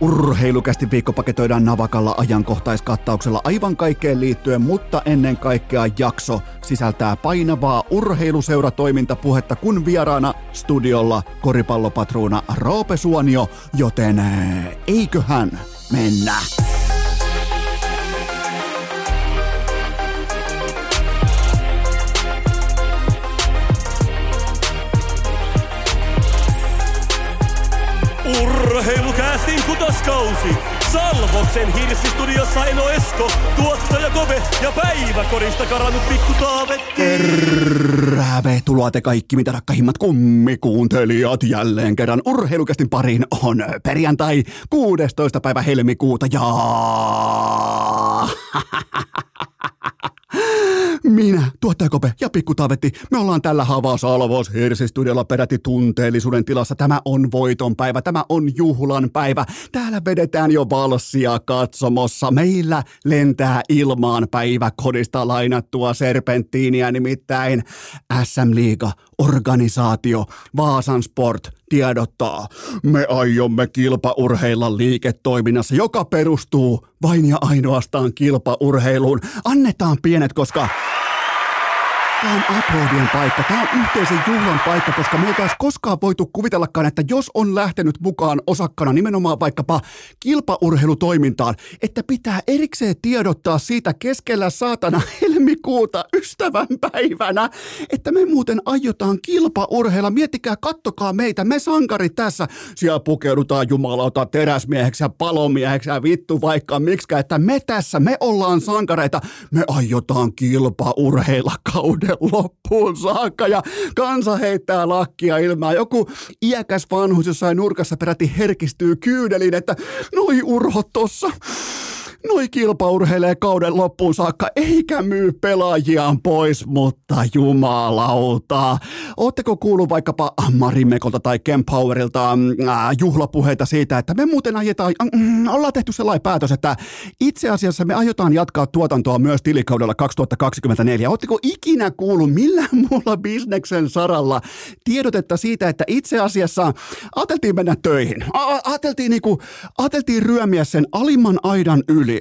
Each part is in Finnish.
Urheilukästi viikko paketoidaan navakalla ajankohtaiskattauksella aivan kaikkeen liittyen, mutta ennen kaikkea jakso sisältää painavaa urheiluseuratoimintapuhetta, kun vieraana studiolla koripallopatruuna Roope Suonio, joten eh, eiköhän mennä. Urheilukäästin kutoskausi. Salvoksen hirsistudiossa Eno Esko, tuottaja Kove ja päiväkorista karannut pikku Taavetti. Tervetuloa te kaikki, mitä rakkahimmat kummikuuntelijat jälleen kerran urheilukästin pariin on perjantai 16. päivä helmikuuta ja... Minä, tuottaja Kope ja Pikku Taavetti, me ollaan tällä havaa Salvos Hirsistudiolla peräti tunteellisuuden tilassa. Tämä on voiton päivä, tämä on juhlan päivä. Täällä vedetään jo valssia katsomossa. Meillä lentää ilmaan päiväkodista lainattua serpenttiiniä, nimittäin SM Liiga organisaatio Vaasan Sport tiedottaa. Me aiomme kilpaurheilla liiketoiminnassa, joka perustuu vain ja ainoastaan kilpaurheiluun. Annetaan pienet, koska Tämä on aplodien paikka, tämä on yhteisen juhlan paikka, koska me ei taas koskaan voitu kuvitellakaan, että jos on lähtenyt mukaan osakkana nimenomaan vaikkapa kilpaurheilutoimintaan, että pitää erikseen tiedottaa siitä keskellä saatana helmikuuta ystävänpäivänä, että me muuten aiotaan kilpaurheilla. Miettikää, kattokaa meitä, me sankari tässä. Siellä pukeudutaan jumalauta teräsmieheksi ja palomieheksi ja vittu vaikka miksi, että me tässä, me ollaan sankareita. Me aiotaan kilpaurheilla kauden loppuun saakka ja kansa heittää lakkia ilmaa. Joku iäkäs vanhus jossain nurkassa peräti herkistyy kyydeliin, että noi urhot tossa noi kilpaurheilee kauden loppuun saakka, eikä myy pelaajiaan pois, mutta jumalauta. Ootteko kuullut vaikkapa Marimekolta tai Ken Powerilta äh, juhlapuheita siitä, että me muuten ajetaan, äh, ollaan tehty sellainen päätös, että itse asiassa me aiotaan jatkaa tuotantoa myös tilikaudella 2024. Ootteko ikinä kuullut millään muulla bisneksen saralla tiedotetta siitä, että itse asiassa ajateltiin mennä töihin. A- ajateltiin, niinku, ajateltiin ryömiä sen alimman aidan yli yli,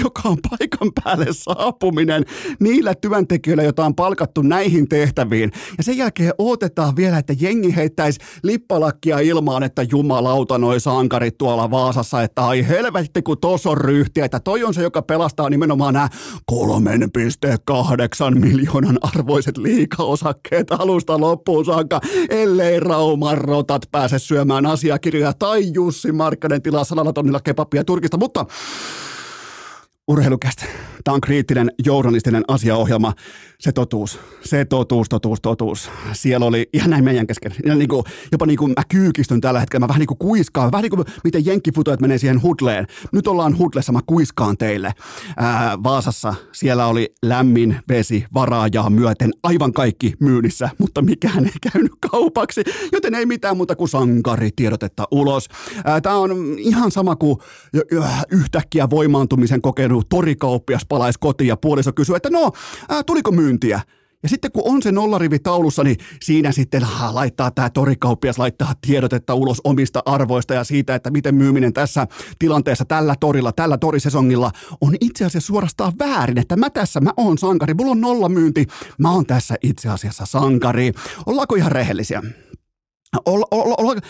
joka on paikan päälle saapuminen niillä työntekijöillä, joita on palkattu näihin tehtäviin. Ja sen jälkeen odotetaan vielä, että jengi heittäisi lippalakkia ilmaan, että jumalauta noi sankarit tuolla Vaasassa, että ai helvetti kun tos on ryhtiä, että toi on se, joka pelastaa nimenomaan nämä 3,8 miljoonan arvoiset liikaosakkeet alusta loppuun saakka, ellei Rauman rotat pääse syömään asiakirjoja tai Jussi Markkanen tilaa sanalla tonnilla kebabia Turkista, mutta urheilukästä. Tämä on kriittinen journalistinen asiaohjelma. Se totuus, se totuus, totuus, totuus. Siellä oli ihan näin meidän kesken. Ja niin kuin, jopa niin kuin mä kyykistyn tällä hetkellä. Mä vähän niin kuin kuiskaan. Vähän niin kuin miten jenkkifutojat menee siihen hudleen. Nyt ollaan hudlessa, mä kuiskaan teille. Ää, Vaasassa siellä oli lämmin vesi varaajaa myöten. Aivan kaikki myynnissä, mutta mikään ei käynyt kaupaksi. Joten ei mitään muuta kuin sankari tiedotetta ulos. Tämä on ihan sama kuin yhtäkkiä voimaantumisen kokenut kokenut torikauppias palaisi kotiin ja puoliso kysyy, että no, ää, tuliko myyntiä? Ja sitten kun on se nollarivi taulussa, niin siinä sitten ha, laittaa tämä torikauppias laittaa tiedotetta ulos omista arvoista ja siitä, että miten myyminen tässä tilanteessa, tällä torilla, tällä torisesongilla on itse asiassa suorastaan väärin, että mä tässä, mä oon sankari, mulla on nollamyynti, mä oon tässä itse asiassa sankari. Ollaanko ihan rehellisiä? Olla, olla, olla,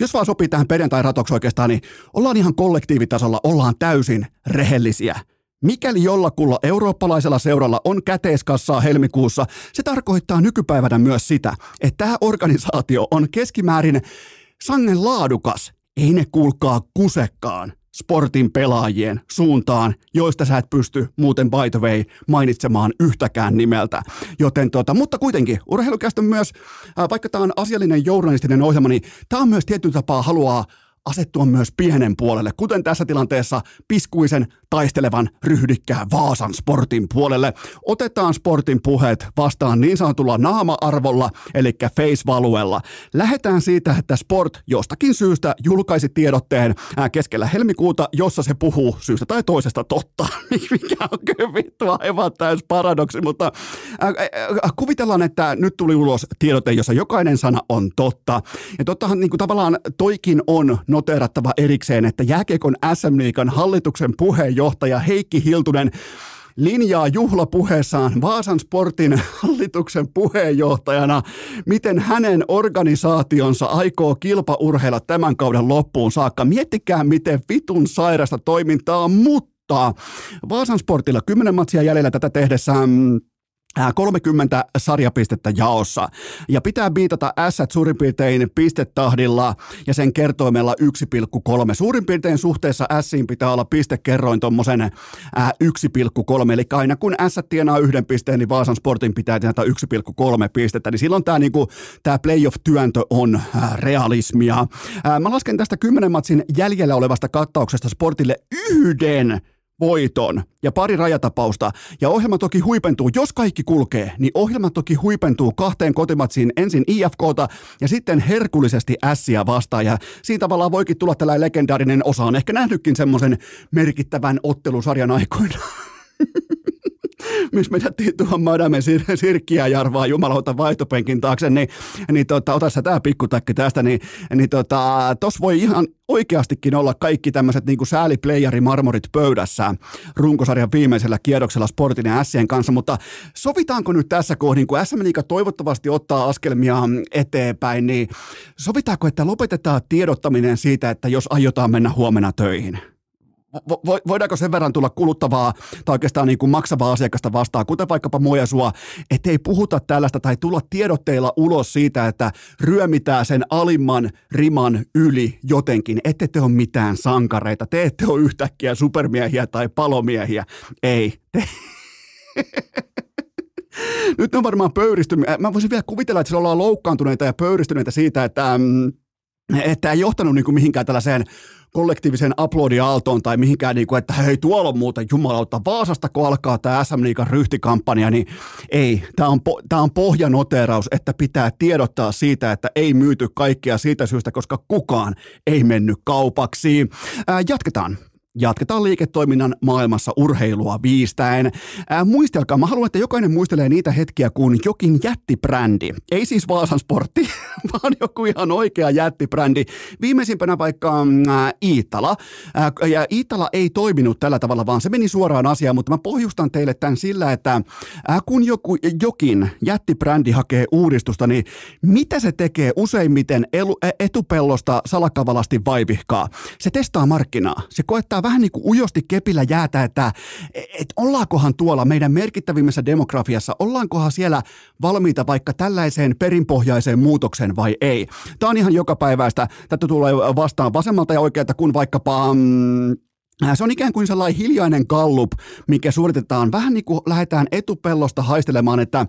jos vaan sopii tähän perjantai-ratoksi oikeastaan, niin ollaan ihan kollektiivitasolla, ollaan täysin rehellisiä. Mikäli jollakulla eurooppalaisella seuralla on käteiskassaa helmikuussa, se tarkoittaa nykypäivänä myös sitä, että tämä organisaatio on keskimäärin sangen laadukas. Ei ne kuulkaa kusekkaan sportin pelaajien suuntaan, joista sä et pysty muuten by the way mainitsemaan yhtäkään nimeltä. Joten tota, mutta kuitenkin urheilukästä myös, vaikka tämä on asiallinen journalistinen ohjelma, niin tämä on myös tietyn tapaa haluaa asettua myös pienen puolelle, kuten tässä tilanteessa piskuisen taistelevan ryhdikkään Vaasan sportin puolelle. Otetaan sportin puheet vastaan niin sanotulla naama-arvolla, eli face-valuella. Lähetään siitä, että Sport jostakin syystä julkaisi tiedotteen keskellä helmikuuta, jossa se puhuu syystä tai toisesta totta, mikä on kyllä vittu aivan täys paradoksi, mutta kuvitellaan, että nyt tuli ulos tiedote, jossa jokainen sana on totta. Ja tottahan niin kuin tavallaan toikin on noteerattava erikseen, että jääkiekon SM Liikan hallituksen puheenjohtaja Heikki Hiltunen linjaa juhlapuheessaan Vaasan Sportin hallituksen puheenjohtajana, miten hänen organisaationsa aikoo kilpaurheilla tämän kauden loppuun saakka. Miettikää, miten vitun sairasta toimintaa, mutta Vaasan Sportilla 10 matsia jäljellä tätä tehdessään 30 sarjapistettä jaossa. Ja pitää biitata S suurin piirtein pistetahdilla ja sen kertoimella 1,3. Suurin piirtein suhteessa Siin pitää olla pistekerroin tuommoisen 1,3. Eli aina kun S tienaa yhden pisteen, niin Vaasan Sportin pitää tienata 1,3 pistettä. Niin silloin tämä niinku, tää playoff-työntö on realismia. Mä lasken tästä 10 matsin jäljellä olevasta kattauksesta Sportille yhden voiton ja pari rajatapausta. Ja ohjelma toki huipentuu, jos kaikki kulkee, niin ohjelma toki huipentuu kahteen kotimatsiin ensin IFKta ja sitten herkullisesti Ässiä vastaan. Ja siitä tavallaan voikin tulla tällainen legendaarinen osa. On ehkä nähnytkin semmoisen merkittävän ottelusarjan aikoina. missä me jättiin tuohon Madame Sir- Sirkkiä Jarvaa jumalauta vaihtopenkin taakse, niin, niin tota, ota sä tää pikkutakki tästä, niin, niin tota, tos voi ihan oikeastikin olla kaikki tämmöiset niin sääliplayerimarmorit pöydässä runkosarjan viimeisellä kierroksella Sportin ja Sien kanssa, mutta sovitaanko nyt tässä kohdin, kun SM Liiga toivottavasti ottaa askelmia eteenpäin, niin sovitaanko, että lopetetaan tiedottaminen siitä, että jos aiotaan mennä huomenna töihin? Vo, voidaanko sen verran tulla kuluttavaa tai oikeastaan niin kuin maksavaa asiakasta vastaan, kuten vaikkapa mua ja sua, ettei puhuta tällaista tai tulla tiedotteilla ulos siitä, että ryömitään sen alimman riman yli jotenkin. Ette te ole mitään sankareita, te ette ole yhtäkkiä supermiehiä tai palomiehiä. Ei. Te... Nyt on varmaan pöyristynyt. Mä voisin vielä kuvitella, että siellä ollaan loukkaantuneita ja pöyristyneitä siitä, että, mm, että ei johtanut niin kuin mihinkään tällaiseen kollektiivisen aplodiaaltoon tai mihinkään, niin kuin, että hei tuolla on muuten jumalauta, Vaasasta kun alkaa tämä SM Liigan ryhtikampanja, niin ei, tämä on, tämä on pohjanoteraus, että pitää tiedottaa siitä, että ei myyty kaikkea siitä syystä, koska kukaan ei mennyt kaupaksi. Ää, jatketaan. Jatketaan liiketoiminnan maailmassa urheilua viistäen. Ää, muistelkaa, mä haluan, että jokainen muistelee niitä hetkiä, kun jokin jättibrändi, ei siis Vaasan sportti, vaan joku ihan oikea jättibrändi. Viimeisimpänä vaikka ää, Iitala. Ää, ja Iitala ei toiminut tällä tavalla, vaan se meni suoraan asiaan, mutta mä pohjustan teille tämän sillä, että ää, kun joku, jokin jättibrändi hakee uudistusta, niin mitä se tekee useimmiten elu, etupellosta salakavalasti vaivihkaa? Se testaa markkinaa. Se koettaa koittaa vähän niin kuin ujosti kepillä jäätä, että et ollaankohan tuolla meidän merkittävimmässä demografiassa, ollaankohan siellä valmiita vaikka tällaiseen perinpohjaiseen muutokseen vai ei. Tämä on ihan joka päiväistä. Tätä tulee vastaan vasemmalta ja oikealta, kun vaikkapa... Mm, se on ikään kuin sellainen hiljainen gallup, mikä suoritetaan vähän niin kuin lähdetään etupellosta haistelemaan, että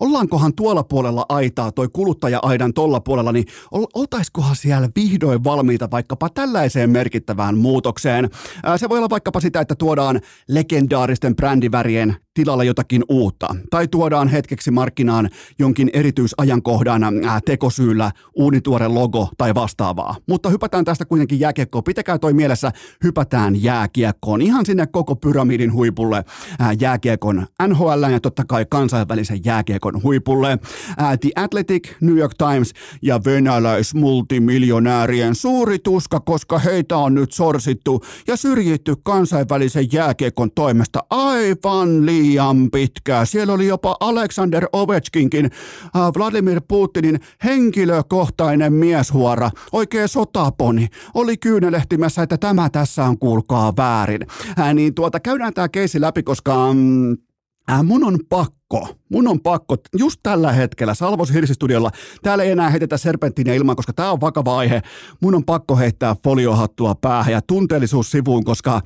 ollaankohan tuolla puolella aitaa, toi kuluttaja-aidan tolla puolella, niin oltaiskohan siellä vihdoin valmiita vaikkapa tällaiseen merkittävään muutokseen. Äh, se voi olla vaikkapa sitä, että tuodaan legendaaristen brändivärien tilalle jotakin uutta, tai tuodaan hetkeksi markkinaan jonkin erityisajankohdan äh, tekosyyllä uunituore logo tai vastaavaa. Mutta hypätään tästä kuitenkin jääkiekkoon. Pitäkää toi mielessä, hypätään jääkiekkoon, ihan sinne koko pyramidin huipulle, ää, jääkiekon NHL ja totta kai kansainvälisen jääkiekon huipulle. Ää, The Athletic, New York Times ja venäläismultimiljonäärien suuri tuska, koska heitä on nyt sorsittu ja syrjitty kansainvälisen jääkiekon toimesta aivan liian pitkää. Siellä oli jopa Alexander Ovechkinkin, ää, Vladimir Putinin henkilökohtainen mieshuora, oikein sotaponi, oli kyynelehtimässä, että tämä tässä on kuulkaa väärin. Ää, niin tuota, käydään tämä keisi läpi, koska mm, ää, mun on pakko, mun on pakko just tällä hetkellä Salvos Hirsistudiolla, täällä ei enää heitetä serpenttiiniä ilman, koska tämä on vakava aihe, mun on pakko heittää foliohattua päähän ja tunteellisuus sivuun, koska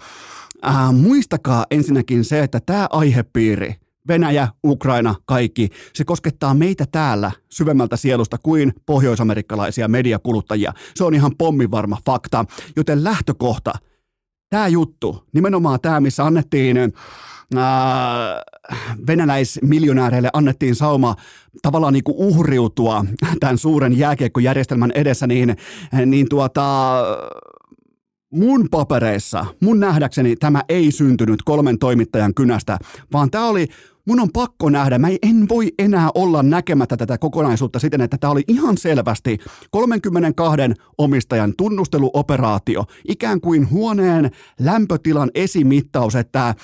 ää, muistakaa ensinnäkin se, että tämä aihepiiri – Venäjä, Ukraina, kaikki. Se koskettaa meitä täällä syvemmältä sielusta kuin pohjoisamerikkalaisia mediakuluttajia. Se on ihan pommivarma fakta. Joten lähtökohta – tämä juttu, nimenomaan tämä, missä annettiin ää, venäläismiljonääreille annettiin sauma tavallaan niin kuin uhriutua tämän suuren jääkiekkojärjestelmän edessä, niin, niin tuota, mun papereissa, mun nähdäkseni tämä ei syntynyt kolmen toimittajan kynästä, vaan tämä oli mun on pakko nähdä, mä en voi enää olla näkemättä tätä kokonaisuutta siten, että tämä oli ihan selvästi 32 omistajan tunnusteluoperaatio, ikään kuin huoneen lämpötilan esimittaus, että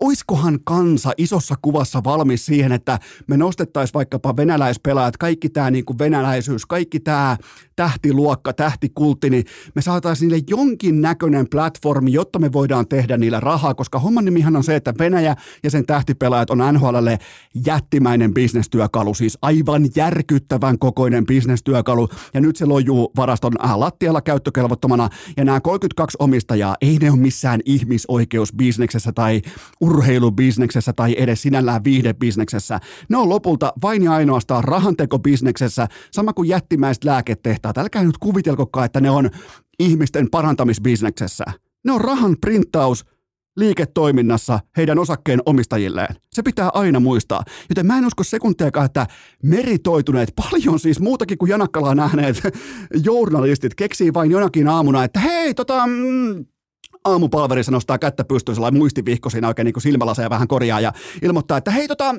oiskohan kansa isossa kuvassa valmis siihen, että me nostettaisiin vaikkapa venäläispelaajat, kaikki tämä niin kuin venäläisyys, kaikki tämä tähtiluokka, tähtikultti, niin me saataisiin niille jonkin näköinen platformi, jotta me voidaan tehdä niillä rahaa, koska homman nimihän on se, että Venäjä ja sen tähtipelaajat on NHLlle jättimäinen bisnestyökalu, siis aivan järkyttävän kokoinen bisnestyökalu, ja nyt se lojuu varaston äh, lattialla käyttökelvottomana, ja nämä 32 omistajaa, ei ne ole missään ihmisoikeusbisneksessä tai urheilubisneksessä tai edes sinällään viihdebisneksessä. Ne on lopulta vain ja ainoastaan rahantekobisneksessä, sama kuin jättimäiset lääketehtaat. Älkää nyt kuvitelkokaan, että ne on ihmisten parantamisbisneksessä. Ne on rahan printtaus liiketoiminnassa heidän osakkeen omistajilleen. Se pitää aina muistaa. Joten mä en usko sekuntiakaan, että meritoituneet, paljon siis muutakin kuin Janakkalaa nähneet journalistit keksii vain jonakin aamuna, että hei, tota, mm, aamupalverissa nostaa kättä pystyyn sellainen muistivihko siinä oikein niin silmälaseja vähän korjaa ja ilmoittaa, että hei tota,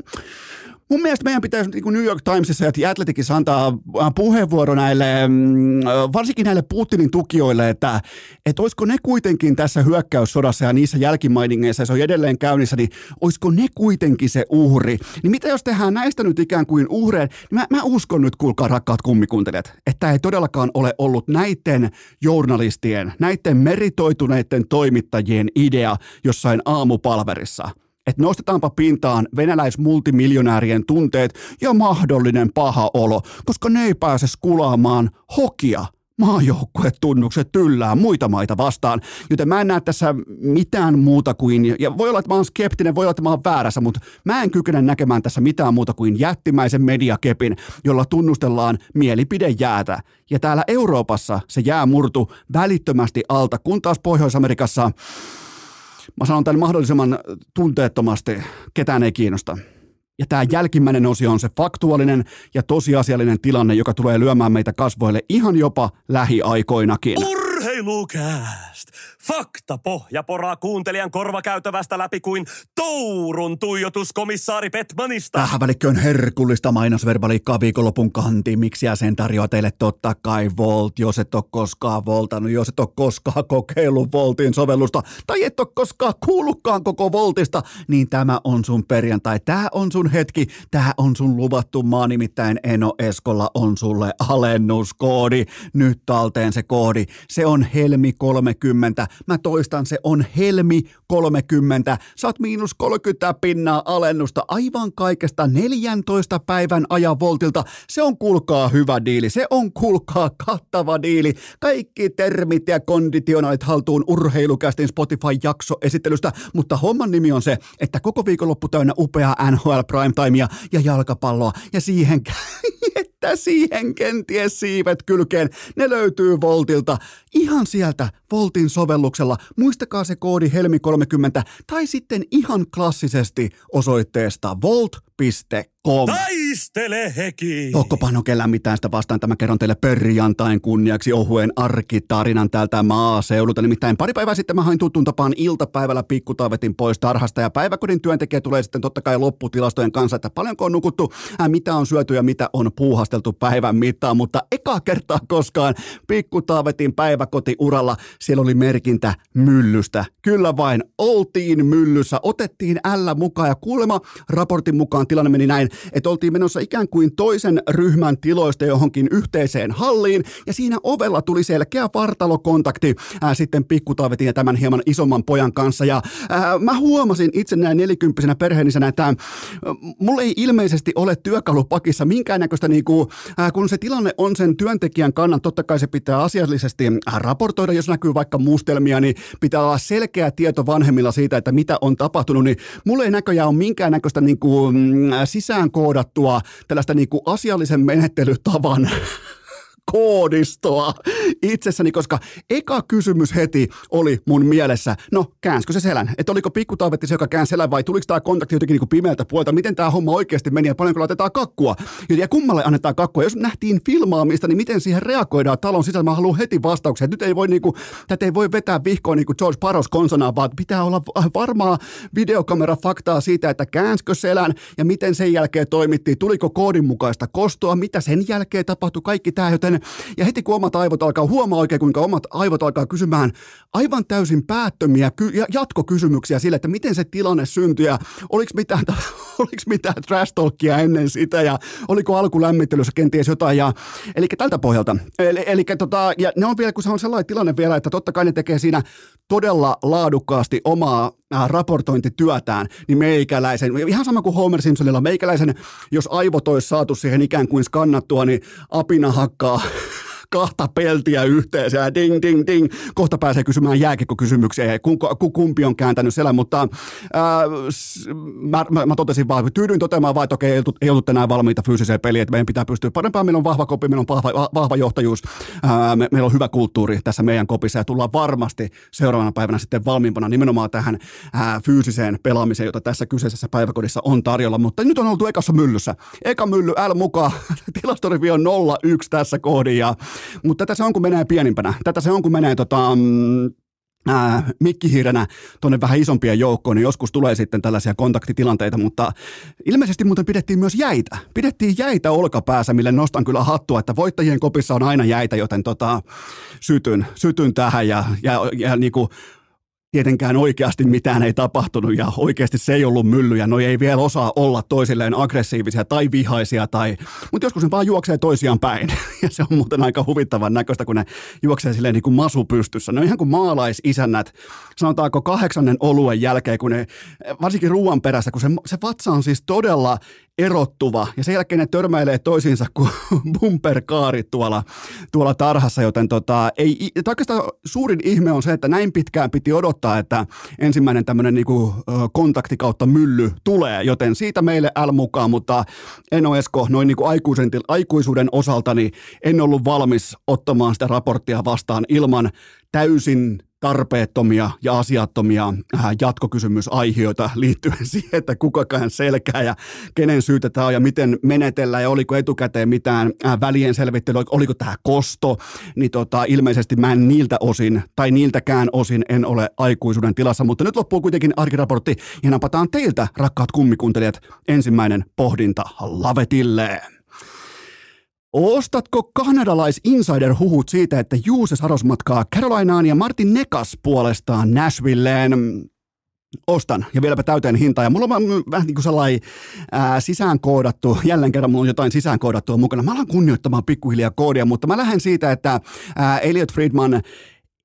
mun mielestä meidän pitäisi niin kuin New York Timesissa ja Athleticissa antaa äh, puheenvuoro näille, mm, varsinkin näille Putinin tukijoille, että, että olisiko ne kuitenkin tässä hyökkäyssodassa ja niissä jälkimainingeissa, se on edelleen käynnissä, niin olisiko ne kuitenkin se uhri? Niin mitä jos tehdään näistä nyt ikään kuin uhreen? Niin mä, mä uskon nyt, kuulkaa rakkaat kummikuuntelijat, että ei todellakaan ole ollut näiden journalistien, näiden meritoituneiden toimittajien idea jossain aamupalverissa – että nostetaanpa pintaan venäläismultimiljonäärien tunteet ja mahdollinen paha olo, koska ne ei pääse skulaamaan hokia maajoukkuetunnukset tyllää muita maita vastaan, joten mä en näe tässä mitään muuta kuin, ja voi olla, että mä oon skeptinen, voi olla, että mä oon väärässä, mutta mä en kykene näkemään tässä mitään muuta kuin jättimäisen mediakepin, jolla tunnustellaan mielipidejäätä. Ja täällä Euroopassa se jää murtu välittömästi alta, kun taas Pohjois-Amerikassa Mä sanon tämän mahdollisimman tunteettomasti, ketään ei kiinnosta. Ja tämä jälkimmäinen osio on se faktuaalinen ja tosiasiallinen tilanne, joka tulee lyömään meitä kasvoille ihan jopa lähiaikoinakin. Urheilukääst! Fakta pohja poraa kuuntelijan korvakäytävästä läpi kuin Tourun tuijotuskomissaari Petmanista. Tähän välikköön herkullista mainosverbaliikkaa viikonlopun kantiin. Miksi sen tarjoaa teille totta kai Volt, jos et ole koskaan voltannut, jos et ole koskaan kokeillut Voltin sovellusta tai et ole koskaan kuullutkaan koko Voltista, niin tämä on sun perjantai. Tämä on sun hetki, tämä on sun luvattu maa, nimittäin Eno Eskolla on sulle alennuskoodi. Nyt talteen se koodi. Se on Helmi 30 Mä toistan, se on helmi 30. Saat miinus 30 pinnaa alennusta aivan kaikesta 14 päivän ajan voltilta. Se on kulkaa hyvä diili, se on kulkaa kattava diili. Kaikki termit ja konditionaalit haltuun urheilukästin Spotify-jakso esittelystä, mutta homman nimi on se, että koko viikonloppu täynnä upeaa NHL Primetimea ja jalkapalloa ja siihen että siihen kenties siivet kylkeen. Ne löytyy Voltilta. Ihan sieltä Voltin sovelluksella. Muistakaa se koodi Helmi30 tai sitten ihan klassisesti osoitteesta volt.com com. Taistele heki! Tokko panokella mitään sitä vastaan. Tämä kerron teille perjantain kunniaksi ohuen arkitarinan täältä maaseudulta. Nimittäin pari päivää sitten mä hain tuttuun tapaan iltapäivällä pikkutaavetin pois tarhasta ja päiväkodin työntekijä tulee sitten totta kai lopputilastojen kanssa, että paljonko on nukuttu, ää, mitä on syöty ja mitä on puuhasteltu päivän mittaan, mutta eka kertaa koskaan pikkutaavetin päiväkotiuralla siellä oli merkintä myllystä. Kyllä vain, oltiin myllyssä, otettiin ällä mukaan ja kuulema raportin mukaan tilanne meni näin, että oltiin menossa ikään kuin toisen ryhmän tiloista johonkin yhteiseen halliin, ja siinä ovella tuli selkeä vartalokontakti ää, sitten pikkutaavetin ja tämän hieman isomman pojan kanssa, ja ää, mä huomasin itse näin nelikymppisenä perheenisenä, että ää, mulla ei ilmeisesti ole työkalupakissa minkäännäköistä, niinku, ää, kun se tilanne on sen työntekijän kannan, totta kai se pitää asiallisesti raportoida, jos näkyy vaikka mustelmia, niin pitää olla selkeä tieto vanhemmilla siitä, että mitä on tapahtunut, niin mulla ei näköjään ole minkäännäköistä niinku, mm, sisään koodattua tällaista niin kuin asiallisen menettelytavan koodistoa itsessäni, koska eka kysymys heti oli mun mielessä, no käänskö se selän? Että oliko pikku se, joka käänsi selän vai tuliko tämä kontakti jotenkin niin pimeältä puolta? Miten tämä homma oikeasti meni ja paljonko laitetaan kakkua? Ja kummalle annetaan kakkua? Jos nähtiin filmaamista, niin miten siihen reagoidaan talon sisällä? Mä haluan heti vastauksia. Nyt ei voi niinku, tätä ei voi vetää vihkoon niin kuin George Paros konsonaan, vaan pitää olla varmaa videokamera faktaa siitä, että käänskö selän ja miten sen jälkeen toimittiin, tuliko koodin mukaista kostoa, mitä sen jälkeen tapahtui, kaikki tämä, joten ja heti kun omat aivot alkaa, huomaa oikein kuinka omat aivot alkaa kysymään aivan täysin päättömiä ky- ja jatkokysymyksiä sille, että miten se tilanne syntyi ja oliko mitään, oliko mitään trash talkia ennen sitä ja oliko alkulämmittelyssä kenties jotain ja eli tältä pohjalta. Eli, eli tota, ja ne on vielä, kun se on sellainen tilanne vielä, että totta kai ne tekee siinä todella laadukkaasti omaa raportointityötään, niin meikäläisen, ihan sama kuin Homer Simpsonilla, meikäläisen, jos aivot olisi saatu siihen ikään kuin skannattua, niin apina hakkaa kahta peltiä yhteensä ja ding, ding, ding. Kohta pääsee kysymään jääkikkokysymyksiä kumpi on kääntänyt selän, mutta ää, mä, mä, mä, totesin vaan, tyydyin toteamaan vaan, että okei, ei ollut enää valmiita fyysiseen peliin, että meidän pitää pystyä parempaan. Meillä on vahva kopi, meillä on vahva, vahva johtajuus, ää, me, meillä on hyvä kulttuuri tässä meidän kopissa ja tullaan varmasti seuraavana päivänä sitten valmiimpana nimenomaan tähän ää, fyysiseen pelaamiseen, jota tässä kyseisessä päiväkodissa on tarjolla, mutta nyt on oltu ekassa myllyssä. Eka mylly L mukaan, tilastorivi on 0-1 tässä kohdin ja mutta tätä se on, kun menee pienimpänä. Tätä se on, kun menee tota, mm, ää, mikkihiirenä tuonne vähän isompien joukkoon, niin joskus tulee sitten tällaisia kontaktitilanteita, mutta ilmeisesti muuten pidettiin myös jäitä. Pidettiin jäitä olkapäässä, mille nostan kyllä hattua, että voittajien kopissa on aina jäitä, joten tota, sytyn, sytyn tähän ja, ja, ja niin kuin tietenkään oikeasti mitään ei tapahtunut ja oikeasti se ei ollut mylly ja noi ei vielä osaa olla toisilleen aggressiivisia tai vihaisia tai, mutta joskus ne vaan juoksee toisiaan päin ja se on muuten aika huvittavan näköistä, kun ne juoksee silleen niin kuin masu pystyssä. Ne on ihan kuin maalaisisännät, sanotaanko kahdeksannen oluen jälkeen, kun ne, varsinkin ruoan perässä, kun se, se vatsa on siis todella erottuva. Ja sen jälkeen ne törmäilee toisiinsa kuin bumperkaarit tuolla, tuolla tarhassa, joten tota, ei, oikeastaan suurin ihme on se, että näin pitkään piti odottaa, että ensimmäinen tämmöinen niinku, kontakti kautta mylly tulee, joten siitä meille L mukaan, mutta en ole Esko noin niinku aikuisen, aikuisuuden osalta, niin en ollut valmis ottamaan sitä raporttia vastaan ilman täysin tarpeettomia ja asiattomia äh, jatkokysymysaiheita liittyen siihen, että kukakaan selkää ja kenen syytä tämä on ja miten menetellä ja oliko etukäteen mitään äh, välien selvittelyä, oliko tämä kosto, niin tota, ilmeisesti mä en niiltä osin tai niiltäkään osin en ole aikuisuuden tilassa, mutta nyt loppuu kuitenkin arkiraportti ja napataan teiltä, rakkaat kummikuuntelijat, ensimmäinen pohdinta lavetille. Ostatko kanadalais insider-huhut siitä, että Juuse Saros matkaa Carolinaan ja Martin Nekas puolestaan Nashvilleen? ostan ja vieläpä täyteen hintaan. Ja mulla on vähän niin kuin sellainen ää, sisäänkoodattu, jälleen kerran mulla on jotain sisäänkoodattua mukana. Mä alan kunnioittamaan pikkuhiljaa koodia, mutta mä lähden siitä, että ää, Elliot Friedman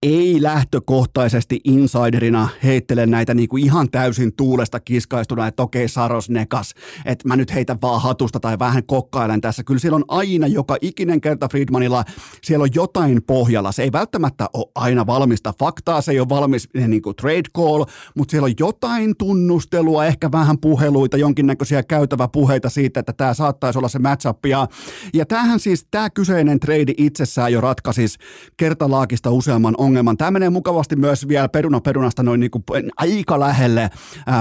ei lähtökohtaisesti insiderina heittele näitä niin kuin ihan täysin tuulesta kiskaistuna, että okei Saros nekas, että mä nyt heitän vaan hatusta tai vähän kokkailen tässä. Kyllä siellä on aina joka ikinen kerta Friedmanilla, siellä on jotain pohjalla. Se ei välttämättä ole aina valmista faktaa, se ei ole valmis niin kuin trade call, mutta siellä on jotain tunnustelua, ehkä vähän puheluita, jonkinnäköisiä käytäväpuheita siitä, että tämä saattaisi olla se matchup. Ja, ja tämähän siis, tämä kyseinen trade itsessään jo ratkaisisi kertalaakista useamman ongelman. Tämä menee mukavasti myös vielä peruna perunasta noin niin kuin aika lähelle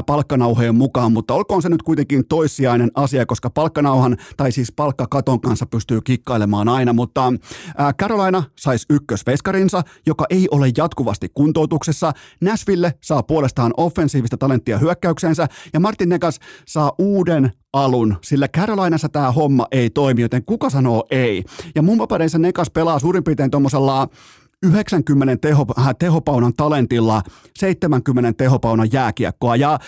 palkkanauhojen mukaan, mutta olkoon se nyt kuitenkin toissijainen asia, koska palkkanauhan tai siis palkkakaton kanssa pystyy kikkailemaan aina, mutta ää, Carolina saisi ykkösveskarinsa, joka ei ole jatkuvasti kuntoutuksessa. Nashville saa puolestaan offensiivista talenttia hyökkäyksensä ja Martin Negas saa uuden alun, sillä Carolinassa tämä homma ei toimi, joten kuka sanoo ei? Ja mun papereissa Nekas pelaa suurin piirtein tuommoisella 90 teho, äh, tehopaunan talentilla 70 tehopaunan jääkiekkoa ja äh,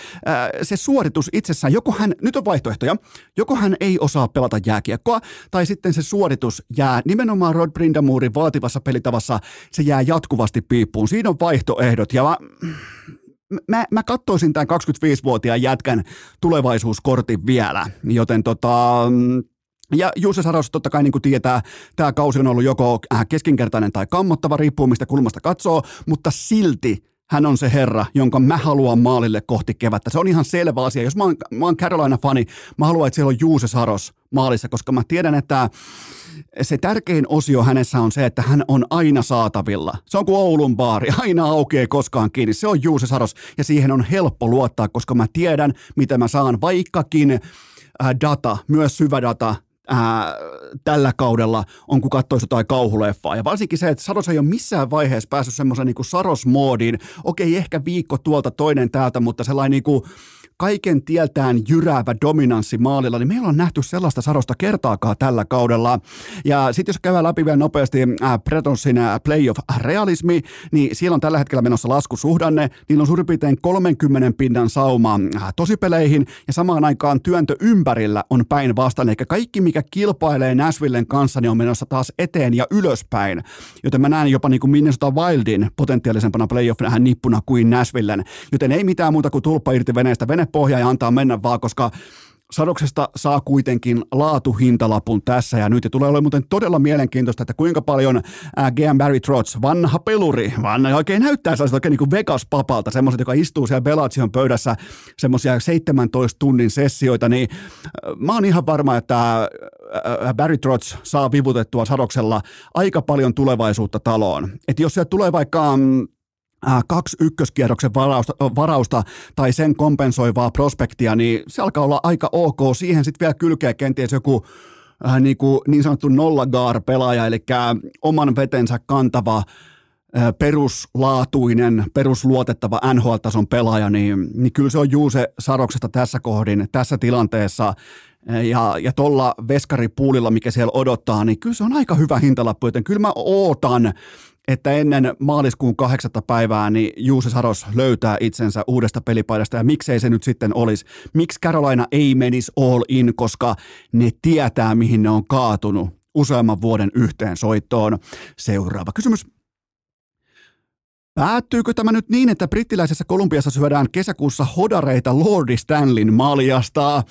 se suoritus itsessään, joko hän, nyt on vaihtoehtoja, joko hän ei osaa pelata jääkiekkoa tai sitten se suoritus jää nimenomaan Rod Brindamurin vaativassa pelitavassa, se jää jatkuvasti piippuun. Siinä on vaihtoehdot ja mä, mä, mä katsoisin tämän 25-vuotiaan jätkän tulevaisuuskortin vielä, joten tota, ja Jussi Saros totta kai niin kuin tietää, tämä kausi on ollut joko äh, keskinkertainen tai kammottava, riippuu mistä kulmasta katsoo, mutta silti hän on se herra, jonka mä haluan maalille kohti kevättä. Se on ihan selvä asia. Jos mä oon, mä oon Carolina-fani, mä haluan, että siellä on Juuse Saros maalissa, koska mä tiedän, että se tärkein osio hänessä on se, että hän on aina saatavilla. Se on kuin Oulun baari, aina aukeaa koskaan kiinni. Se on Juuse Saros ja siihen on helppo luottaa, koska mä tiedän, mitä mä saan, vaikkakin äh, data, myös syvä data, ää, tällä kaudella on, kun katsoisi jotain kauhuleffaa. Ja varsinkin se, että Saros ei ole missään vaiheessa päässyt semmoisen niin Saros-moodiin. Okei, ehkä viikko tuolta, toinen täältä, mutta sellainen niin kuin, kaiken tieltään jyräävä dominanssi maalilla, niin meillä on nähty sellaista sarosta kertaakaan tällä kaudella. Ja sitten jos käydään läpi vielä nopeasti äh, Bretonsin äh, playoff-realismi, niin siellä on tällä hetkellä menossa laskusuhdanne. Niillä on suurin piirtein 30 pinnan sauma äh, tosipeleihin ja samaan aikaan työntö ympärillä on päinvastainen. Eli kaikki, mikä kilpailee Nashvillen kanssa, niin on menossa taas eteen ja ylöspäin. Joten mä näen jopa niin kuin Minnesota Wildin potentiaalisempana playoff nippuna kuin Nashvillen. Joten ei mitään muuta kuin tulppa irti veneestä. Vene pohja ja antaa mennä vaan, koska Sadoksesta saa kuitenkin laatuhintalapun tässä ja nyt. Ja tulee olemaan muuten todella mielenkiintoista, että kuinka paljon GM Barry Trotz, vanha peluri, vanha, oikein näyttää sellaiset oikein niin kuin Vegas-papalta, semmoiset, joka istuu siellä Belatsion pöydässä semmoisia 17 tunnin sessioita, niin mä oon ihan varma, että Barry Trotz saa vivutettua Sadoksella aika paljon tulevaisuutta taloon. Että jos sieltä tulee vaikka mm, kaksi ykköskierroksen varausta, varausta tai sen kompensoivaa prospektia, niin se alkaa olla aika ok. Siihen sitten vielä kylkeä kenties joku äh, niin, kuin niin sanottu nollagaar-pelaaja, eli oman vetensä kantava äh, peruslaatuinen, perusluotettava NHL-tason pelaaja, niin, niin kyllä se on Juuse Saroksesta tässä kohdin, tässä tilanteessa äh, ja, ja tuolla veskaripuulilla, mikä siellä odottaa, niin kyllä se on aika hyvä hintalappu, joten kyllä mä ootan että ennen maaliskuun kahdeksatta päivää niin Juuse Saros löytää itsensä uudesta pelipaidasta ja miksei se nyt sitten olisi. Miksi Carolina ei menisi all in, koska ne tietää mihin ne on kaatunut useamman vuoden yhteen soittoon. Seuraava kysymys. Päättyykö tämä nyt niin, että brittiläisessä Kolumbiassa syödään kesäkuussa hodareita Lordi Stanlin maljasta?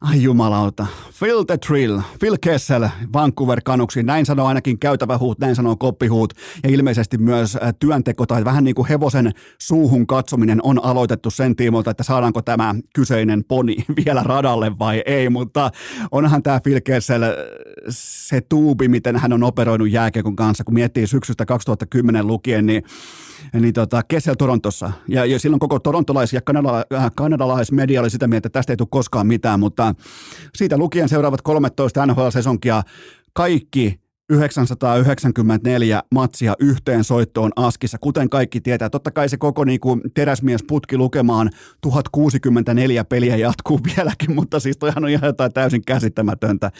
Ai jumalauta. Phil the Thrill, Phil Kessel, Vancouver Canucksi, näin sanoo ainakin käytävä huut, näin sanoo koppihuut. Ja ilmeisesti myös äh, työnteko tai vähän niin kuin hevosen suuhun katsominen on aloitettu sen tiimoilta, että saadaanko tämä kyseinen poni vielä radalle vai ei. Mutta onhan tämä Phil Kessel äh, se tuubi, miten hän on operoinut jääkiekon kanssa, kun miettii syksystä 2010 lukien, niin niin tota, Kessel Torontossa. Ja, ja silloin koko torontolais- ja kanadala, äh, kanadalaismedia oli sitä mieltä, että tästä ei tule koskaan mitään, mutta siitä lukien seuraavat 13 NHL-sesonkia kaikki 994 matsia yhteen soittoon Askissa, kuten kaikki tietää. Totta kai se koko niin kuin teräsmies putki lukemaan 1064 peliä jatkuu vieläkin, mutta siis toihan on ihan jotain täysin käsittämätöntä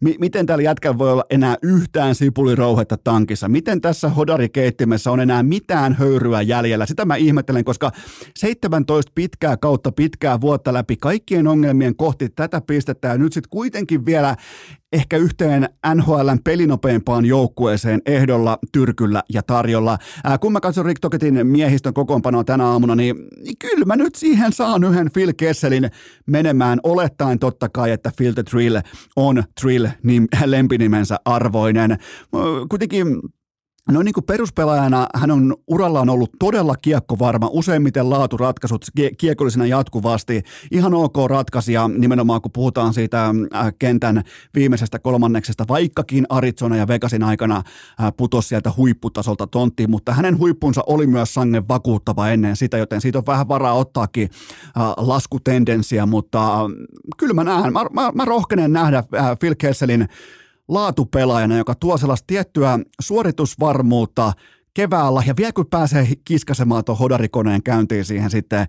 miten täällä jätkällä voi olla enää yhtään sipulirouhetta tankissa? Miten tässä hodarikeittimessä on enää mitään höyryä jäljellä? Sitä mä ihmettelen, koska 17 pitkää kautta pitkää vuotta läpi kaikkien ongelmien kohti tätä pistettä ja nyt sitten kuitenkin vielä ehkä yhteen NHLn pelinopeimpaan joukkueeseen ehdolla, tyrkyllä ja tarjolla. Ää, kun mä katson Rick Toketin miehistön kokoonpanoa tänä aamuna, niin, niin kyllä mä nyt siihen saan yhden Phil Kesselin menemään, olettaen totta kai, että Phil the Thrill on Thrill niin lempinimensä arvoinen. Kuitenkin No niin kuin peruspelaajana hän on urallaan ollut todella kiekkovarma, useimmiten laaturatkaisut kiekollisena jatkuvasti. Ihan ok ratkaisija nimenomaan kun puhutaan siitä äh, kentän viimeisestä kolmanneksesta, vaikkakin Arizona ja Vegasin aikana äh, putosi sieltä huipputasolta tonttiin, mutta hänen huippunsa oli myös sangen vakuuttava ennen sitä, joten siitä on vähän varaa ottaakin äh, laskutendenssiä, mutta kyllä mä näen, mä, mä, mä rohkenen nähdä Phil Kesselin laatupelaajana, joka tuo sellaista tiettyä suoritusvarmuutta keväällä ja vielä kun pääsee kiskasemaan tuon hodarikoneen käyntiin siihen sitten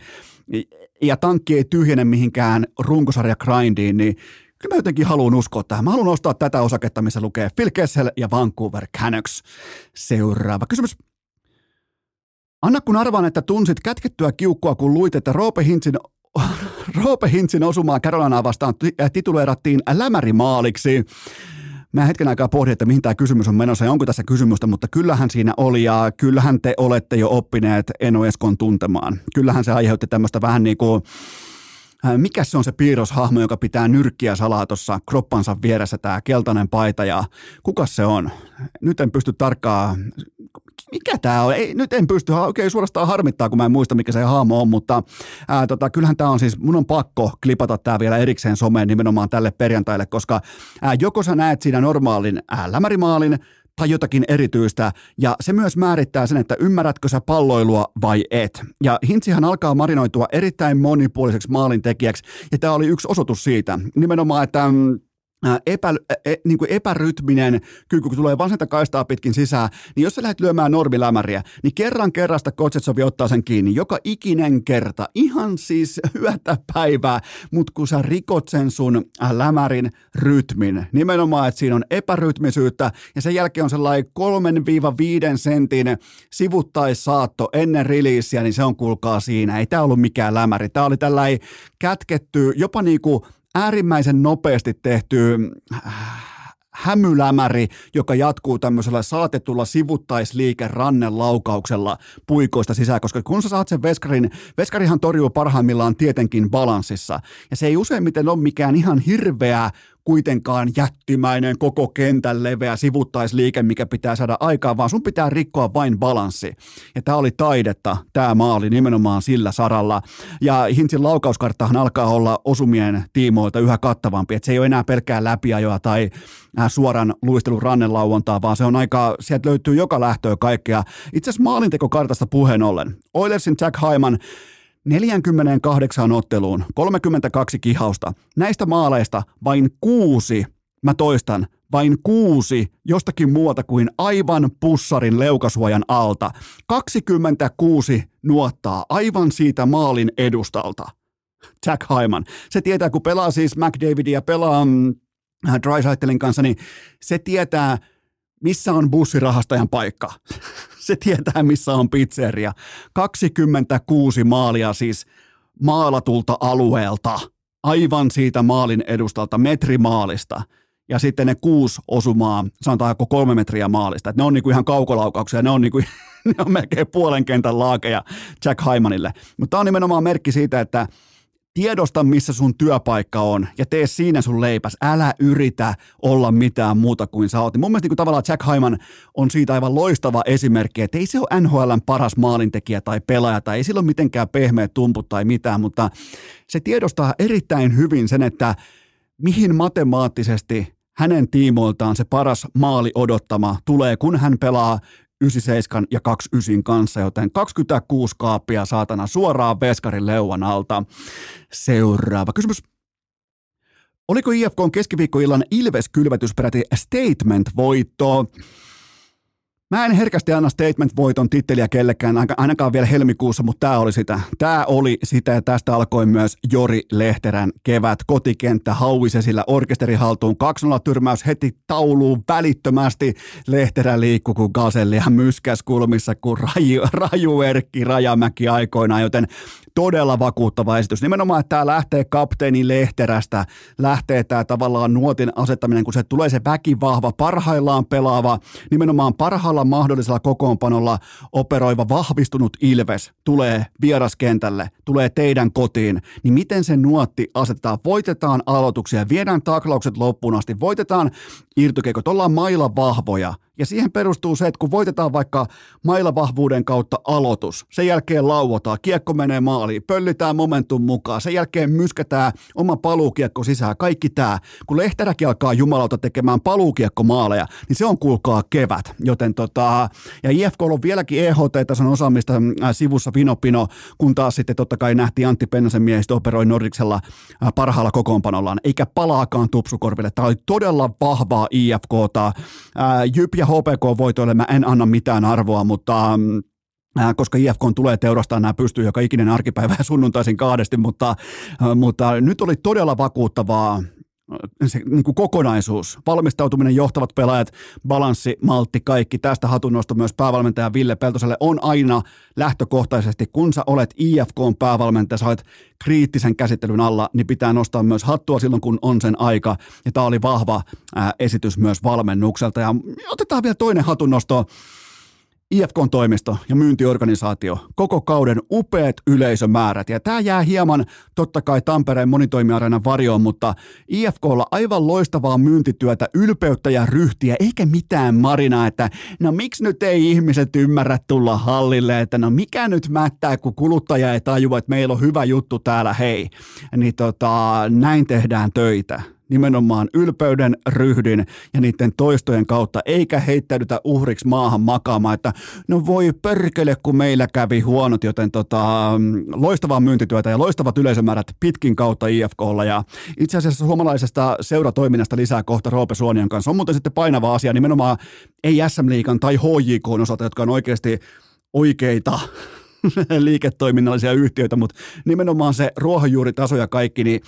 ja tankki ei tyhjene mihinkään runkosarja grindiin, niin kyllä mä jotenkin haluan uskoa tähän. Mä haluan ostaa tätä osaketta, missä lukee Phil Kessel ja Vancouver Canucks. Seuraava kysymys. Anna kun arvaan, että tunsit kätkettyä kiukkua, kun luit, että Roope Hintsin Roope Hintsin osumaa Carolinaa vastaan tituleerattiin lämärimaaliksi. Mä hetken aikaa pohdin, että mihin tämä kysymys on menossa ja onko tässä kysymystä, mutta kyllähän siinä oli ja kyllähän te olette jo oppineet Eno Eskon tuntemaan. Kyllähän se aiheutti tämmöistä vähän niin kuin äh, mikä se on se piirroshahmo, joka pitää nyrkkiä salaa tuossa kroppansa vieressä, tämä keltainen paita ja kuka se on? Nyt en pysty tarkkaan, mikä tämä on? Ei, nyt en pysty, oikein suorastaan harmittaa, kun mä en muista, mikä se haamo on, mutta ää, tota, kyllähän tämä on siis, mun on pakko klipata tämä vielä erikseen someen nimenomaan tälle perjantaille, koska ää, joko sä näet siinä normaalin ää, lämärimaalin, tai jotakin erityistä, ja se myös määrittää sen, että ymmärrätkö sä palloilua vai et. Ja Hintsihan alkaa marinoitua erittäin monipuoliseksi maalintekijäksi, ja tämä oli yksi osoitus siitä. Nimenomaan, että mm, epä, e, niin kuin epärytminen kyky, kun tulee vasenta kaistaa pitkin sisään, niin jos sä lähdet lyömään normilämäriä, niin kerran kerrasta Kotsetsovi ottaa sen kiinni, joka ikinen kerta, ihan siis yötä päivää, mutta kun sä rikot sen sun lämärin rytmin, nimenomaan, että siinä on epärytmisyyttä, ja sen jälkeen on sellainen 3-5 sentin sivuttaissaatto ennen riliisiä, niin se on kuulkaa siinä, ei tämä ollut mikään lämäri, tämä oli tällainen kätketty, jopa niinku äärimmäisen nopeasti tehty äh, hämylämäri, joka jatkuu tämmöisellä saatetulla sivuttaisliike rannen laukauksella puikoista sisään, koska kun sä saat sen veskarin, veskarihan torjuu parhaimmillaan tietenkin balanssissa, ja se ei useimmiten ole mikään ihan hirveä kuitenkaan jättimäinen koko kentän leveä sivuttaisliike, mikä pitää saada aikaan, vaan sun pitää rikkoa vain balanssi. Ja tämä oli taidetta, tämä maali nimenomaan sillä saralla. Ja Hintsin laukauskarttahan alkaa olla osumien tiimoilta yhä kattavampi, että se ei ole enää pelkkää läpiajoa tai äh, suoran luistelun rannenlauontaa, vaan se on aika, sieltä löytyy joka lähtöä kaikkea. Itse asiassa maalintekokartasta puheen ollen. Oilersin Jack Hyman 48 otteluun, 32 kihausta. Näistä maaleista vain kuusi, mä toistan, vain kuusi jostakin muuta kuin aivan pussarin leukasuojan alta. 26 nuottaa aivan siitä maalin edustalta. Jack Hyman. Se tietää, kun pelaa siis McDavidia, pelaa mm, Drysaitelin kanssa, niin se tietää, missä on bussirahastajan paikka. Se tietää, missä on pizzeria. 26 maalia siis maalatulta alueelta, aivan siitä maalin edustalta, metrimaalista. Ja sitten ne kuusi osumaa, sanotaanko kolme metriä maalista. Et ne on niinku ihan kaukolaukauksia, ne on, niinku, ne on melkein puolen kentän laakeja Jack Hymanille. Mutta tämä on nimenomaan merkki siitä, että Tiedosta, missä sun työpaikka on ja tee siinä sun leipäs. Älä yritä olla mitään muuta kuin sä oot. Mun mielestä niin kuin tavallaan Jack Hyman on siitä aivan loistava esimerkki, että ei se ole NHLn paras maalintekijä tai pelaaja tai ei sillä ole mitenkään pehmeät tumput tai mitään, mutta se tiedostaa erittäin hyvin sen, että mihin matemaattisesti hänen tiimoiltaan se paras maali odottama tulee, kun hän pelaa 97 ja 29 kanssa, joten 26 kaappia saatana suoraan veskarin leuan alta. Seuraava kysymys. Oliko IFK keskiviikkoillan Ilves-kylvetys peräti statement-voitto? Mä en herkästi anna statement-voiton titteliä kellekään, ainakaan vielä helmikuussa, mutta tämä oli sitä. Tämä oli sitä ja tästä alkoi myös Jori Lehterän kevät. Kotikenttä hauise sillä orkesteri haltuun 2-0 tyrmäys heti tauluun välittömästi. Lehterä liikkuu kuin gaselli ja myskäs kulmissa kuin raju, raju Erkki Rajamäki aikoinaan, joten todella vakuuttava esitys. Nimenomaan, että tämä lähtee kapteeni Lehterästä, lähtee tämä tavallaan nuotin asettaminen, kun se tulee se väkivahva, parhaillaan pelaava, nimenomaan parhaalla mahdollisella kokoonpanolla operoiva vahvistunut Ilves tulee vieraskentälle, tulee teidän kotiin, niin miten se nuotti asetetaan? Voitetaan aloituksia, viedään taklaukset loppuun asti, voitetaan irtokeikot, ollaan mailla vahvoja – ja siihen perustuu se, että kun voitetaan vaikka mailavahvuuden kautta aloitus, sen jälkeen lauotaan, kiekko menee maaliin, pöllitään momentum mukaan, sen jälkeen myskätään oma paluukiekko sisään, kaikki tämä. Kun Lehteräkin alkaa jumalauta tekemään paluukiekkomaaleja, niin se on kuulkaa kevät. Joten tota, ja IFK on vieläkin EHT-tason osaamista äh, sivussa Vinopino, kun taas sitten totta kai nähtiin Antti Pennasen miehistä operoi Nordiksella äh, parhaalla kokoonpanollaan, eikä palaakaan tupsukorville. Tämä oli todella vahvaa IFKta. Äh, Jyp ja HPK-voitoille mä en anna mitään arvoa, mutta mm, äh, koska IFK tulee teurastaa nämä pystyy joka ikinen arkipäivä ja sunnuntaisin kahdesti, mutta, äh, mutta nyt oli todella vakuuttavaa se niin kuin kokonaisuus, valmistautuminen, johtavat pelaajat, balanssi, maltti, kaikki. Tästä hatunnosto myös päävalmentaja Ville Peltoselle on aina lähtökohtaisesti, kun sä olet IFK on päävalmentaja, sä olet kriittisen käsittelyn alla, niin pitää nostaa myös hattua silloin, kun on sen aika. Ja tämä oli vahva ää, esitys myös valmennukselta. Ja otetaan vielä toinen hatunnosto. IFKn toimisto ja myyntiorganisaatio, koko kauden upeat yleisömäärät. Ja tämä jää hieman totta kai Tampereen monitoimiareenan varjoon, mutta IFKlla aivan loistavaa myyntityötä, ylpeyttä ja ryhtiä, eikä mitään marinaa, että no miksi nyt ei ihmiset ymmärrä tulla hallille, että no mikä nyt mättää, kun kuluttaja ei tajua, että meillä on hyvä juttu täällä, hei. Niin tota, näin tehdään töitä nimenomaan ylpeyden, ryhdin ja niiden toistojen kautta, eikä heittäydytä uhriksi maahan makaamaan, että no voi perkele, kun meillä kävi huonot, joten tota, loistavaa myyntityötä ja loistavat yleisömäärät pitkin kautta IFKlla ja itse asiassa suomalaisesta seuratoiminnasta lisää kohta Roope Suonion kanssa. On muuten sitten painava asia nimenomaan ei SM Liikan tai HJK osalta, jotka on oikeasti oikeita liiketoiminnallisia yhtiöitä, mutta nimenomaan se ruohonjuuritaso ja kaikki, niin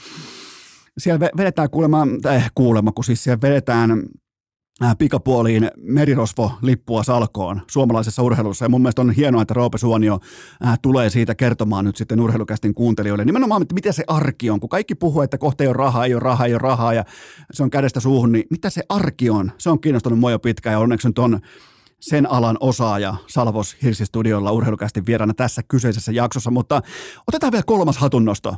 siellä vedetään kuulemma, äh, kuulemma, kun siis siellä vedetään äh, pikapuoliin merirosvo-lippua salkoon suomalaisessa urheilussa. Ja mun mielestä on hienoa, että Roope Suonio äh, tulee siitä kertomaan nyt sitten urheilukästin kuuntelijoille. Nimenomaan, että miten se arki on. Kun kaikki puhuu, että kohta ei ole rahaa, ei ole rahaa, ei ole rahaa ja se on kädestä suuhun, niin mitä se arki on? Se on kiinnostunut mua jo pitkään ja onneksi nyt on sen alan osaaja Salvos Hirsistudiolla urheilukästin vieraana tässä kyseisessä jaksossa. Mutta otetaan vielä kolmas hatunnosto.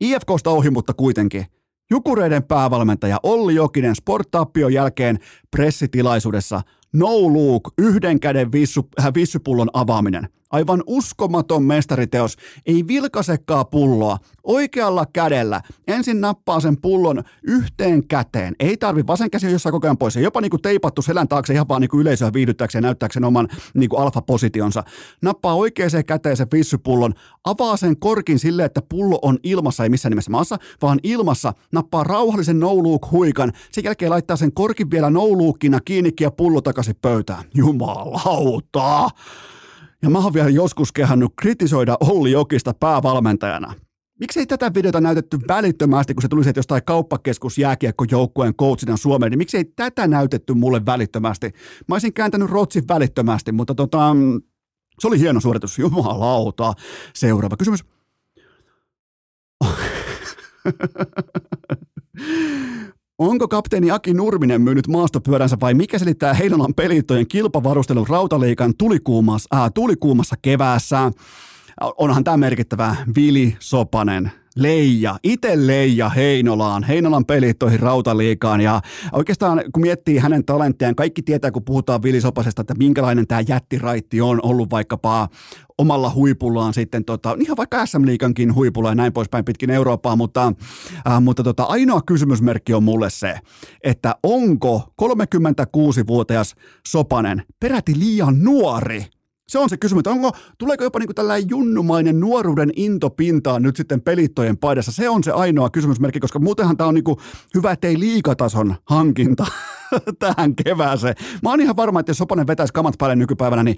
IFKsta ohi, mutta kuitenkin – Jukureiden päävalmentaja Olli Jokinen sporttappion jälkeen pressitilaisuudessa No Luke, yhden käden vissu, äh, vissypullon avaaminen – Aivan uskomaton mestariteos. Ei vilkasekaa pulloa. Oikealla kädellä. Ensin nappaa sen pullon yhteen käteen. Ei tarvi vasen käsi jossain koko ajan pois. Jopa niinku teipattu selän taakse ihan vaan niinku yleisöä viihdyttääkseen ja näyttääkseen oman niinku alfa-positionsa. Nappaa oikeaan käteen sen vissypullon. Avaa sen korkin silleen, että pullo on ilmassa, ei missään nimessä maassa, vaan ilmassa. Nappaa rauhallisen no huikan. Sen jälkeen laittaa sen korkin vielä no kiinni ja pullo takaisin pöytään. Jumalauta! Ja mä oon vielä joskus kehannut kritisoida Olli Jokista päävalmentajana. Miksi ei tätä videota näytetty välittömästi, kun se tuli sieltä jostain kauppakeskus jääkiekkojoukkueen coachina Suomeen, niin miksi ei tätä näytetty mulle välittömästi? Mä olisin kääntänyt Rotsin välittömästi, mutta tota, se oli hieno suoritus. Jumalauta. Seuraava kysymys. Onko kapteeni Aki Nurminen myynyt maastopyöränsä vai mikä selittää Heinolan pelittojen kilpavarustelun rautaliikan tulikuumassa, äh, tulikuumassa keväässä? Onhan tämä merkittävä Vili Sopanen, Leija, itse Leija Heinolaan, Heinolan pelittoihin rautaliikaan ja oikeastaan kun miettii hänen talenttiaan, kaikki tietää kun puhutaan Vili Sopasesta, että minkälainen tämä jättiraitti on ollut vaikkapa omalla huipullaan sitten, tota, ihan vaikka SM Liikankin huipulla ja näin poispäin pitkin Eurooppaa, mutta, äh, mutta tota, ainoa kysymysmerkki on mulle se, että onko 36-vuotias Sopanen peräti liian nuori se on se kysymys, että onko, tuleeko jopa niin tällainen junnumainen nuoruuden into pintaan nyt sitten pelittojen paidassa. Se on se ainoa kysymysmerkki, koska muutenhan tämä on niin hyvä, ettei liikatason hankinta tähän kevääseen. Mä oon ihan varma, että jos Sopanen vetäisi kamat päälle nykypäivänä, niin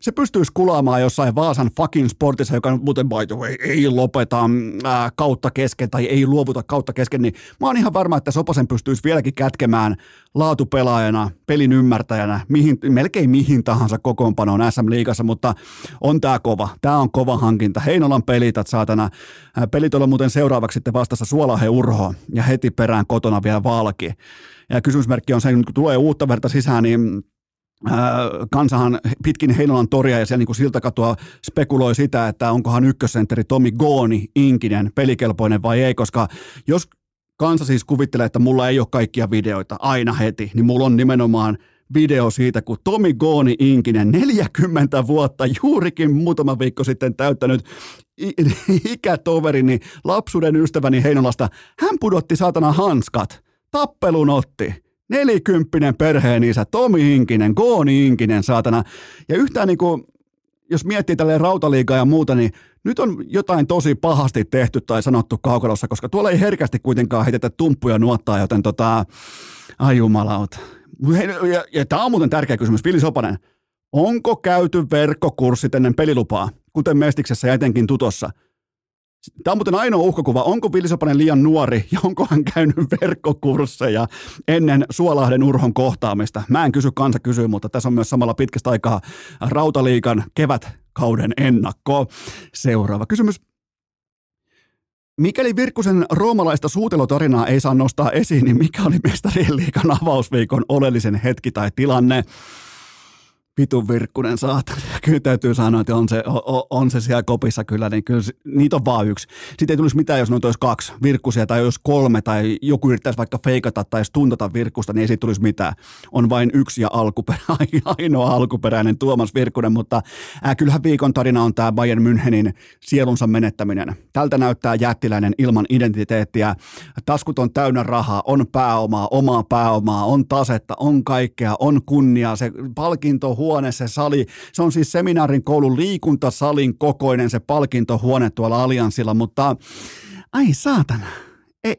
se pystyisi kulaamaan jossain Vaasan fucking sportissa, joka muuten by the way, ei lopeta ää, kautta kesken tai ei luovuta kautta kesken, niin mä oon ihan varma, että Sopasen pystyisi vieläkin kätkemään laatupelaajana, pelin ymmärtäjänä, mihin, melkein mihin tahansa kokoonpanoon SM Liigassa, mutta on tää kova. Tää on kova hankinta. Heinolan pelit, että saatana. Pelit on muuten seuraavaksi sitten vastassa Suolahe Urho ja heti perään kotona vielä Valki. Ja kysymysmerkki on se, kun tulee uutta verta sisään, niin kansahan pitkin Heinolan toria ja siellä niin kuin siltakatoa spekuloi sitä, että onkohan ykkössentteri Tomi Gooni Inkinen pelikelpoinen vai ei, koska jos kansa siis kuvittelee, että mulla ei ole kaikkia videoita aina heti, niin mulla on nimenomaan video siitä, kun Tomi Gooni Inkinen, 40 vuotta, juurikin muutama viikko sitten täyttänyt ikätoverini, lapsuuden ystäväni Heinolasta, hän pudotti saatana hanskat tappelun otti. Nelikymppinen perheen isä, Tomi Inkinen, Gooni Inkinen, saatana. Ja yhtään niin kuin, jos miettii tälleen rautaliigaa ja muuta, niin nyt on jotain tosi pahasti tehty tai sanottu kaukalossa, koska tuolla ei herkästi kuitenkaan heitetä tumppuja nuottaa, joten tota, ai jumalauta. Ja, ja, ja tämä on muuten tärkeä kysymys, Vili Sopanen. Onko käyty verkkokurssit ennen pelilupaa, kuten Mestiksessä ja etenkin Tutossa – Tämä on muuten ainoa uhkakuva. Onko Villi liian nuori ja onko hän käynyt verkkokursseja ennen Suolahden Urhon kohtaamista? Mä en kysy, kansa kysyy, mutta tässä on myös samalla pitkästä aikaa Rautaliikan kevätkauden ennakko. Seuraava kysymys. Mikäli Virkkusen roomalaista suutelotarinaa ei saa nostaa esiin, niin mikä oli mestarien liikan avausviikon oleellisen hetki tai tilanne? Vitun virkkunen saatana. Kyllä täytyy sanoa, että on se, on, on se siellä kopissa kyllä, niin kyllä niitä on vaan yksi. Sitten ei tulisi mitään, jos noita olisi kaksi virkkusia tai jos kolme tai joku yrittäisi vaikka feikata tai stuntata virkkusta, niin ei siitä tulisi mitään. On vain yksi ja alkuperä, ainoa alkuperäinen Tuomas Virkkunen, mutta äh, kyllähän viikon tarina on tämä Bayern Münchenin sielunsa menettäminen. Tältä näyttää jättiläinen ilman identiteettiä. Taskut on täynnä rahaa, on pääomaa, omaa pääomaa, on tasetta, on kaikkea, on kunnia, se palkinto huone, se sali. Se on siis seminaarin koulun liikuntasalin kokoinen se palkintohuone tuolla Allianssilla, mutta ai saatana, ei,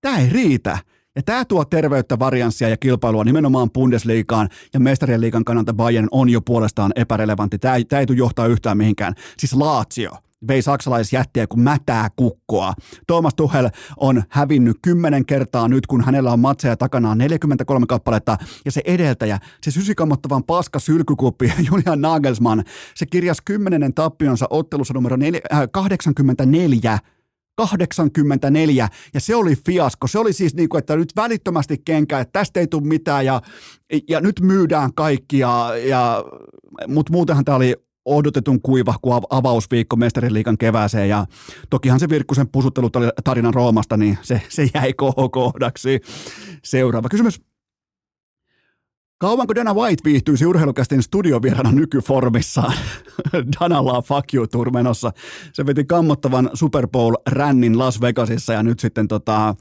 tämä ei riitä. Ja tämä tuo terveyttä, varianssia ja kilpailua nimenomaan Bundesliigaan ja mestarien liigan kannalta Bayern on jo puolestaan epärelevantti. Tämä ei, tämä ei tule johtaa yhtään mihinkään. Siis Lazio vei saksalaisjättiä kuin mätää kukkoa. Thomas Tuchel on hävinnyt kymmenen kertaa nyt, kun hänellä on matseja takanaan 43 kappaletta, ja se edeltäjä, se sysikammottavan paska sylkykuppi Julian Nagelsmann, se kirjasi kymmenennen tappionsa ottelussa numero 4, äh, 84 84, ja se oli fiasko. Se oli siis niin kuin, että nyt välittömästi kenkä, että tästä ei tule mitään, ja, ja nyt myydään kaikki, ja, ja, mutta muutenhan tämä oli odotetun kuiva kuin avausviikko mestariliikan kevääseen ja tokihan se Virkkusen tarinan Roomasta, niin se, se jäi kohdaksi. Seuraava kysymys. Kauanko Dana White viihtyisi urheilukästin studiovierana nykyformissaan? Danalla fuck you tour menossa. Se veti kammottavan Super Bowl-rännin Las Vegasissa ja nyt sitten tota,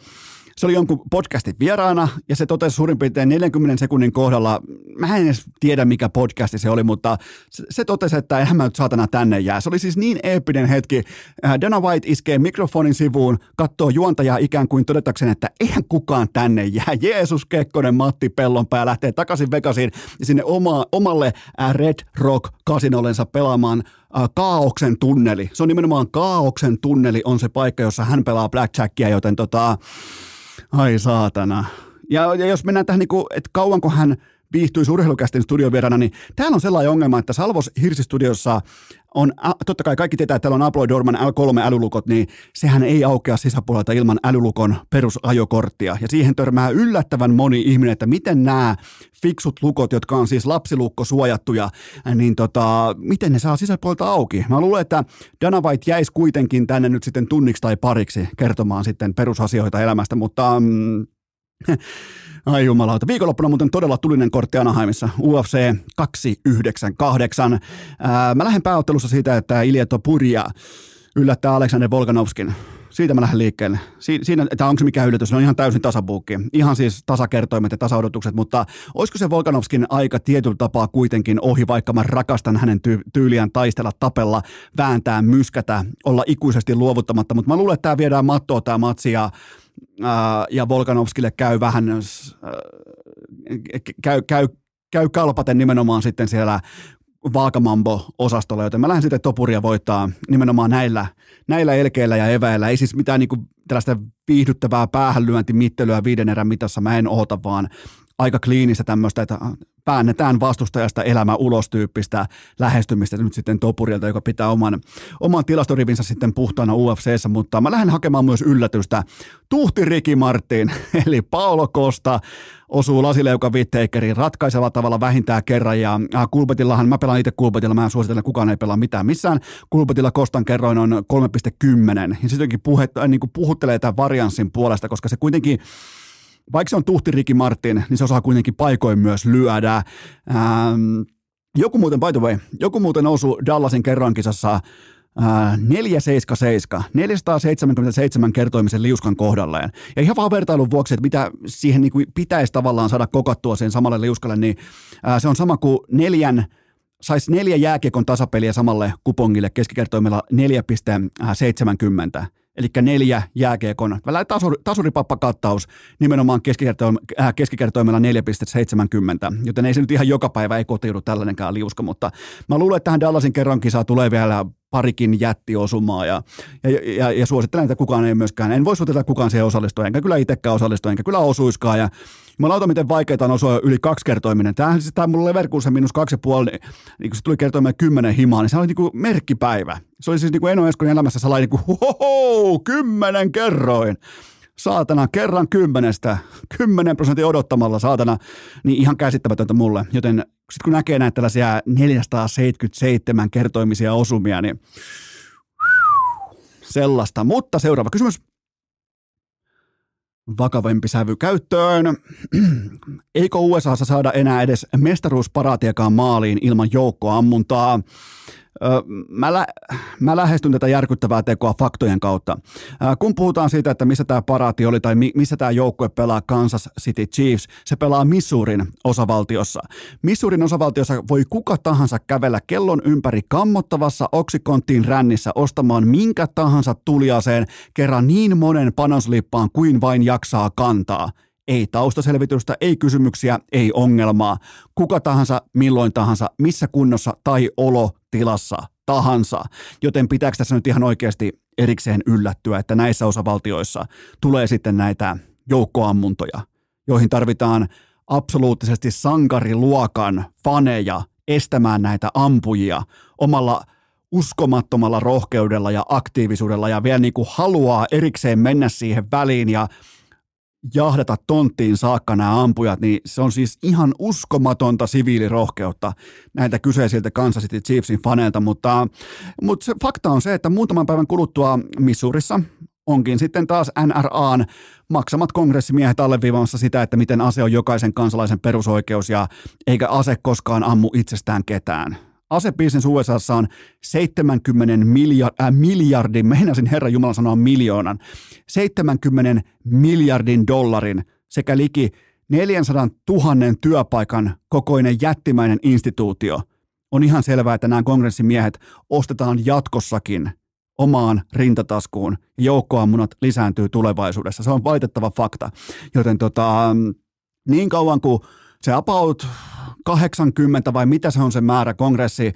se oli jonkun podcastin vieraana ja se totesi suurin piirtein 40 sekunnin kohdalla, mä en edes tiedä mikä podcasti se oli, mutta se, totesi, että eihän mä nyt saatana tänne jää. Se oli siis niin eeppinen hetki. Äh, Dana White iskee mikrofonin sivuun, katsoo juontajaa ikään kuin todetakseen, että eihän kukaan tänne jää. Jeesus Kekkonen, Matti Pellonpää lähtee takaisin Vegasiin ja sinne oma, omalle äh, Red Rock kasinollensa pelaamaan äh, Kaauksen tunneli. Se on nimenomaan Kaauksen tunneli on se paikka, jossa hän pelaa blackjackia, joten tota, Ai saatana. Ja, ja jos mennään tähän, niin kuin, että kauanko hän viihtyisi urheilukästin studiovierana, niin täällä on sellainen ongelma, että Salvos Hirsistudiossa on, totta kai kaikki tietää, että täällä on Apple Dorman L3 älylukot, niin sehän ei aukea sisäpuolelta ilman älylukon perusajokorttia. Ja siihen törmää yllättävän moni ihminen, että miten nämä fiksut lukot, jotka on siis lapsilukko suojattuja, niin tota, miten ne saa sisäpuolelta auki? Mä luulen, että Dana White jäisi kuitenkin tänne nyt sitten tunniksi tai pariksi kertomaan sitten perusasioita elämästä, mutta mm, Ai jumalauta. Viikonloppuna muuten todella tulinen kortti Anaheimissa. UFC 298. Ää, mä lähden pääottelussa siitä, että Ilieto Purja yllättää Aleksander Volkanovskin. Siitä mä lähden liikkeelle. Si- siinä, että onko se mikä yllätys, se on ihan täysin tasabuukki. Ihan siis tasakertoimet ja tasaodotukset, mutta olisiko se Volkanovskin aika tietyllä tapaa kuitenkin ohi, vaikka mä rakastan hänen ty- tyyliään taistella, tapella, vääntää, myskätä, olla ikuisesti luovuttamatta, mutta mä luulen, että tämä viedään mattoa tämä matsi ja ja Volkanovskille käy vähän, käy, käy, käy kalpaten nimenomaan sitten siellä Vaakamambo-osastolla, joten mä lähden sitten Topuria voittaa nimenomaan näillä, näillä elkeillä ja eväillä. Ei siis mitään niin kuin tällaista viihdyttävää päähänlyöntimittelyä viiden erän mitassa mä en oota, vaan aika kliinistä tämmöistä, että päännetään vastustajasta elämä ulos tyyppistä lähestymistä nyt sitten Topurilta, joka pitää oman, oman tilastorivinsä sitten puhtaana UFCssä, mutta mä lähden hakemaan myös yllätystä. Tuhti Riki Martin, eli Paolo Costa, osuu lasileuka Wittakeriin ratkaisella tavalla vähintään kerran ja äh, Kulpetillahan, mä pelaan itse Kulpetilla, mä en suosittele, kukaan ei pelaa mitään missään. Kulpetilla Kostan kerroin on 3,10 ja sittenkin puhe, äh, niin puhuttelee tämän varianssin puolesta, koska se kuitenkin vaikka se on tuhti Ricky Martin, niin se osaa kuitenkin paikoin myös lyödä. Ähm, joku muuten, by the way, joku muuten osui Dallasin kerroinkisassa 477, 477 kertoimisen liuskan kohdalleen. Ja ihan vaan vertailun vuoksi, että mitä siihen niin kuin pitäisi tavallaan saada kokattua sen samalle liuskalle, niin ää, se on sama kuin neljän, saisi neljä jääkiekon tasapeliä samalle kupongille keskikertoimella 4,70 eli neljä jääkiekon, tasuri, tasuripappa-kattaus nimenomaan keskikertoim, äh, keskikertoimella 4,70, joten ei se nyt ihan joka päivä ei kotiudu tällainenkaan liuska, mutta mä luulen, että tähän Dallasin kerran kisaa tulee vielä parikin jättiosumaa ja, ja, ja, ja suosittelen, että kukaan ei myöskään, en voi suositella kukaan siihen osallistua, enkä kyllä itsekään osallistua, enkä kyllä osuiskaan. Ja Mä lautan, miten vaikeaa on osua yli kaksi kertoiminen. Tämähän siis tämä mulla Leverkusen miinus kaksi ja puoli, niin, niin kun se tuli kertoimeen kymmenen himaa, niin se oli niin kuin merkkipäivä. Se oli siis niin kuin Eno Eskon elämässä sellainen niin kuin, hoho, kymmenen kerroin saatana, kerran kymmenestä, kymmenen prosentin odottamalla, saatana, niin ihan käsittämätöntä mulle. Joten sitten kun näkee näitä tällaisia 477 kertoimisia osumia, niin sellaista. Mutta seuraava kysymys. Vakavempi sävy käyttöön. Eikö USAssa saada enää edes mestaruusparaatiakaan maaliin ilman joukkoammuntaa? Mä, lä- mä lähestyn tätä järkyttävää tekoa faktojen kautta. Kun puhutaan siitä, että missä tämä paraati oli tai missä tämä joukkue pelaa Kansas City Chiefs, se pelaa Missourin osavaltiossa. Missourin osavaltiossa voi kuka tahansa kävellä kellon ympäri kammottavassa oksikonttiin rännissä ostamaan minkä tahansa tuliaseen kerran niin monen panoslippaan kuin vain jaksaa kantaa – ei taustaselvitystä, ei kysymyksiä, ei ongelmaa. Kuka tahansa, milloin tahansa, missä kunnossa tai olotilassa tahansa. Joten pitääkö tässä nyt ihan oikeasti erikseen yllättyä, että näissä osavaltioissa tulee sitten näitä joukkoammuntoja, joihin tarvitaan absoluuttisesti sankariluokan faneja estämään näitä ampujia omalla uskomattomalla rohkeudella ja aktiivisuudella ja vielä niin kuin haluaa erikseen mennä siihen väliin ja jahdata tonttiin saakka nämä ampujat, niin se on siis ihan uskomatonta siviilirohkeutta näitä kyseisiltä Kansas City Chiefsin faneilta, mutta, mutta se fakta on se, että muutaman päivän kuluttua Missourissa onkin sitten taas NRAn maksamat kongressimiehet alleviivamassa sitä, että miten ase on jokaisen kansalaisen perusoikeus ja eikä ase koskaan ammu itsestään ketään asebisnes USAssa on 70 miljard, äh, miljardin, meinasin Herra Jumala sanoa miljoonan, 70 miljardin dollarin sekä liki 400 000 työpaikan kokoinen jättimäinen instituutio. On ihan selvää, että nämä kongressimiehet ostetaan jatkossakin omaan rintataskuun ja joukkoammunat lisääntyy tulevaisuudessa. Se on valitettava fakta. Joten tota, niin kauan kuin se about 80 vai mitä se on se määrä kongressi,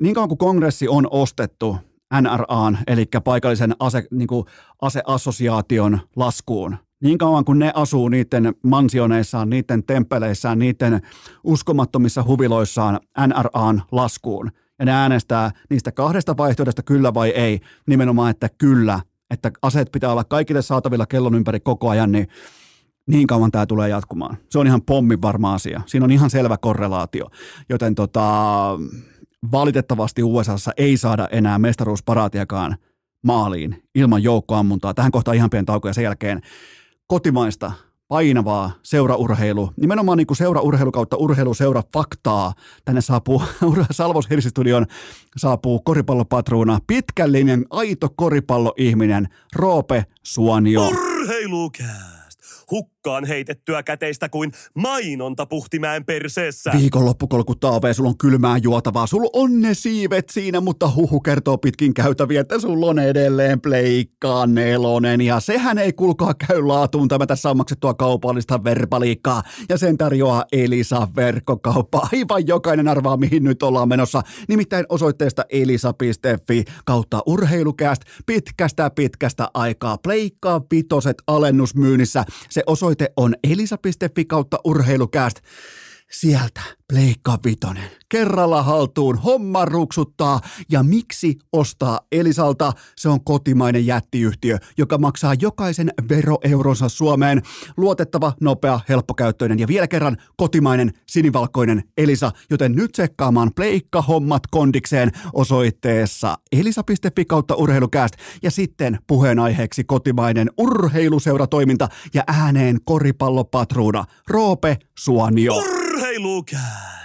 niin kauan kuin kongressi on ostettu NRAn, eli paikallisen ase, niin kuin aseassosiaation laskuun, niin kauan kuin ne asuu niiden mansioneissaan, niiden temppeleissään, niiden uskomattomissa huviloissaan NRAn laskuun, ja ne äänestää niistä kahdesta vaihtoehdosta kyllä vai ei, nimenomaan että kyllä, että aseet pitää olla kaikille saatavilla kellon ympäri koko ajan, niin niin kauan tämä tulee jatkumaan. Se on ihan pommin varma asia. Siinä on ihan selvä korrelaatio. Joten tota, valitettavasti USAssa ei saada enää mestaruusparaatiakaan maaliin ilman joukkoammuntaa. Tähän kohtaan ihan pieni tauko ja sen jälkeen kotimaista painavaa seuraurheilu, nimenomaan niin kuin seuraurheilu kautta urheiluseura faktaa. Tänne saapuu Salvos Hirsistudion saapuu koripallopatruuna, pitkän linjan aito koripalloihminen Roope Suonio. Urheilukää! Hukkaan heitettyä käteistä kuin mainonta puhtimäen perseessä. Viikonloppu kolkuttaa ovea, sulla on kylmää juotavaa, sulla on ne siivet siinä, mutta huhu kertoo pitkin käytäviä, että sulla on edelleen pleikkaa nelonen. Ja sehän ei kulkaa käy laatuun, tämä tässä on maksettua kaupallista verbaliikkaa. Ja sen tarjoaa Elisa verkkokauppa. Aivan jokainen arvaa, mihin nyt ollaan menossa. Nimittäin osoitteesta elisa.fi kautta urheilukääst pitkästä pitkästä aikaa. Pleikkaa pitoset alennusmyynnissä. Se osoite on elisa.fi kautta urheilukääst. Sieltä Pleikka Vitonen. Kerralla haltuun, homma ruksuttaa ja miksi ostaa Elisalta? Se on kotimainen jättiyhtiö, joka maksaa jokaisen veroeuronsa Suomeen. Luotettava, nopea, helppokäyttöinen ja vielä kerran kotimainen sinivalkoinen Elisa, joten nyt tsekkaamaan Pleikka hommat kondikseen osoitteessa elisa.fi kautta urheilukääst ja sitten puheenaiheeksi kotimainen urheiluseuratoiminta ja ääneen koripallopatruuna Roope Suonio. Urheilukääst!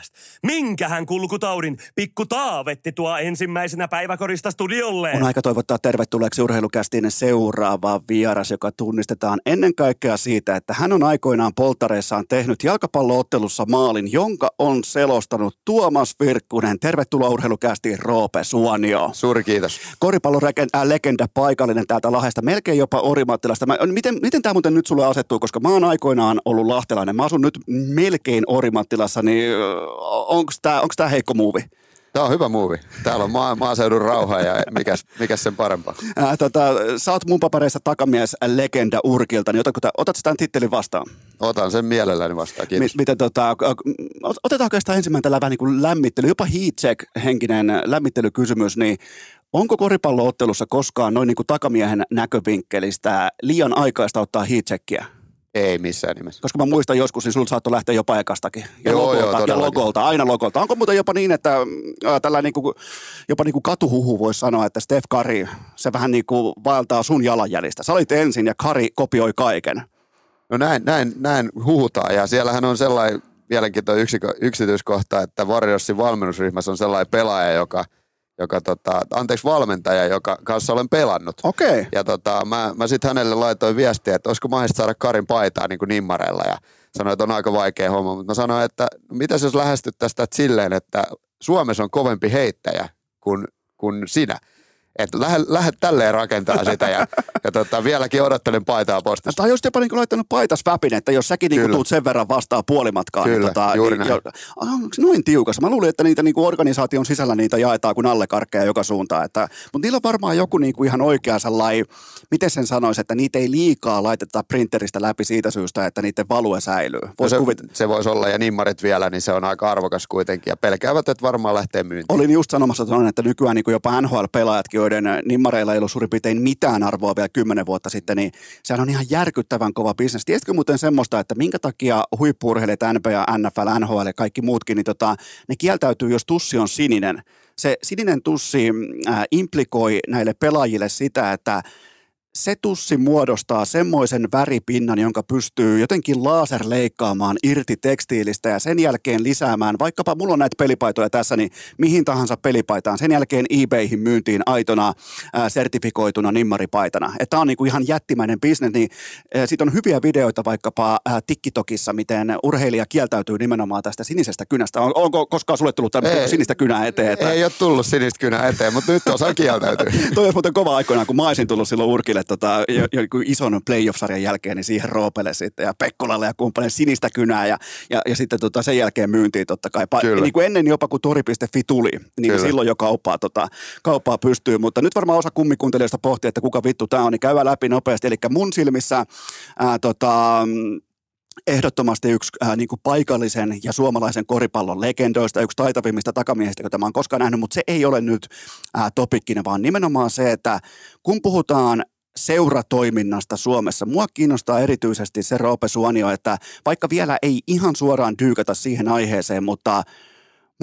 Minkähän kulkutaudin pikku Taavetti tuo ensimmäisenä päiväkorista studiolle? On aika toivottaa tervetulleeksi urheilukästiin seuraava vieras, joka tunnistetaan ennen kaikkea siitä, että hän on aikoinaan polttareissaan tehnyt jalkapalloottelussa maalin, jonka on selostanut Tuomas Virkkunen. Tervetuloa urheilukästiin Roope Suonio. Suuri kiitos. Koripallolegenda paikallinen täältä Lahdesta, melkein jopa Orimattilasta. Mä, miten, miten tämä muuten nyt sulle asettuu, koska mä oon aikoinaan ollut lahtelainen. Mä asun nyt melkein Orimattilassa, niin onko tämä onko tää heikko muuvi? Tämä on hyvä muuvi. Täällä on maa, maaseudun rauha ja mikäs, mikäs sen parempaa. Ää, tota, sä oot mun papereissa takamies legenda Urkilta, niin otatko, otatko tämän tittelin vastaan? Otan sen mielelläni vastaan, kiitos. M- miten, tota, otetaan oikeastaan ensimmäinen tällä vähän niin kuin lämmittely, jopa heat check henkinen lämmittelykysymys, niin onko koripalloottelussa koskaan noin niin kuin takamiehen näkövinkkelistä liian aikaista ottaa heat checkia? Ei missään nimessä. Koska mä muistan joskus, niin sulla saattoi lähteä jopa ekastakin. Ja, Joo, logolta, joo, ja logolta, aina logolta. Onko muuten jopa niin, että äh, tällä niin kuin, jopa niin kuin katuhuhu voisi sanoa, että Steph Curry, se vähän niin kuin vaeltaa sun jalanjäljistä. Sä olit ensin ja Curry kopioi kaiken. No näin, näin, näin huhutaan ja siellähän on sellainen mielenkiintoinen yksikö, yksityiskohta, että Warriorsin valmennusryhmässä on sellainen pelaaja, joka, joka tota, anteeksi valmentaja, joka kanssa olen pelannut. Okei. Okay. Ja tota, mä, mä sitten hänelle laitoin viestiä, että olisiko mahdollista saada Karin paitaa niin kuin nimmareilla ja sanoin, että on aika vaikea homma, mutta mä sanoin, että mitäs jos lähestyt tästä silleen, että Suomessa on kovempi heittäjä kuin, kuin sinä. Että lähde, lähde tälleen rakentaa sitä ja, ja tota, vieläkin odottelen paitaa postissa. Tai jos jopa niin laittanut paitasväpin, että jos säkin niin tuut sen verran vastaan puolimatkaa. Kyllä, niin, tota, juuri niin, näin. ah, onko noin tiukas? Mä luulin, että niitä niin kuin organisaation sisällä niitä jaetaan kuin allekarkkeja joka suuntaan. Että, mutta niillä on varmaan joku niin kuin ihan oikea sellainen, miten sen sanoisi, että niitä ei liikaa laiteta printeristä läpi siitä syystä, että niiden value säilyy. No Voisi se, kuvitella. se voisi olla, ja nimmarit vielä, niin se on aika arvokas kuitenkin. Ja pelkäävät, että varmaan lähtee myyntiin. Olin just sanomassa tuonne, että nykyään niin kuin jopa NHL-pelaajatkin, joiden nimmareilla ei ollut suurin piirtein mitään arvoa vielä kymmenen vuotta sitten, niin sehän on ihan järkyttävän kova bisnes. Tiesitkö muuten semmoista, että minkä takia huippuurheilijat NBA, NFL, NHL ja kaikki muutkin, niin tota, ne kieltäytyy, jos tussi on sininen. Se sininen tussi äh, implikoi näille pelaajille sitä, että se tussi muodostaa semmoisen väripinnan, jonka pystyy jotenkin laserleikkaamaan irti tekstiilistä ja sen jälkeen lisäämään, vaikkapa mulla on näitä pelipaitoja tässä, niin mihin tahansa pelipaitaan, sen jälkeen eBayhin myyntiin aitona ää, sertifikoituna nimmaripaitana. Tämä on niinku ihan jättimäinen bisnes, niin sitten on hyviä videoita vaikkapa ää, TikTokissa, miten urheilija kieltäytyy nimenomaan tästä sinisestä kynästä. On, onko koskaan sulle tullut tämmöistä sinistä kynää eteen? Että... Ei ole tullut sinistä kynää eteen, mutta nyt osaa kieltäytyä. Toi olisi muuten kova aikoina, kun mä olisin tullut silloin Urkille tota, jo, jo, ison playoff-sarjan jälkeen, niin siihen Roopelle sitten ja Pekkolalle ja kumppanille sinistä kynää ja, ja, ja sitten tota, sen jälkeen myyntiin totta kai. Pa- Kyllä. niin kuin ennen jopa kun tori.fi tuli, niin Kyllä. silloin jo kauppaa, tota, kauppaa pystyy. Mutta nyt varmaan osa kummikuuntelijoista pohtii, että kuka vittu tämä on, niin käydään läpi nopeasti. Eli mun silmissä ää, tota, ehdottomasti yksi äh, niin kuin paikallisen ja suomalaisen koripallon legendoista, yksi taitavimmista takamiehistä, jota mä oon koskaan nähnyt, mutta se ei ole nyt äh, topikkinen, vaan nimenomaan se, että kun puhutaan seuratoiminnasta Suomessa. Mua kiinnostaa erityisesti se Roope Suonio, että vaikka vielä ei ihan suoraan dyykata siihen aiheeseen, mutta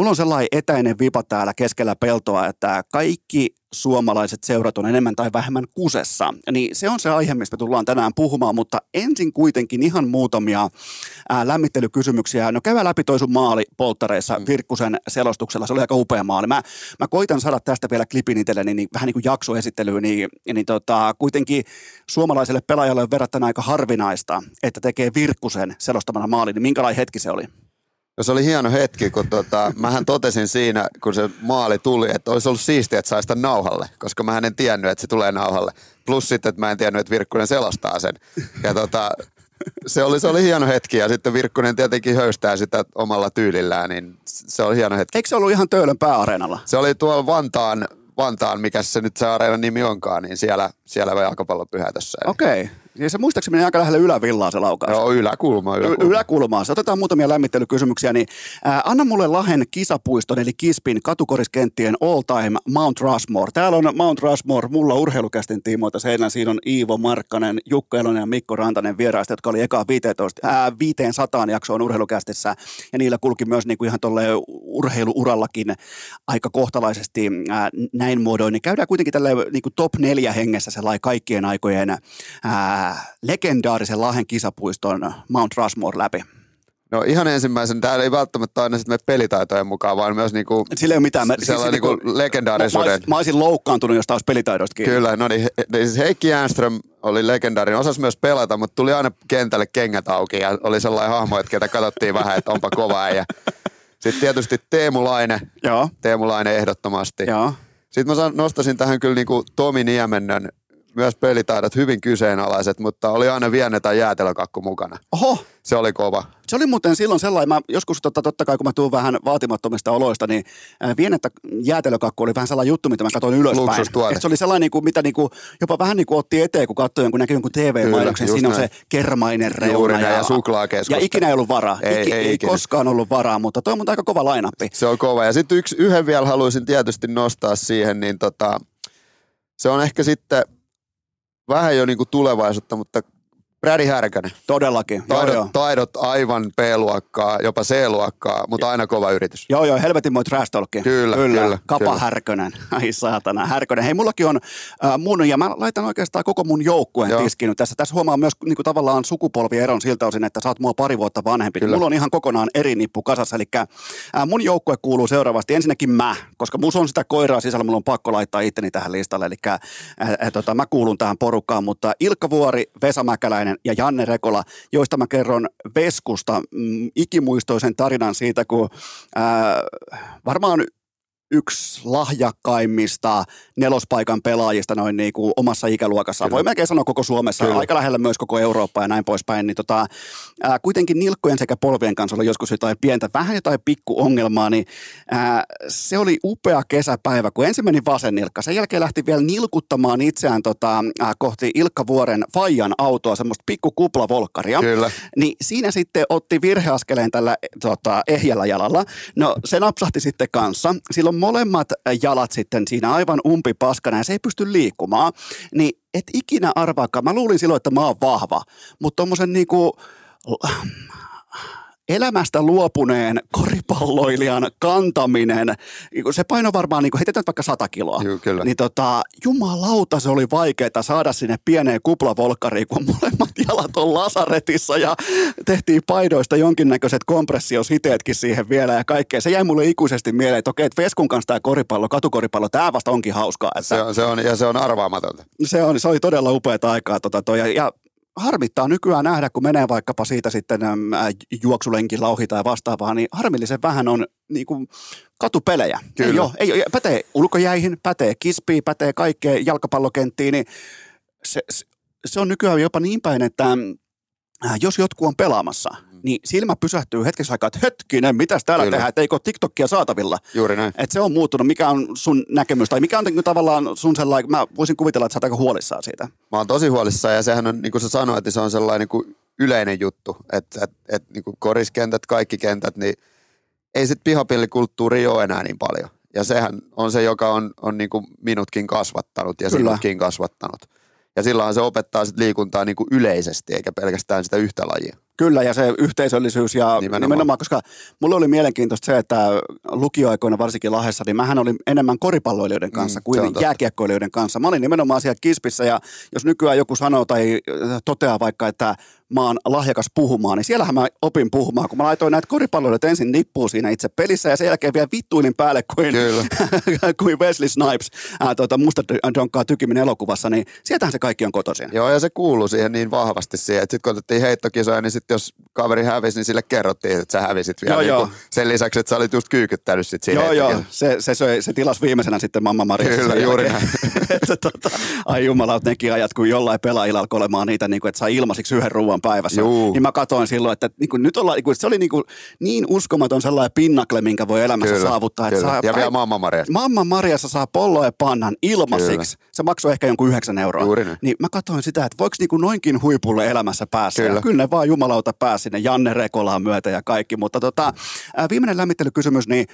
Mulla on sellainen etäinen vipa täällä keskellä peltoa, että kaikki suomalaiset seurat on enemmän tai vähemmän kusessa. Niin se on se aihe, mistä tullaan tänään puhumaan, mutta ensin kuitenkin ihan muutamia ää, lämmittelykysymyksiä. No käydään läpi toi sun maali polttareissa Virkkusen selostuksella. Se oli aika upea maali. Mä, mä koitan saada tästä vielä klipin itselleni, niin vähän niin kuin jaksoesittelyyn, niin, niin tota, kuitenkin suomalaiselle pelaajalle on verrattuna aika harvinaista, että tekee Virkkusen selostamana maali, niin minkälainen hetki se oli? No se oli hieno hetki, kun tota, mähän totesin siinä, kun se maali tuli, että olisi ollut siistiä, että saisi sitä nauhalle, koska mä en tiennyt, että se tulee nauhalle. Plus sitten, että mä en tiennyt, että Virkkunen selostaa sen. Ja tota, se oli, se oli hieno hetki ja sitten Virkkunen tietenkin höystää sitä omalla tyylillään, niin se oli hieno hetki. Eikö se ollut ihan Töölön pääareenalla? Se oli tuolla Vantaan, Vantaan mikä se nyt se areenan nimi onkaan, niin siellä, siellä jalkapallopyhätössä. Okei. Ja se muistaakseni menee aika lähelle ylävillaa se laukaus. Joo, yläkulma, yläkulma. Y- yläkulmaa. Se otetaan muutamia lämmittelykysymyksiä, niin ää, anna mulle Lahen kisapuiston eli Kispin katukoriskenttien all time Mount Rushmore. Täällä on Mount Rushmore mulla urheilukästin tiimoilta seinän. Siinä on Iivo Markkanen, Jukka Elonen ja Mikko Rantanen vieraista, jotka oli eka 15, ää, 500 jaksoon urheilukästissä. Ja niillä kulki myös niin kuin ihan tolle urheiluurallakin aika kohtalaisesti ää, näin muodoin. Niin käydään kuitenkin tälle niin kuin top neljä hengessä sellainen kaikkien aikojen ää, legendaarisen Lahen kisapuiston Mount Rushmore läpi. No ihan ensimmäisen, täällä ei välttämättä aina sitten pelitaitojen mukaan, vaan myös niinku, Sillä ei ole mitään. sellainen siis niinku Mä, legendaarisuuden. olisin- mä olisin loukkaantunut, jos taas pelitaidosta kiinni. Kyllä, no niin, he- siis Heikki Jänström oli legendaarinen, osasi myös pelata, mutta tuli aina kentälle kengät auki ja oli sellainen hahmo, että ketä katsottiin vähän, että onpa kova ja Sitten tietysti Teemu Laine, Joo, Teemu Laine ehdottomasti. joo. Sitten mä nostaisin tähän kyllä niinku Tomi Niemennön myös pelitaidot hyvin kyseenalaiset, mutta oli aina vienä tai jäätelökakku mukana. Oho, Se oli kova. se oli muuten silloin sellainen, mä joskus totta, totta kai kun mä tuun vähän vaatimattomista oloista, niin äh, vienettä jäätelökakku oli vähän sellainen juttu, mitä mä katsoin ylöspäin. Et se oli sellainen, niin kuin, mitä niin kuin, jopa vähän niin kuin otti eteen, kun katsoi jonkun, näkyi jonkun TV-mainoksen, siinä on näin. se kermainen reuna. Näin, ja suklaakeskusta. Ja ikinä ei ollut varaa. Ei, Iki, ei ei, ikinä. koskaan ollut varaa, mutta toi on aika kova lainappi. Se on kova. Ja sitten yksi, yhden vielä haluaisin tietysti nostaa siihen, niin tota, se on ehkä sitten vähän jo niinku tulevaisuutta, mutta Brady Härkänen. Todellakin, joo, Taidot, joo. taidot aivan B-luokkaa, jopa C-luokkaa, mutta aina kova yritys. Joo, joo, helvetin moi trash talkia. Kyllä, kyllä, Kapa kyllä. Härkönen. Ai saatana, Härkönen. Hei, mullakin on äh, mun, ja mä laitan oikeastaan koko mun joukkueen Joo. tiskiin tässä. Tässä huomaa myös niin kuin tavallaan sukupolvieron siltä osin, että sä oot mua pari vuotta vanhempi. Kyllä. Mulla on ihan kokonaan eri nippu kasassa, eli äh, mun joukkue kuuluu seuraavasti. Ensinnäkin mä, koska mus on sitä koiraa sisällä, mulla on pakko laittaa itteni tähän listalle, eli äh, äh, tota, mä kuulun tähän porukkaan, mutta Ilkka Vuori, Vesa Mäkäläinen ja Janne Rekola, joista mä kerron Veskusta mm, ikimuistoisen tarinan siitä, kun äh, varmaan yksi lahjakkaimmista nelospaikan pelaajista noin niin kuin omassa ikäluokassaan. Kyllä. Voi melkein sanoa koko Suomessa, Kyllä. aika lähellä myös koko Eurooppaa ja näin poispäin. Niin tota, ää, kuitenkin nilkkojen sekä polvien kanssa oli joskus jotain pientä, vähän jotain pikkuongelmaa, niin ää, se oli upea kesäpäivä, kun ensin meni vasen nilkka. Sen jälkeen lähti vielä nilkuttamaan itseään tota, ää, kohti Ilkka Vuoren Fajan autoa, semmoista pikku kuplavolkkaria. Kyllä. Niin siinä sitten otti virheaskeleen tällä tota, ehjällä jalalla. No se napsahti sitten kanssa. Silloin molemmat jalat sitten siinä aivan umpipaskana ja se ei pysty liikkumaan. Niin et ikinä arvaakaan. Mä luulin silloin, että mä oon vahva. Mutta tommosen niinku elämästä luopuneen koripalloilijan kantaminen, se paino varmaan, niin heitetään vaikka 100 kiloa, Juu, kyllä. niin tota, jumalauta se oli vaikeaa saada sinne pieneen kuplavolkkariin, kun molemmat jalat on lasaretissa ja tehtiin paidoista jonkinnäköiset kompressiositeetkin siihen vielä ja kaikkea. Se jäi mulle ikuisesti mieleen, että okei, että Veskun kanssa tämä koripallo, katukoripallo, tämä vasta onkin hauskaa. Että Se on, se on, ja se on arvaamatonta. se, on, se oli todella upeata aikaa. Tota, toi, ja, ja harmittaa nykyään nähdä, kun menee vaikkapa siitä sitten juoksulenkillä ohi tai vastaavaa, niin harmillisen vähän on niin kuin, katupelejä. Kyllä. Ei ole, ei ole, pätee ulkojäihin, pätee kispiin, pätee kaikkeen jalkapallokenttiin, niin se, se, on nykyään jopa niin päin, että jos jotkut on pelaamassa, niin silmä pysähtyy hetkessä aikaa, että hetkinen, mitäs täällä Kyllä. tehdään, että eikö ole TikTokia saatavilla. Juuri näin. Et se on muuttunut. Mikä on sun näkemys, tai mikä on niinku tavallaan sun sellainen, mä voisin kuvitella, että sä oot aika huolissaan siitä. Mä oon tosi huolissaan ja sehän on, niin kuin sä sanoit, että se on sellainen niin yleinen juttu, että et, et, niin kuin koriskentät, kaikki kentät, niin ei sit pihapillikulttuuri ole enää niin paljon. Ja sehän on se, joka on, on niin kuin minutkin kasvattanut ja Kyllä. sinutkin kasvattanut. Ja silloin se opettaa sit liikuntaa niin kuin yleisesti, eikä pelkästään sitä yhtä lajia. Kyllä, ja se yhteisöllisyys ja nimenomaan, Nimenomaan. koska mulle oli mielenkiintoista se, että lukioaikoina varsinkin Lahdessa, niin mähän olin enemmän koripalloilijoiden kanssa Mm, kuin jääkiekkoilijoiden kanssa. Mä olin nimenomaan siellä kispissä ja jos nykyään joku sanoo tai toteaa vaikka, että mä oon lahjakas puhumaan, niin siellähän mä opin puhumaan, kun mä laitoin näitä koripalloilijoita ensin nippuun siinä itse pelissä ja sen jälkeen vielä vittuilin päälle kuin, kuin Wesley Snipes, ää, tuota, musta donkkaa tykimin elokuvassa, niin sieltähän se kaikki on kotoisin. Joo, ja se kuuluu siihen niin vahvasti siihen, että sitten kun otettiin heittokisoja, niin sitten jos kaveri hävisi, niin sille kerrottiin, että sä hävisit vielä. Joo, niin joo. Sen lisäksi, että sä olit just kyykyttänyt sit siinä Joo, joo. Se, se, söi, se tilasi viimeisenä sitten Mamma Maria. Kyllä, juuri näin. että, tota, ai jumalaut, nekin ajat, kun jollain pelaajilla alkoi olemaan niitä, niin kuin, että saa ilmaisiksi yhden ruoan päivässä. Juu. Niin mä katsoin silloin, että niin kuin, nyt ollaan, niin kuin, se oli niin, kuin, niin uskomaton sellainen pinnakle, minkä voi elämässä Kyllä, saavuttaa. Että kyllä. saa, Ja vielä Mamma Maria. Mamma Mariassa saa pollo ja pannan ilmaisiksi. Se maksoi ehkä jonkun yhdeksän euroa. Juuri näin. Niin mä katsoin sitä, että voiko niinku noinkin huipulle elämässä päässä. Kyllä. Ja kyllä ne vaan jumalauta pääsi sinne Janne Rekolaan myötä ja kaikki. Mutta tota, viimeinen lämmittelykysymys, niin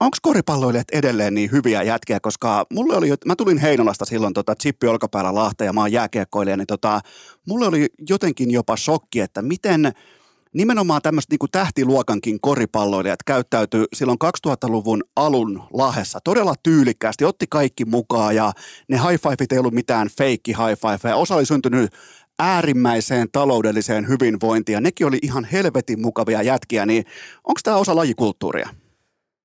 onko koripalloilijat edelleen niin hyviä jätkiä, koska mulle oli, mä tulin Heinolasta silloin tota, chippi olkapäällä Lahteen ja mä oon jääkiekkoilija, niin tota, mulle oli jotenkin jopa shokki, että miten nimenomaan tämmöiset niin tähtiluokankin koripalloilijat käyttäytyi silloin 2000-luvun alun lahessa todella tyylikkäästi, otti kaikki mukaan ja ne high fiveit ei ollut mitään feikki high five, osa oli syntynyt äärimmäiseen taloudelliseen hyvinvointiin ja nekin oli ihan helvetin mukavia jätkiä, niin onko tämä osa lajikulttuuria?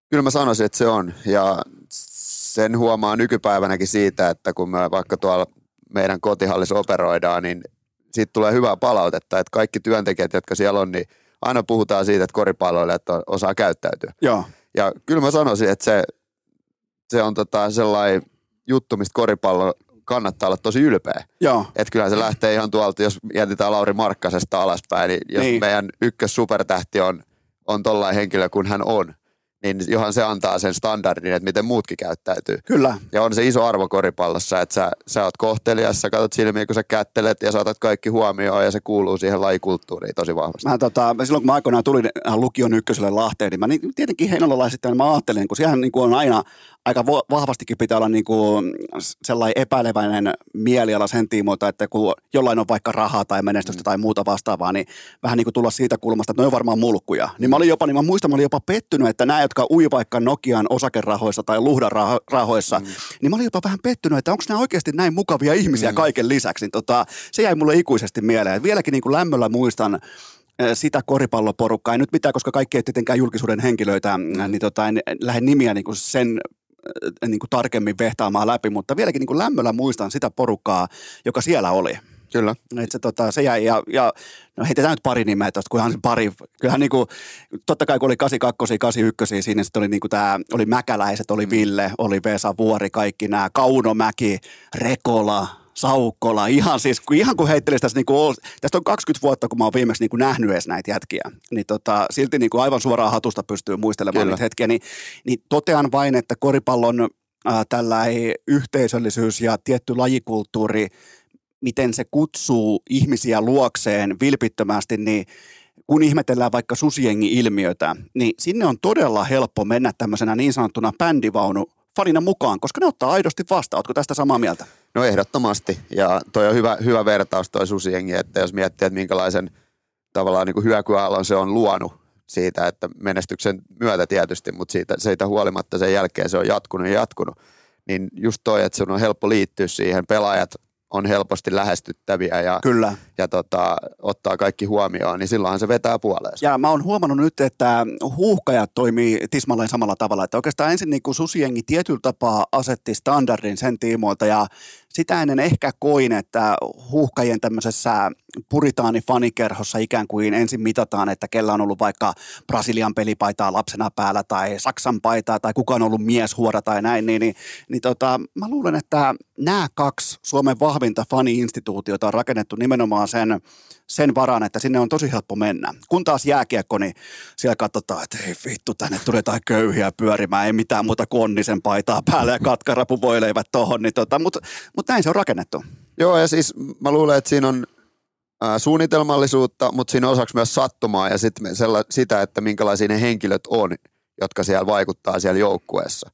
Kyllä mä sanoisin, että se on. Ja sen huomaa nykypäivänäkin siitä, että kun me vaikka tuolla meidän kotihallissa operoidaan, niin siitä tulee hyvää palautetta, että kaikki työntekijät, jotka siellä on, niin aina puhutaan siitä, että koripalloilijat on- osaa käyttäytyä. Joo. Ja kyllä mä sanoisin, että se, se on tota sellainen juttu, mistä koripallo kannattaa olla tosi ylpeä. Joo. Että kyllä se lähtee ihan tuolta, jos mietitään Lauri Markkasesta alaspäin, niin jos niin. meidän ykkös supertähti on, on tollainen henkilö kuin hän on, niin johan se antaa sen standardin, että miten muutkin käyttäytyy. Kyllä. Ja on se iso arvo koripallossa, että sä, sä oot kohtelias, sä katsot silmiä, kun sä kättelet ja saatat kaikki huomioon ja se kuuluu siihen lajikulttuuriin tosi vahvasti. Mä, tota, silloin kun mä aikoinaan tulin lukion ykköselle Lahteen, niin mä niin, tietenkin heinolalaisittain mä ajattelin, kun siellä niin kuin on aina, aika vahvastikin pitää olla niin kuin sellainen epäileväinen mieliala sen tiimoilta, että kun jollain on vaikka rahaa tai menestystä mm. tai muuta vastaavaa, niin vähän niin kuin tulla siitä kulmasta, että ne on varmaan mulkkuja. Niin mä olin jopa, niin mä muistan, mä olin jopa pettynyt, että nämä, jotka ui vaikka Nokian osakerahoissa tai Luhdan rahoissa, mm. niin mä olin jopa vähän pettynyt, että onko nämä oikeasti näin mukavia ihmisiä mm. kaiken lisäksi. Niin tota, se jäi mulle ikuisesti mieleen. Vieläkin niin kuin lämmöllä muistan sitä koripalloporukkaa. En nyt mitään, koska kaikki ei tietenkään julkisuuden henkilöitä, mm. niin tota, en lähde nimiä niin kuin sen niin kuin tarkemmin vehtaamaan läpi, mutta vieläkin niin kuin lämmöllä muistan sitä porukkaa, joka siellä oli. Kyllä. Et se, tota, se jäi, ja, ja no heitetään nyt pari nimeä tuosta, kunhan pari, kyllähän niin kuin, totta kai kun oli 82, 81, siinä sitten oli niin kuin tämä, oli Mäkäläiset, oli mm. Ville, oli Vesa Vuori, kaikki nämä, Kaunomäki, Rekola, Saukkola, ihan siis, ihan kun heittelisi tässä, niin kuin, tästä on 20 vuotta, kun mä oon viimeksi niin kuin nähnyt edes näitä jätkiä, niin tota, silti niin kuin aivan suoraan hatusta pystyy muistelemaan Kyllä. niitä hetkiä, niin, niin totean vain, että koripallon äh, tällä yhteisöllisyys ja tietty lajikulttuuri, miten se kutsuu ihmisiä luokseen vilpittömästi, niin kun ihmetellään vaikka susiengi-ilmiötä, niin sinne on todella helppo mennä tämmöisenä niin sanottuna bändivaunu fanina mukaan, koska ne ottaa aidosti vastaan. Oletko tästä samaa mieltä? No ehdottomasti. Ja toi on hyvä, hyvä vertaus toi susiengi, että jos miettii, että minkälaisen tavallaan niin hyökyaallon se on luonut siitä, että menestyksen myötä tietysti, mutta siitä, siitä huolimatta sen jälkeen se on jatkunut ja jatkunut. Niin just toi, että sun on helppo liittyä siihen, pelaajat on helposti lähestyttäviä ja, Kyllä. ja tota, ottaa kaikki huomioon, niin silloinhan se vetää puoleen. Ja mä oon huomannut nyt, että huuhkajat toimii tismalleen samalla tavalla, että oikeastaan ensin niin kuin susiengi tietyllä tapaa asetti standardin sen tiimoilta ja sitä ennen ehkä koin, että huuhkajien tämmöisessä puritaani-fanikerhossa ikään kuin ensin mitataan, että kellä on ollut vaikka Brasilian pelipaitaa lapsena päällä tai Saksan paitaa tai kuka on ollut mieshuora tai näin, niin, niin, niin tota, mä luulen, että nämä kaksi Suomen vahvinta fani-instituutiota on rakennettu nimenomaan sen sen varaan, että sinne on tosi helppo mennä. Kun taas jääkiekko, niin siellä katsotaan, että ei vittu, tänne tulee jotain köyhiä pyörimään, ei mitään muuta kuin onnisen paitaa päälle ja katkarapu voileivät tohon, niin tota, mutta mut näin se on rakennettu. Joo, ja siis mä luulen, että siinä on äh, suunnitelmallisuutta, mutta siinä on osaksi myös sattumaa ja sit sella, sitä, että minkälaisia ne henkilöt on, jotka siellä vaikuttaa siellä joukkueessa.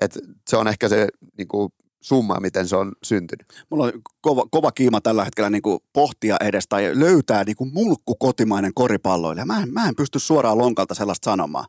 Et se on ehkä se niin kuin, summa, miten se on syntynyt. Mulla on kova, kova kiima tällä hetkellä niin kuin pohtia edes tai löytää niin kuin mulkku kotimainen koripalloilija. Mä en, mä en pysty suoraan lonkalta sellaista sanomaan.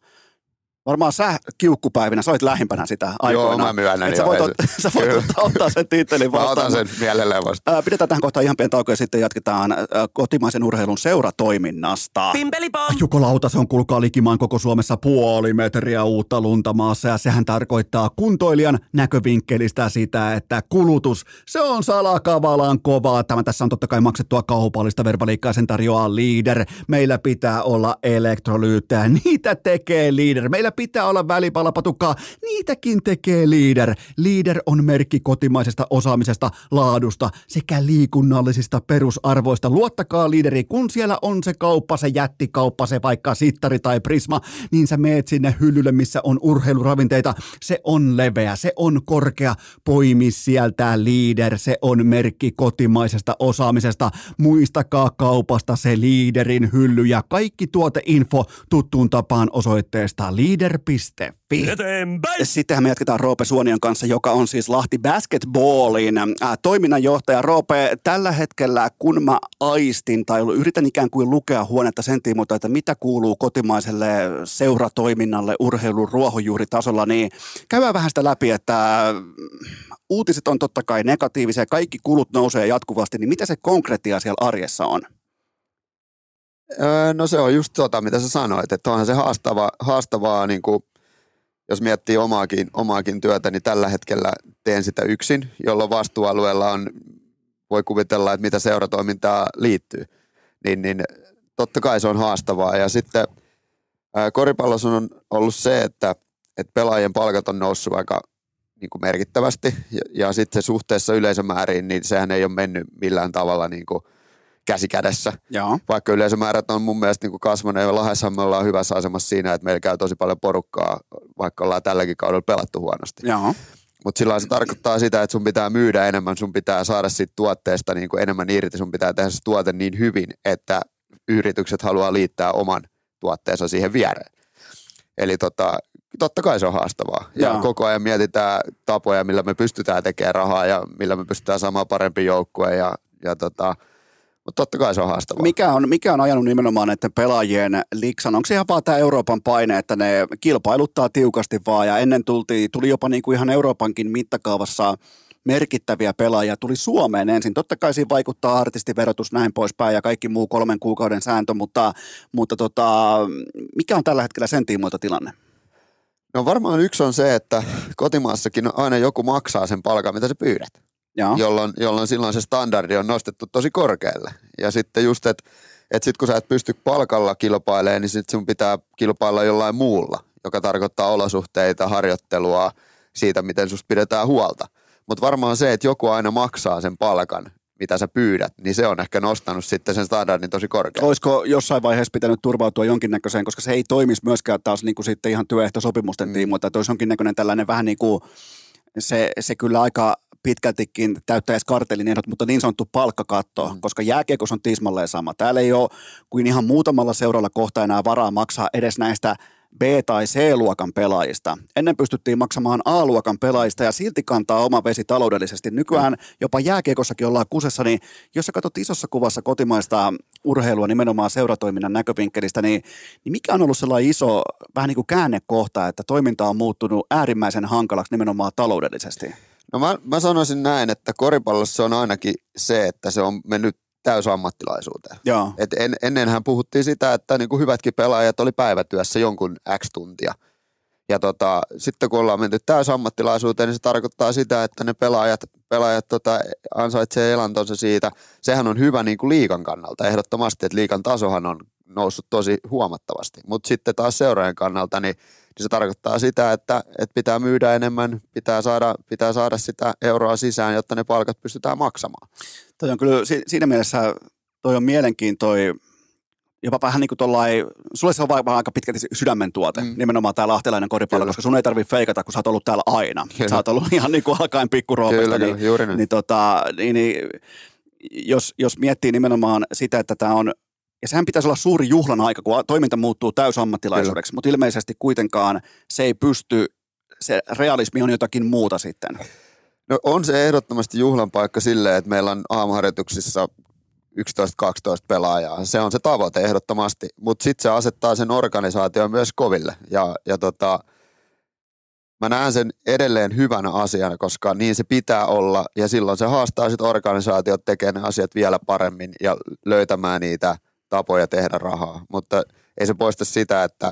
Varmaan sä kiukkupäivinä, sä olit lähimpänä sitä aikoina. Joo, mä myönnän. Sä voit, ot, sä voit ottaa, ottaa sen tittelin vastaan. Mä otan sen mielelleen vastaan. Pidetään tähän kohtaan ihan pieni tauko ja sitten jatketaan kotimaisen urheilun seuratoiminnasta. Pimpelipom! Jukolauta, se on kulkaa likimaan koko Suomessa puoli metriä uutta lunta maassa ja sehän tarkoittaa kuntoilijan näkövinkkelistä sitä, että kulutus, se on salakavalan kovaa. Tämä tässä on totta kai maksettua kaupallista verbaliikkaa, sen tarjoaa Leader. Meillä pitää olla elektrolyyttejä, niitä tekee Leader. Meillä Meillä pitää olla välipalapatukkaa. Niitäkin tekee Leader. Leader on merkki kotimaisesta osaamisesta, laadusta sekä liikunnallisista perusarvoista. Luottakaa Leaderi, kun siellä on se kauppa, se jättikauppa, se vaikka sittari tai prisma, niin sä meet sinne hyllylle, missä on urheiluravinteita. Se on leveä, se on korkea. Poimi sieltä Leader, se on merkki kotimaisesta osaamisesta. Muistakaa kaupasta se Leaderin hylly ja kaikki tuoteinfo tuttuun tapaan osoitteesta leader leader.fi. Eteenpäin! Sittenhän me jatketaan Roope Suonion kanssa, joka on siis Lahti Basketballin äh, toiminnanjohtaja. Roope, tällä hetkellä kun mä aistin tai yritän ikään kuin lukea huonetta sen tiimoilta, että mitä kuuluu kotimaiselle seuratoiminnalle urheilun ruohonjuuritasolla, niin käydään vähän sitä läpi, että uutiset on totta kai negatiivisia, kaikki kulut nousee jatkuvasti, niin mitä se konkreettia siellä arjessa on? No se on just tota, mitä sä sanoit, että onhan se haastava, haastavaa, niin kuin, jos miettii omaakin, omaakin työtä, niin tällä hetkellä teen sitä yksin, jolloin vastuualueella on, voi kuvitella, että mitä seuratoimintaa liittyy. Niin, niin totta kai se on haastavaa. Ja sitten koripallossa on ollut se, että, että pelaajien palkat on noussut aika niin kuin merkittävästi ja, ja sitten suhteessa yleisömääriin, niin sehän ei ole mennyt millään tavalla niin kuin – käsi kädessä. Joo. Vaikka yleisömäärät on mun mielestä niin kasvaneet ja Lahdessa me ollaan hyvässä asemassa siinä, että meillä käy tosi paljon porukkaa, vaikka ollaan tälläkin kaudella pelattu huonosti. Mutta sillä se tarkoittaa sitä, että sun pitää myydä enemmän, sun pitää saada siitä tuotteesta niin kuin enemmän irti, sun pitää tehdä se tuote niin hyvin, että yritykset haluaa liittää oman tuotteensa siihen viereen. Eli tota, totta kai se on haastavaa. Ja Joo. koko ajan mietitään tapoja, millä me pystytään tekemään rahaa ja millä me pystytään saamaan parempi joukkue. Ja, ja tota, mutta totta kai se on haastavaa. Mikä on, mikä on ajanut nimenomaan näiden pelaajien liksan? Onko se ihan vaan tämä Euroopan paine, että ne kilpailuttaa tiukasti vaan ja ennen tulti, tuli jopa niin kuin ihan Euroopankin mittakaavassa merkittäviä pelaajia tuli Suomeen ensin. Totta kai siinä vaikuttaa artistiverotus näin poispäin ja kaikki muu kolmen kuukauden sääntö, mutta, mutta tota, mikä on tällä hetkellä sen tiimoilta tilanne? No varmaan yksi on se, että kotimaassakin aina joku maksaa sen palkan, mitä sä pyydät. Joo. jolloin, jolloin silloin se standardi on nostettu tosi korkealle. Ja sitten just, että et sitten kun sä et pysty palkalla kilpailemaan, niin sitten sun pitää kilpailla jollain muulla, joka tarkoittaa olosuhteita, harjoittelua, siitä, miten susta pidetään huolta. Mutta varmaan se, että joku aina maksaa sen palkan, mitä sä pyydät, niin se on ehkä nostanut sitten sen standardin tosi korkealle. Olisiko jossain vaiheessa pitänyt turvautua jonkinnäköiseen, koska se ei toimisi myöskään taas niin kuin sitten ihan työehtosopimusten mm. tiimoilta, että olisi jonkinnäköinen tällainen vähän niin kuin, se, se kyllä aika pitkältikin täyttäisi kartelin ehdot, mutta niin sanottu palkkakatto, mm. koska jääkiekos on tismalleen sama. Täällä ei ole kuin ihan muutamalla seuralla kohta enää varaa maksaa edes näistä B- tai C-luokan pelaajista. Ennen pystyttiin maksamaan A-luokan pelaajista ja silti kantaa oma vesi taloudellisesti. Nykyään jopa jääkiekossakin ollaan kusessa, niin jos sä katsot isossa kuvassa kotimaista urheilua nimenomaan seuratoiminnan näkövinkkelistä, niin, niin mikä on ollut sellainen iso vähän niin kuin käännekohta, että toiminta on muuttunut äärimmäisen hankalaksi nimenomaan taloudellisesti? No mä, mä sanoisin näin, että koripallossa on ainakin se, että se on mennyt täysammattilaisuuteen. Joo. Et en, ennenhän puhuttiin sitä, että niinku hyvätkin pelaajat oli päivätyössä jonkun X tuntia. Ja tota, sitten kun ollaan menty täysammattilaisuuteen, niin se tarkoittaa sitä, että ne pelaajat, pelaajat tota, ansaitsee elantonsa siitä. Sehän on hyvä niin kuin liikan kannalta ehdottomasti, että liikan tasohan on noussut tosi huomattavasti. Mutta sitten taas seuraajan kannalta, niin, niin se tarkoittaa sitä, että, että pitää myydä enemmän, pitää saada, pitää saada sitä euroa sisään, jotta ne palkat pystytään maksamaan. Toi on kyllä si- siinä mielessä toi on mielenkiintoinen jopa vähän niin kuin tollain, sulle se on vaan aika pitkälti sydämen tuote, mm. nimenomaan tämä lahtelainen koripallo, koska sun ei tarvitse feikata, kun sä oot ollut täällä aina. Kyllä. Sä oot ollut ihan niin kuin alkaen pikkuroopesta. Kyllä, niin, kyllä, juuri näin. niin, tota, niin, niin, jos, jos miettii nimenomaan sitä, että tämä on, ja sehän pitäisi olla suuri juhlan aika, kun toiminta muuttuu täysammattilaisuudeksi, mutta ilmeisesti kuitenkaan se ei pysty, se realismi on jotakin muuta sitten. No on se ehdottomasti juhlan paikka silleen, että meillä on aamuharjoituksissa 11-12 pelaajaa. Se on se tavoite ehdottomasti, mutta sitten se asettaa sen organisaation myös koville. Ja, ja tota, mä näen sen edelleen hyvänä asiana, koska niin se pitää olla ja silloin se haastaa sitten organisaatiot tekemään ne asiat vielä paremmin ja löytämään niitä tapoja tehdä rahaa. Mutta ei se poista sitä, että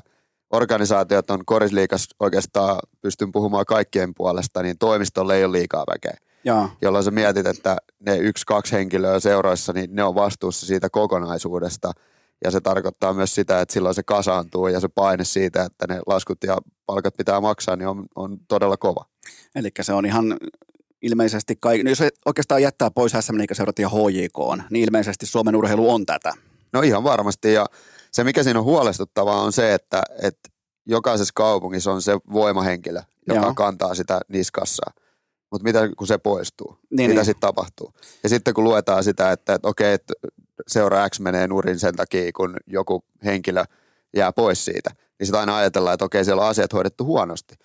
organisaatiot on korisliikas oikeastaan, pystyn puhumaan kaikkien puolesta, niin toimistolle ei ole liikaa väkeä Joo. jolloin sä mietit, että ne yksi, kaksi henkilöä seuroissa, niin ne on vastuussa siitä kokonaisuudesta. Ja se tarkoittaa myös sitä, että silloin se kasaantuu ja se paine siitä, että ne laskut ja palkat pitää maksaa, niin on, on todella kova. Eli se on ihan ilmeisesti, kaik- no jos oikeastaan jättää pois SM Liigaseurat ja HJK, niin ilmeisesti Suomen urheilu on tätä. No ihan varmasti ja se mikä siinä on huolestuttavaa on se, että, että jokaisessa kaupungissa on se voimahenkilö, joka Joo. kantaa sitä niskassa. Mutta mitä kun se poistuu? Niin, mitä niin. sitten tapahtuu? Ja sitten kun luetaan sitä, että, että okei, että seura X menee nurin sen takia, kun joku henkilö jää pois siitä, niin sitä aina ajatellaan, että okei, siellä on asiat hoidettu huonosti.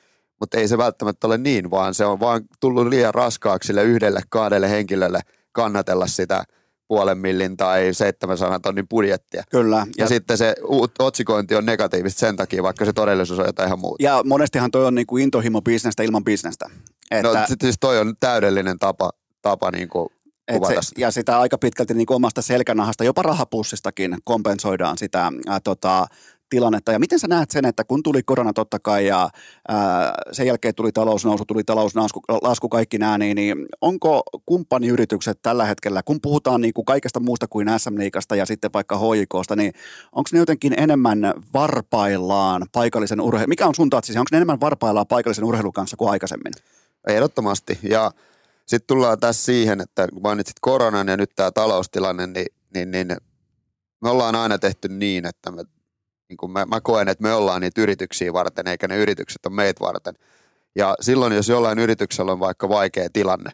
Mutta ei se välttämättä ole niin, vaan se on vaan tullut liian raskaaksi sille yhdelle, kahdelle henkilölle kannatella sitä puolen millin tai 700 tonnin budjettia. Kyllä. Ja, ja sitten se otsikointi on negatiivista sen takia, vaikka se todellisuus on jotain ihan muuta. ja monestihan toi on niin kuin intohimo bisnestä ilman bisnestä. Että, No siis toi on täydellinen tapa, tapa niin kuin et kuvata se, ja sitä aika pitkälti niin kuin omasta selkänahasta, jopa rahapussistakin kompensoidaan sitä ää, tota, tilannetta. Ja miten sä näet sen, että kun tuli korona totta kai ja ää, sen jälkeen tuli talousnousu, tuli talouslasku lasku, kaikki nämä, niin, niin onko kumppaniyritykset tällä hetkellä, kun puhutaan niin kuin kaikesta muusta kuin SM Liigasta ja sitten vaikka HJKsta, niin onko ne jotenkin enemmän varpaillaan paikallisen urheilun, mikä on sun tatsi, onko ne enemmän varpaillaan paikallisen urheilun kanssa kuin aikaisemmin? Ehdottomasti. Ja sitten tullaan tässä siihen, että kun mainitsit koronan ja nyt tämä taloustilanne, niin, niin, niin me ollaan aina tehty niin, että me, niin kuin mä, mä koen, että me ollaan niitä yrityksiä varten, eikä ne yritykset ole meitä varten. Ja silloin, jos jollain yrityksellä on vaikka vaikea tilanne,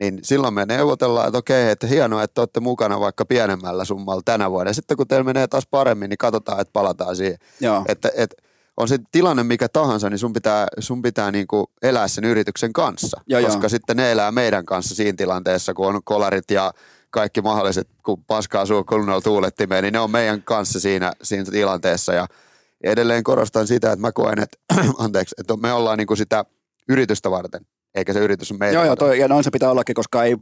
niin silloin me neuvotellaan, että okei, että hienoa, että olette mukana vaikka pienemmällä summalla tänä vuonna. Ja sitten kun teillä menee taas paremmin, niin katsotaan, että palataan siihen. Joo. Että, että on se tilanne mikä tahansa, niin sun pitää, sun pitää niinku elää sen yrityksen kanssa. Joo, koska joo. sitten ne elää meidän kanssa siinä tilanteessa, kun on kolarit ja kaikki mahdolliset, kun paskaa suu kunnolla tuulettimeen, niin ne on meidän kanssa siinä, siinä tilanteessa. Ja edelleen korostan sitä, että mä koen, että, anteeksi, että me ollaan niinku sitä yritystä varten, eikä se yritys on meitä Joo, joo, toi, ja noin se pitää ollakin, koska ei,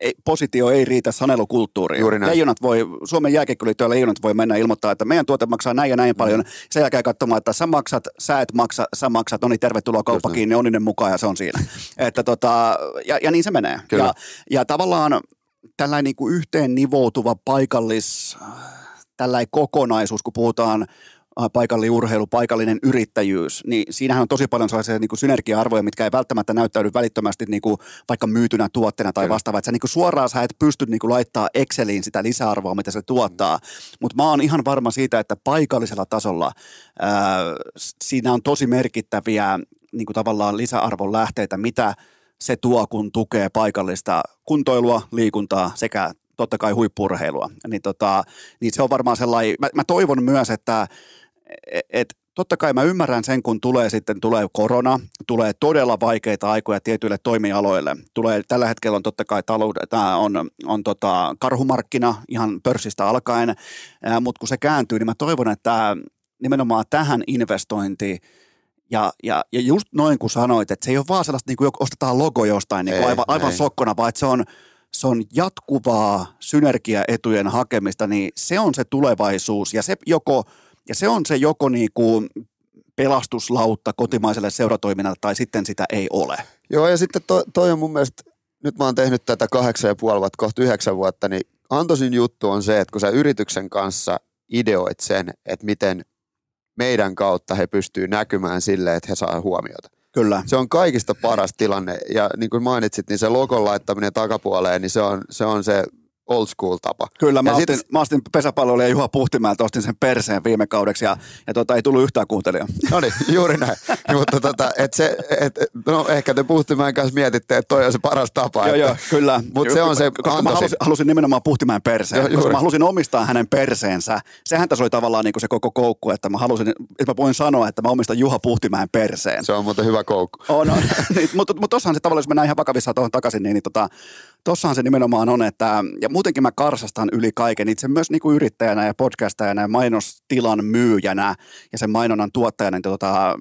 ei, positio ei riitä sanelukulttuuriin. Juuri näin. Leijonat voi, Suomen jääkiekkoliitto leijonat voi mennä ilmoittaa, että meidän tuote maksaa näin ja näin paljon. Mm. Sen jälkeen katsomaan, että sä maksat, sä et maksa, sä maksat, no niin tervetuloa kauppa näin. kiinni, onninen mukaan ja se on siinä. että tota, ja, ja, niin se menee. Kyllä. Ja, ja tavallaan tällainen niin kuin yhteen nivoutuva paikallis, tällainen kokonaisuus, kun puhutaan paikallinen urheilu, paikallinen yrittäjyys, niin siinähän on tosi paljon sellaisia niin kuin synergia-arvoja, mitkä ei välttämättä näyttäydy välittömästi niin kuin vaikka myytynä tuotteena tai vastaavaa. Että sä niin kuin suoraan sä et pysty niin kuin laittaa Exceliin sitä lisäarvoa, mitä se tuottaa. Mutta mä oon ihan varma siitä, että paikallisella tasolla ää, siinä on tosi merkittäviä niin kuin tavallaan lisäarvon lähteitä, mitä se tuo, kun tukee paikallista kuntoilua, liikuntaa sekä totta kai huippurheilua. Niin, tota, niin se on varmaan sellainen, mä, mä toivon myös, että et, et, totta kai mä ymmärrän sen, kun tulee sitten tulee korona, tulee todella vaikeita aikoja tietyille toimialoille. Tulee, tällä hetkellä on totta kai talous, tää on, on tota karhumarkkina ihan pörssistä alkaen, mutta kun se kääntyy, niin mä toivon, että nimenomaan tähän investointi ja, ja, ja just noin kun sanoit, että se ei ole vaan sellaista, niin kuin ostetaan logo jostain niin kuin Ei, aivan, aivan ei. sokkona, vaan että se on, se on jatkuvaa synergiaetujen hakemista, niin se on se tulevaisuus ja se joko, ja se on se joko niin kuin pelastuslautta kotimaiselle seuratoiminnalle tai sitten sitä ei ole. Joo, ja sitten to, toi on mun mielestä, nyt mä oon tehnyt tätä kahdeksan ja puoli vuotta, kohta yhdeksän vuotta, niin antoisin juttu on se, että kun sä yrityksen kanssa ideoit sen, että miten meidän kautta he pystyy näkymään silleen, että he saa huomiota. Kyllä. Se on kaikista paras tilanne, ja niin kuin mainitsit, niin se logon laittaminen takapuoleen, niin se on se, on se old school tapa. Kyllä, mä, Ja ostin, sit- mä ostin pesäpalloilija Juha Puhtimäeltä, ostin sen perseen viime kaudeksi ja, ja tota, ei tullut yhtään kuuntelijaa. No niin, juuri näin. Mutta tota, et se, et, no ehkä te Puhtimäen kanssa mietitte, että toi on se paras tapa. Joo, että- joo, kyllä. Mut se on se Koska mä halusin, halusin nimenomaan Puhtimäen perseen, Joo, koska juuri. mä halusin omistaa hänen perseensä. Sehän tässä oli tavallaan niin kuin se koko koukku, että mä halusin, että mä voin sanoa, että mä omistan Juha Puhtimäen perseen. Se on muuten hyvä koukku. On, on. niin, mutta, mutta tossahan se tavallaan, jos mennään ihan vakavissaan tuohon takaisin, niin, niin tota, tossahan se nimenomaan on, että, ja muutenkin mä karsastan yli kaiken, itse myös niin kuin yrittäjänä ja podcastajana ja mainostilan myyjänä ja sen mainonnan tuottajana, niin tota,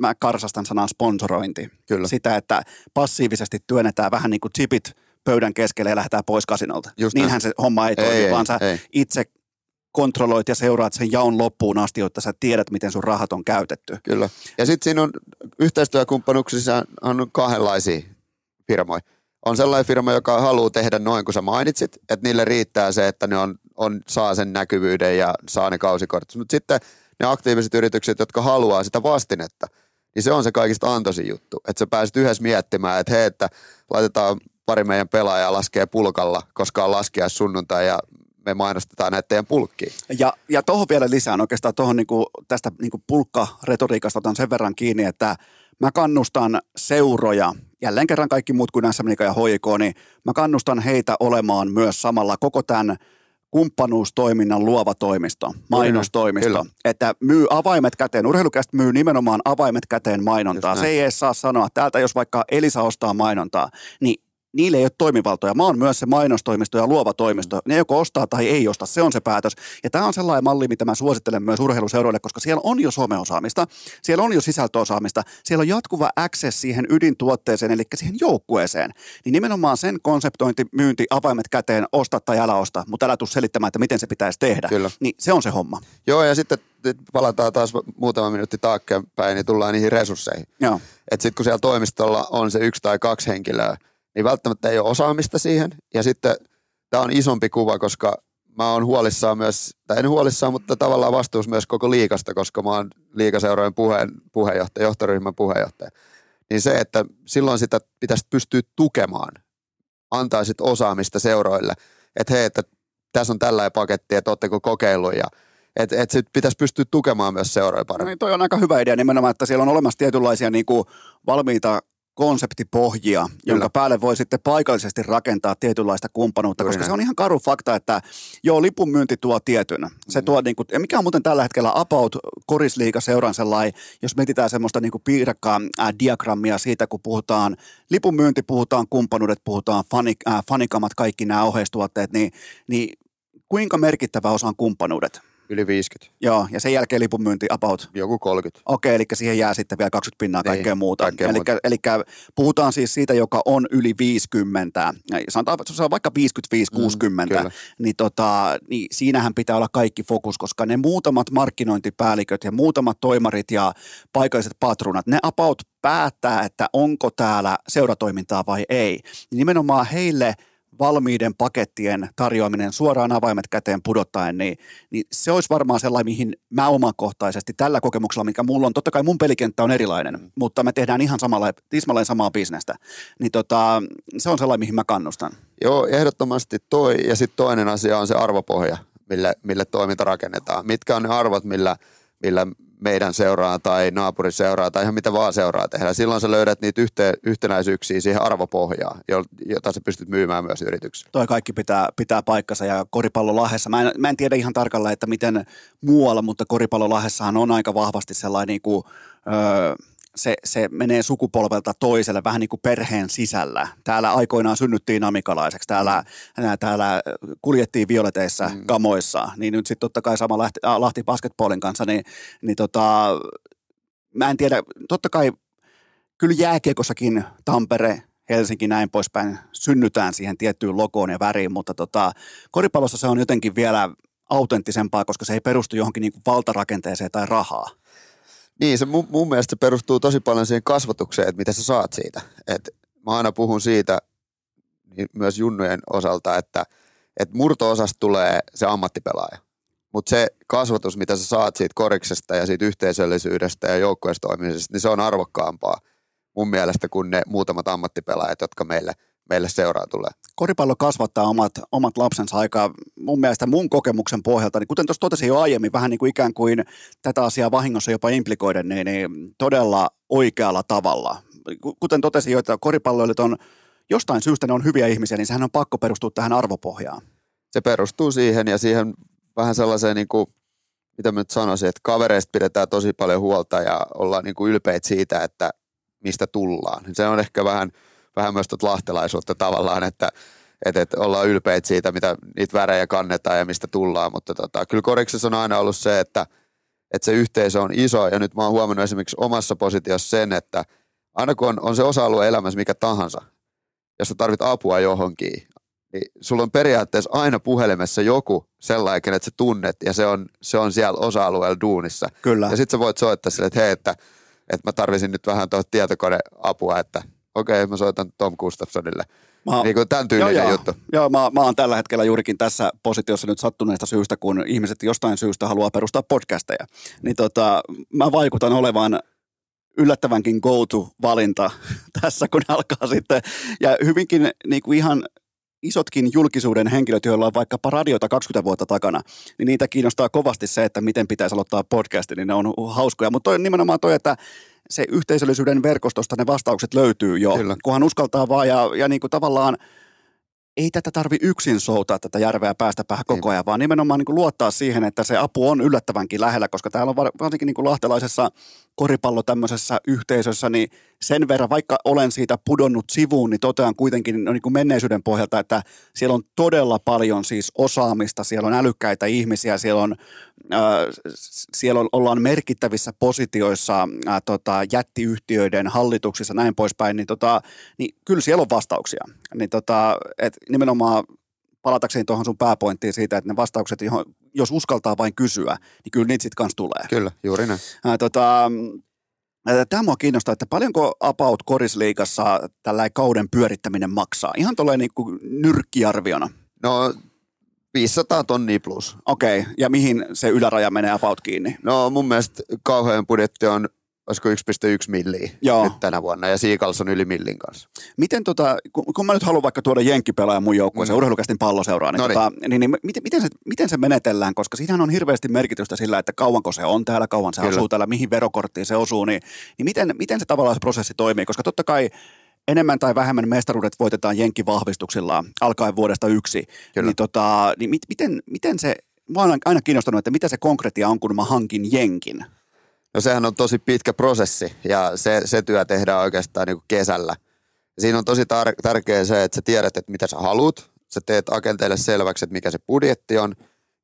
mä karsastan sanan sponsorointi. Kyllä. Sitä, että passiivisesti työnnetään vähän niin kuin chipit pöydän keskelle ja lähdetään pois kasinolta. Just Niinhän näin. se homma ei toimi, Ei, ei, vaan sä ei. itse kontrolloit ja seuraat sen jaon loppuun asti, jotta sä tiedät, miten sun rahat on käytetty. Kyllä. Ja sitten siinä on yhteistyökumppanuuksissa on kahdenlaisia firmoja. On sellainen firma, joka haluaa tehdä noin kuin sä mainitsit, että niille riittää se, että ne on, on, saa sen näkyvyyden ja saa ne kausikortit. Mutta sitten ne aktiiviset yritykset, jotka haluaa sitä vastinetta, niin se on se kaikista antoisin juttu. Että sä pääset yhdessä miettimään, että hei, että laitetaan pari meidän pelaajaa laskee pulkalla, koska on laskea sunnuntai ja me mainostetaan näitä teidän pulkkiin. Ja, ja tuohon vielä lisään oikeastaan tuohon niinku, tästä niinku pulkkaretoriikasta otan sen verran kiinni, että mä kannustan seuroja, jälleen kerran kaikki muut kuin SMNIK ja HIK, niin mä kannustan heitä olemaan myös samalla koko tämän kumppanuustoiminnan luova toimisto, mainostoimisto, Kyllä. että myy avaimet käteen. Urheilukästä myy nimenomaan avaimet käteen mainontaa. Se ei edes saa sanoa, täältä jos vaikka Elisa ostaa mainontaa, niin niille ei ole toimivaltoja. Mä oon myös se mainostoimisto ja luova toimisto. Ne joko ostaa tai ei osta, se on se päätös. Ja tämä on sellainen malli, mitä mä suosittelen myös urheiluseuroille, koska siellä on jo someosaamista, siellä on jo sisältöosaamista, siellä on jatkuva access siihen ydintuotteeseen, eli siihen joukkueeseen. Niin nimenomaan sen konseptointi, myynti, avaimet käteen, osta tai älä osta, mutta älä tuu selittämään, että miten se pitäisi tehdä. Kyllä. Niin se on se homma. Joo, ja sitten palataan taas muutama minuutti taaksepäin, niin tullaan niihin resursseihin. Joo. Että sitten kun siellä toimistolla on se yksi tai kaksi henkilöä, niin välttämättä ei ole osaamista siihen. Ja sitten tämä on isompi kuva, koska mä oon huolissaan myös, tai en huolissaan, mutta tavallaan vastuus myös koko liikasta, koska mä oon liikaseurojen puheen, puheenjohtaja, johtoryhmän puheenjohtaja. Niin se, että silloin sitä pitäisi pystyä tukemaan, antaa sit osaamista seuroille, että hei, että tässä on tällainen paketti, että ootteko kokeillut ja että et sit pitäisi pystyä tukemaan myös seuroja No paremmin. niin toi on aika hyvä idea nimenomaan, että siellä on olemassa tietynlaisia niin kuin valmiita konseptipohjia, Kyllä. jonka päälle voi sitten paikallisesti rakentaa tietynlaista kumppanuutta, Kyllä. koska se on ihan karu fakta, että joo, lipun myynti tuo tietyn. Se mm. tuo, niin kuin, ja mikä on muuten tällä hetkellä About Korisliiga seuran sellainen, jos mietitään semmoista niin piirakkaa äh, diagrammia siitä, kun puhutaan lipun myynti, puhutaan kumppanuudet, puhutaan fanik, äh, fanikamat, kaikki nämä oheistuotteet, niin, niin kuinka merkittävä osa on kumppanuudet? Yli 50. Joo, ja sen jälkeen lipun myynti about? Joku 30. Okei, eli siihen jää sitten vielä 20 pinnaa niin, kaikkea muuta. Kaikkea eli, muuta. eli puhutaan siis siitä, joka on yli 50, sanotaan, se on vaikka 55-60, mm, niin, tota, niin siinähän pitää olla kaikki fokus, koska ne muutamat markkinointipäälliköt ja muutamat toimarit ja paikalliset patronat, ne about päättää, että onko täällä seuratoimintaa vai ei. Nimenomaan heille – valmiiden pakettien tarjoaminen suoraan avaimet käteen pudottaen, niin, niin se olisi varmaan sellainen, mihin mä omakohtaisesti tällä kokemuksella, mikä mulla on, totta kai mun pelikenttä on erilainen, mm. mutta me tehdään ihan samalla, tismalleen samaa bisnestä, niin tota, se on sellainen, mihin mä kannustan. Joo, ehdottomasti toi, ja sitten toinen asia on se arvopohja, mille, mille toiminta rakennetaan. Mitkä on ne arvot, millä, millä meidän seuraa tai naapurin seuraa tai ihan mitä vaan seuraa tehdä. Silloin sä löydät niitä yhte, yhtenäisyyksiä siihen arvopohjaan, jota sä pystyt myymään myös yritykseen. Toi kaikki pitää, pitää paikkansa ja koripallolahessa. Mä en, mä en tiedä ihan tarkalleen, että miten muualla, mutta koripallolahessahan on aika vahvasti sellainen niin kuin, öö, se, se menee sukupolvelta toiselle vähän niin kuin perheen sisällä. Täällä aikoinaan synnyttiin amikalaiseksi, täällä, täällä kuljettiin violeteissa mm. kamoissa, niin nyt sitten totta kai sama lähti, äh, Lahti basketballin kanssa, niin, niin tota, mä en tiedä, totta kai kyllä jääkiekossakin Tampere, Helsinki näin poispäin synnytään siihen tiettyyn logoon ja väriin, mutta tota, koripallossa se on jotenkin vielä autenttisempaa, koska se ei perustu johonkin niin valtarakenteeseen tai rahaa. Niin, se mun, mun mielestä perustuu tosi paljon siihen kasvatukseen, että mitä sä saat siitä. Et mä aina puhun siitä niin myös junnujen osalta, että et murto-osasta tulee se ammattipelaaja. Mutta se kasvatus, mitä sä saat siitä koriksesta ja siitä yhteisöllisyydestä ja joukkueestoimisesta, niin se on arvokkaampaa mun mielestä kuin ne muutamat ammattipelaajat, jotka meille – meille seuraa tulee. Koripallo kasvattaa omat, omat lapsensa aika mun mielestä mun kokemuksen pohjalta, niin kuten tuossa totesin jo aiemmin, vähän niin kuin ikään kuin tätä asiaa vahingossa jopa implikoiden, niin, niin todella oikealla tavalla. Kuten totesin jo, että koripalloilijat on jostain syystä ne on hyviä ihmisiä, niin sehän on pakko perustua tähän arvopohjaan. Se perustuu siihen ja siihen vähän sellaiseen niin kuin, mitä mä nyt sanoisin, että kavereista pidetään tosi paljon huolta ja ollaan niin kuin ylpeitä siitä, että mistä tullaan. Se on ehkä vähän – vähän myös tuota lahtelaisuutta tavallaan, että että, että ollaan ylpeitä siitä, mitä niitä värejä kannetaan ja mistä tullaan, mutta tota, kyllä koriksessa on aina ollut se, että, että se yhteisö on iso ja nyt mä oon huomannut esimerkiksi omassa positiossa sen, että aina kun on, on se osa-alue elämässä mikä tahansa, jos sä tarvit apua johonkin, niin sulla on periaatteessa aina puhelimessa joku sellainen, että sä tunnet ja se on, se on siellä osa-alueella duunissa. Kyllä. Ja sitten sä voit soittaa sille, että hei, että, että mä tarvisin nyt vähän tuohon tietokoneapua, että okei, okay, mä soitan Tom Gustafsonille. Mä, niin kuin tämän tyylinen joo, joo, juttu. Joo, mä, mä oon tällä hetkellä juurikin tässä positiossa nyt sattuneesta syystä, kun ihmiset jostain syystä haluaa perustaa podcasteja. Niin tota, mä vaikutan olevan yllättävänkin go-to-valinta tässä, kun alkaa sitten. Ja hyvinkin niin kuin ihan isotkin julkisuuden henkilöt, joilla on vaikkapa radiota 20 vuotta takana, niin niitä kiinnostaa kovasti se, että miten pitäisi aloittaa podcasti, niin ne on hauskoja. Mutta toi, nimenomaan toi, että se yhteisöllisyyden verkostosta ne vastaukset löytyy jo, Kyllä. kunhan uskaltaa vaan ja, ja niin kuin tavallaan ei tätä tarvi yksin soutaa tätä järveä päästä päähän koko ajan, vaan nimenomaan niin kuin luottaa siihen, että se apu on yllättävänkin lähellä, koska täällä on varsinkin niin kuin lahtelaisessa koripallo tämmöisessä yhteisössä, niin sen verran, vaikka olen siitä pudonnut sivuun, niin totean kuitenkin no niin kuin menneisyyden pohjalta, että siellä on todella paljon siis osaamista, siellä on älykkäitä ihmisiä, siellä, on, äh, siellä on, ollaan merkittävissä positioissa äh, tota, jättiyhtiöiden hallituksissa näin poispäin, niin, tota, niin kyllä siellä on vastauksia. Niin tota, et nimenomaan palatakseni tuohon sun pääpointtiin siitä, että ne vastaukset, johon, jos uskaltaa vain kysyä, niin kyllä niitä sitten kanssa tulee. Kyllä, juuri näin. Ää, tota, Tämä mua kiinnostaa, että paljonko About Korisliigassa tällä kauden pyörittäminen maksaa? Ihan tulee niin kuin nyrkkiarviona. No 500 tonnia plus. Okei, okay. ja mihin se yläraja menee About kiinni? No mun mielestä kauhean budjetti on olisiko 1,1 milliä Joo. nyt tänä vuonna, ja Seagulls on yli millin kanssa. Miten tota, kun, kun mä nyt haluan vaikka tuoda jenkkipelaajan mun joukkueeseen, mm. urheilukästin palloseuraan, niin, tota, niin, niin miten, miten, se, miten se menetellään, koska siinähän on hirveästi merkitystä sillä, että kauanko se on täällä, kauan se Kyllä. asuu täällä, mihin verokorttiin se osuu, niin, niin miten, miten se tavallaan se prosessi toimii, koska totta kai enemmän tai vähemmän mestaruudet voitetaan jenkkivahvistuksilla alkaen vuodesta yksi, Kyllä. niin, tota, niin mit, miten, miten se, mä oon aina kiinnostunut, että mitä se konkretia on, kun mä hankin jenkin. No sehän on tosi pitkä prosessi ja se, se työ tehdään oikeastaan niin kuin kesällä. Ja siinä on tosi tar- tärkeää se, että sä tiedät, että mitä sä haluat. Sä teet agenteille selväksi, että mikä se budjetti on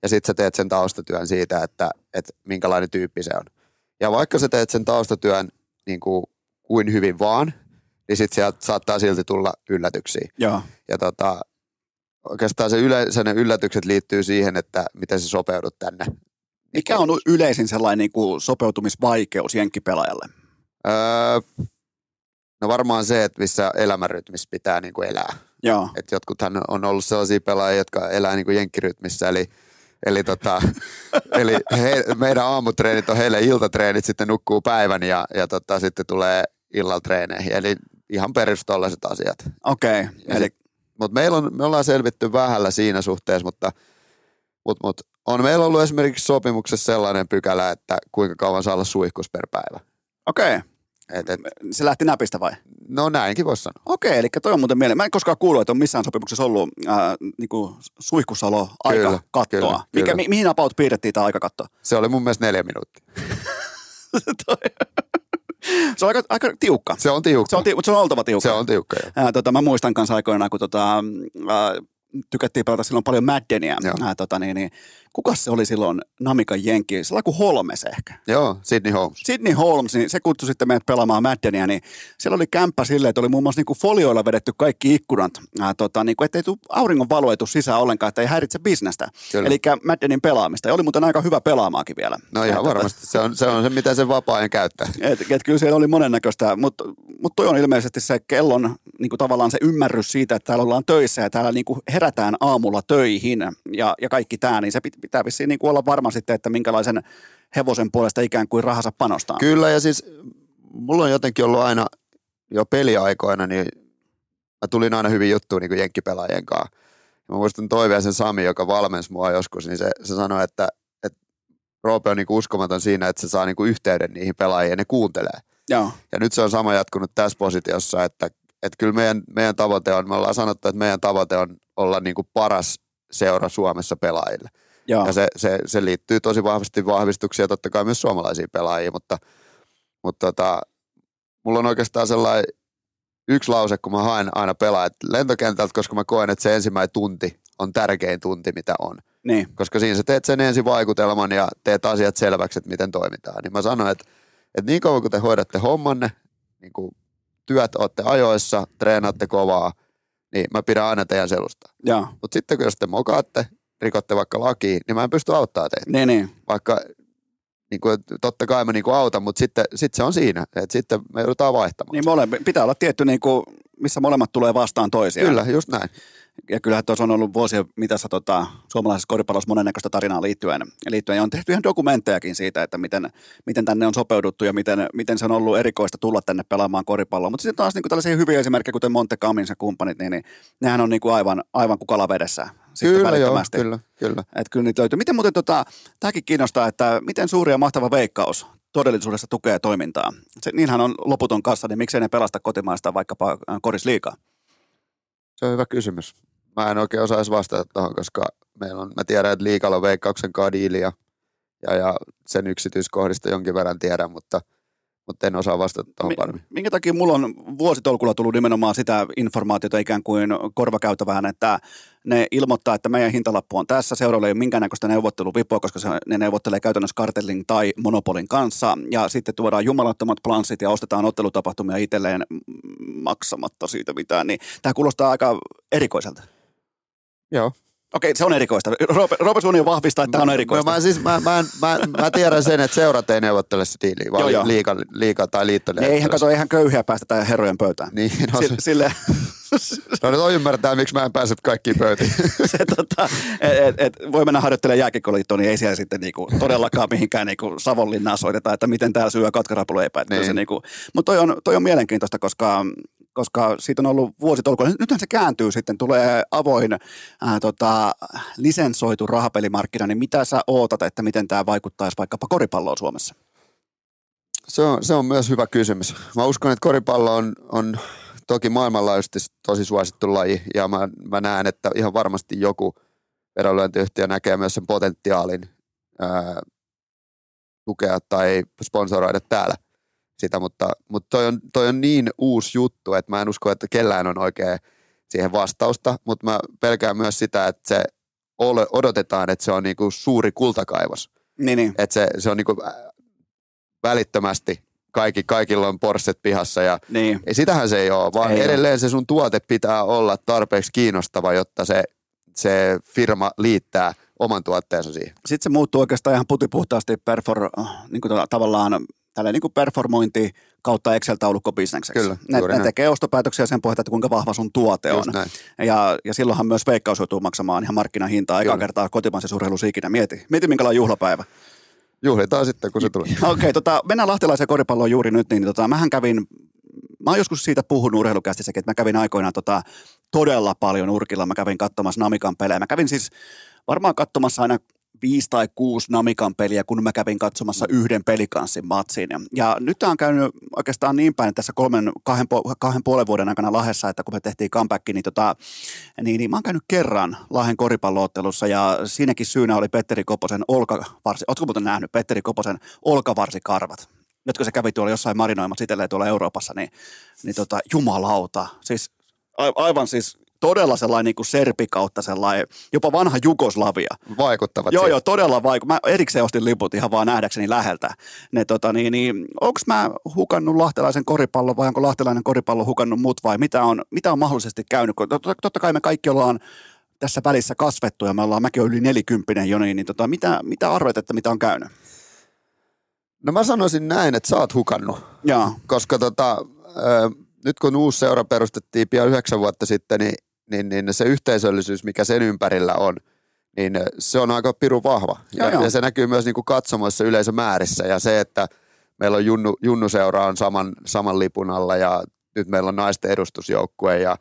ja sitten sä teet sen taustatyön siitä, että, että minkälainen tyyppi se on. Ja vaikka sä teet sen taustatyön niin kuin, kuin hyvin vaan, niin sitten sieltä saattaa silti tulla yllätyksiä. Joo. Ja tota, oikeastaan se yleensä ne yllätykset liittyy siihen, että miten sä sopeudut tänne. Mikä on yleisin sellainen niin kuin sopeutumisvaikeus jenkkipelaajalle? Öö, no varmaan se, että missä elämänrytmissä pitää niin kuin elää. Joo. Et jotkuthan on ollut sellaisia pelaajia, jotka elää niin kuin jenkkirytmissä, eli, eli, tota, eli he, meidän aamutreenit on heille iltatreenit, sitten nukkuu päivän ja, ja tota, sitten tulee illalla treeneihin. Eli ihan perustollaiset asiat. Okei. Okay. Ja Eli sit- Mutta meillä on, me ollaan selvitty vähällä siinä suhteessa, mutta mut, mut, on meillä ollut esimerkiksi sopimuksessa sellainen pykälä, että kuinka kauan saa olla suihkus per päivä. okei. Et, et, Se lähti näpistä vai? no näinkin voisi sanoa. Okei, eli toi on muuten mieleen. Mä en koskaan kuullut, että on missään sopimuksessa ollut ää, niinku suihkussalo Kyllä, aikakattoa. kyllä, Mikä, kyllä. mi, mihin about piirrettiin tämä aikakatto? Se oli mun mielestä neljä minuuttia. se on aika, aika tiukka. Se on tiukka. Se on, ti- mutta se on oltava tiukka. Se on tiukka, joo. Ää, tota, mä muistan kanssa aikoinaan, kun tota, ää, tykättiin pelata silloin paljon Maddenia. Joo. Ää, tota, niin, niin, kukas se oli silloin Namikan jenki? Sellainen kuin Holmes ehkä. Joo, Sydney Holmes. Sydney Holmes, niin se kutsui sitten meidät pelaamaan Maddenia, niin siellä oli kämppä silleen, että oli muun muassa niinku folioilla vedetty kaikki ikkunat, ää, tota, niinku, ettei tuu auringon valo ei tuu sisään ollenkaan, että ei häiritse bisnestä. Eli Maddenin pelaamista. Ja oli muuten aika hyvä pelaamaakin vielä. No ihan varmasti. Se on, se on se, mitä se vapaa-ajan käyttää. et, et kyllä siellä oli monennäköistä, mutta mut toi on ilmeisesti se kellon niin kuin tavallaan se ymmärrys siitä, että täällä ollaan töissä ja täällä niin kuin herätään aamulla töihin ja, ja kaikki tämä, niin se pit- pitää vissiin niin kuin olla varma sitten, että minkälaisen hevosen puolesta ikään kuin rahansa panostaa. Kyllä, ja siis mulla on jotenkin ollut aina jo peliaikoina, niin mä tulin aina hyvin juttuun niin kuin jenkkipelaajien kanssa. Mä muistan Toiviaisen Sami, joka valmensi mua joskus, niin se, se sanoi, että, että Roope on niin kuin uskomaton siinä, että se saa niin kuin yhteyden niihin pelaajiin ja ne kuuntelee. Joo, Ja nyt se on sama jatkunut tässä positiossa, että, että kyllä meidän, meidän tavoite on, me ollaan sanottu, että meidän tavoite on olla niin kuin paras seura Suomessa pelaajille. Joo. Ja se, se, se liittyy tosi vahvasti vahvistuksia totta kai myös suomalaisiin pelaajia, mutta, mutta tota, mulla on oikeastaan sellainen yksi lause, kun mä haen aina pelaajat lentokentältä, koska mä koen, että se ensimmäinen tunti on tärkein tunti, mitä on. Niin, Koska siinä sä teet sen ensivaikutelman ja teet asiat selväksi, että miten toimitaan. Niin mä sanon, että, että niin kauan kun te hoidatte hommanne, niin kuin työt olette ajoissa, treenaatte kovaa, niin mä pidän aina teidän selusta. Mutta sitten kun jos te mokaatte, rikotte vaikka lakiin, niin mä en pysty auttaa teitä. Niin, niin. Vaikka niin kuin, totta kai mä niin kuin autan, mutta sitten sit se on siinä, että sitten me joudutaan vaihtamaan. Niin mole, pitää olla tietty, niin kuin, missä molemmat tulee vastaan toisiaan. Kyllä, just näin. Ja kyllähän tuossa on ollut vuosien mitassa tota, suomalaisessa koripallossa monennäköistä tarinaa liittyen, liittyen. Ja on tehty ihan dokumenttejakin siitä, että miten, miten tänne on sopeuduttu ja miten, miten se on ollut erikoista tulla tänne pelaamaan koripalloa. Mutta sitten taas niin kuin tällaisia hyviä esimerkkejä, kuten Monte Camins ja kumppanit, niin, niin nehän on niin kuin aivan, aivan kukala vedessä. Sitten Kyllä joo, kyllä, kyllä. Että kyllä niitä löytyy. Miten muuten, tota, tämäkin kiinnostaa, että miten suuri ja mahtava veikkaus todellisuudessa tukee toimintaa? Se, niinhän on loputon kassa, niin miksei ne pelasta kotimaista vaikkapa äh, korisliikaa? Se on hyvä kysymys. Mä en oikein osaisi vastata tuohon, koska meillä on, mä tiedän, että liikalla on veikkauksen kadiili ja, ja, ja sen yksityiskohdista jonkin verran tiedän, mutta, mutta en osaa vastata tuohon Mi- paremmin. Minkä takia mulla on vuositolkulla tullut nimenomaan sitä informaatiota ikään kuin korvakäytävään, että ne ilmoittaa, että meidän hintalappu on tässä, seuraavalle ei ole minkäännäköistä neuvotteluvipoa, koska se, ne neuvottelee käytännössä kartellin tai monopolin kanssa, ja sitten tuodaan jumalattomat planssit ja ostetaan ottelutapahtumia itselleen maksamatta siitä mitään, niin tämä kuulostaa aika erikoiselta. Joo. Okei, se on erikoista. Roope, Roope Suunio vahvistaa, että tämä on erikoista. Mä, mä, siis, mä, mä, mä, mä, tiedän sen, että seurat ei neuvottele se diiliä, vaan Joo, joo. liika, liika tai liitto Ne eihän kato, eihän köyhiä päästä tähän herrojen pöytään. Niin, no, Sille, sille, No nyt on ymmärtää, miksi mä en pääse kaikkiin pöytiin. se, tota, et, et, voi mennä harjoittelemaan jääkiekoliittoon, niin ei siellä sitten niinku, todellakaan mihinkään niinku Savonlinnaan soiteta, että miten täällä syö katkarapuleipää. Niin. Niinku, mutta toi on, toi on mielenkiintoista, koska koska siitä on ollut vuositolkulla. Nythän se kääntyy sitten, tulee avoin ää, tota, lisensoitu rahapelimarkkina, niin mitä sä ootat, että miten tämä vaikuttaisi vaikkapa koripalloon Suomessa? Se on, se on myös hyvä kysymys. Mä uskon, että koripallo on, on maailmanlaajuisesti tosi suosittu laji ja mä, mä näen, että ihan varmasti joku vedonlyöntiyhtiö näkee myös sen potentiaalin ää, tukea tai sponsoroida täällä sitä, mutta, mutta toi, on, toi on niin uusi juttu, että mä en usko, että kellään on oikein siihen vastausta, mutta mä pelkään myös sitä, että se odotetaan, että se on niinku suuri kultakaivos. Niin, niin. Että se, se on niinku välittömästi kaikki, kaikilla on Porschet pihassa ja niin. sitähän se ei ole, vaan ei edelleen ole. se sun tuote pitää olla tarpeeksi kiinnostava, jotta se, se firma liittää oman tuotteensa siihen. Sitten se muuttuu oikeastaan ihan putipuhtaasti perfor, niin kuin tavallaan tällä niin kuin performointi kautta Excel-taulukko bisnekseksi. Kyllä, ne, ne tekee ostopäätöksiä sen pohjalta, että kuinka vahva sun tuote on. Ja, ja silloinhan myös veikkaus joutuu maksamaan ihan markkinahintaa eka kertaa kotimaisen urheilussa ikinä. Mieti, mieti minkälainen juhlapäivä. Juhlitaan sitten, kun se tulee. Okei, okay, tota, mennään lahtelaiseen koripalloon juuri nyt, niin tota, mähän kävin, mä oon joskus siitä puhunut urheilukästissäkin, että mä kävin aikoinaan tota, todella paljon urkilla, mä kävin katsomassa Namikan pelejä. Mä kävin siis varmaan katsomassa aina viisi tai kuusi Namikan peliä, kun mä kävin katsomassa yhden pelikanssin matsin. Ja nyt tämä on käynyt oikeastaan niin päin tässä kolmen, kahden, kahden puolen vuoden aikana Lahessa, että kun me tehtiin comeback, niin, tota, niin, niin mä oon käynyt kerran Lahen koripalloottelussa ja siinäkin syynä oli Petteri Koposen olkavarsi. Ootko muuten nähnyt Petteri Koposen olkavarsikarvat? Jotka se kävi tuolla jossain marinoimassa itselleen tuolla Euroopassa, niin, niin tota, jumalauta. Siis aivan siis todella sellainen niin kuin serpi kautta sellainen, jopa vanha Jugoslavia. Vaikuttavat Joo, siihen. joo, todella vaiku. Mä erikseen ostin liput ihan vaan nähdäkseni läheltä. Ne, tota, niin, niin, onko mä hukannut lahtelaisen koripallon vai onko lahtelainen koripallo hukannut mut vai mitä on, mitä on mahdollisesti käynyt? Totta, totta kai me kaikki ollaan tässä välissä kasvettu ja me ollaan, mäkin olen yli nelikymppinen jo, niin, niin tota, mitä, mitä arvet, että mitä on käynyt? No mä sanoisin näin, että sä oot hukannut. Jaa. Koska tota, äh, nyt kun uusi seura perustettiin pian yhdeksän vuotta sitten, niin niin, niin se yhteisöllisyys, mikä sen ympärillä on, niin se on aika pirun vahva. Ja, ja se näkyy myös niin kuin katsomoissa yleisömäärissä ja se, että meillä on Junnu, Junnuseura on saman, saman lipun alla ja nyt meillä on naisten edustusjoukkue ja,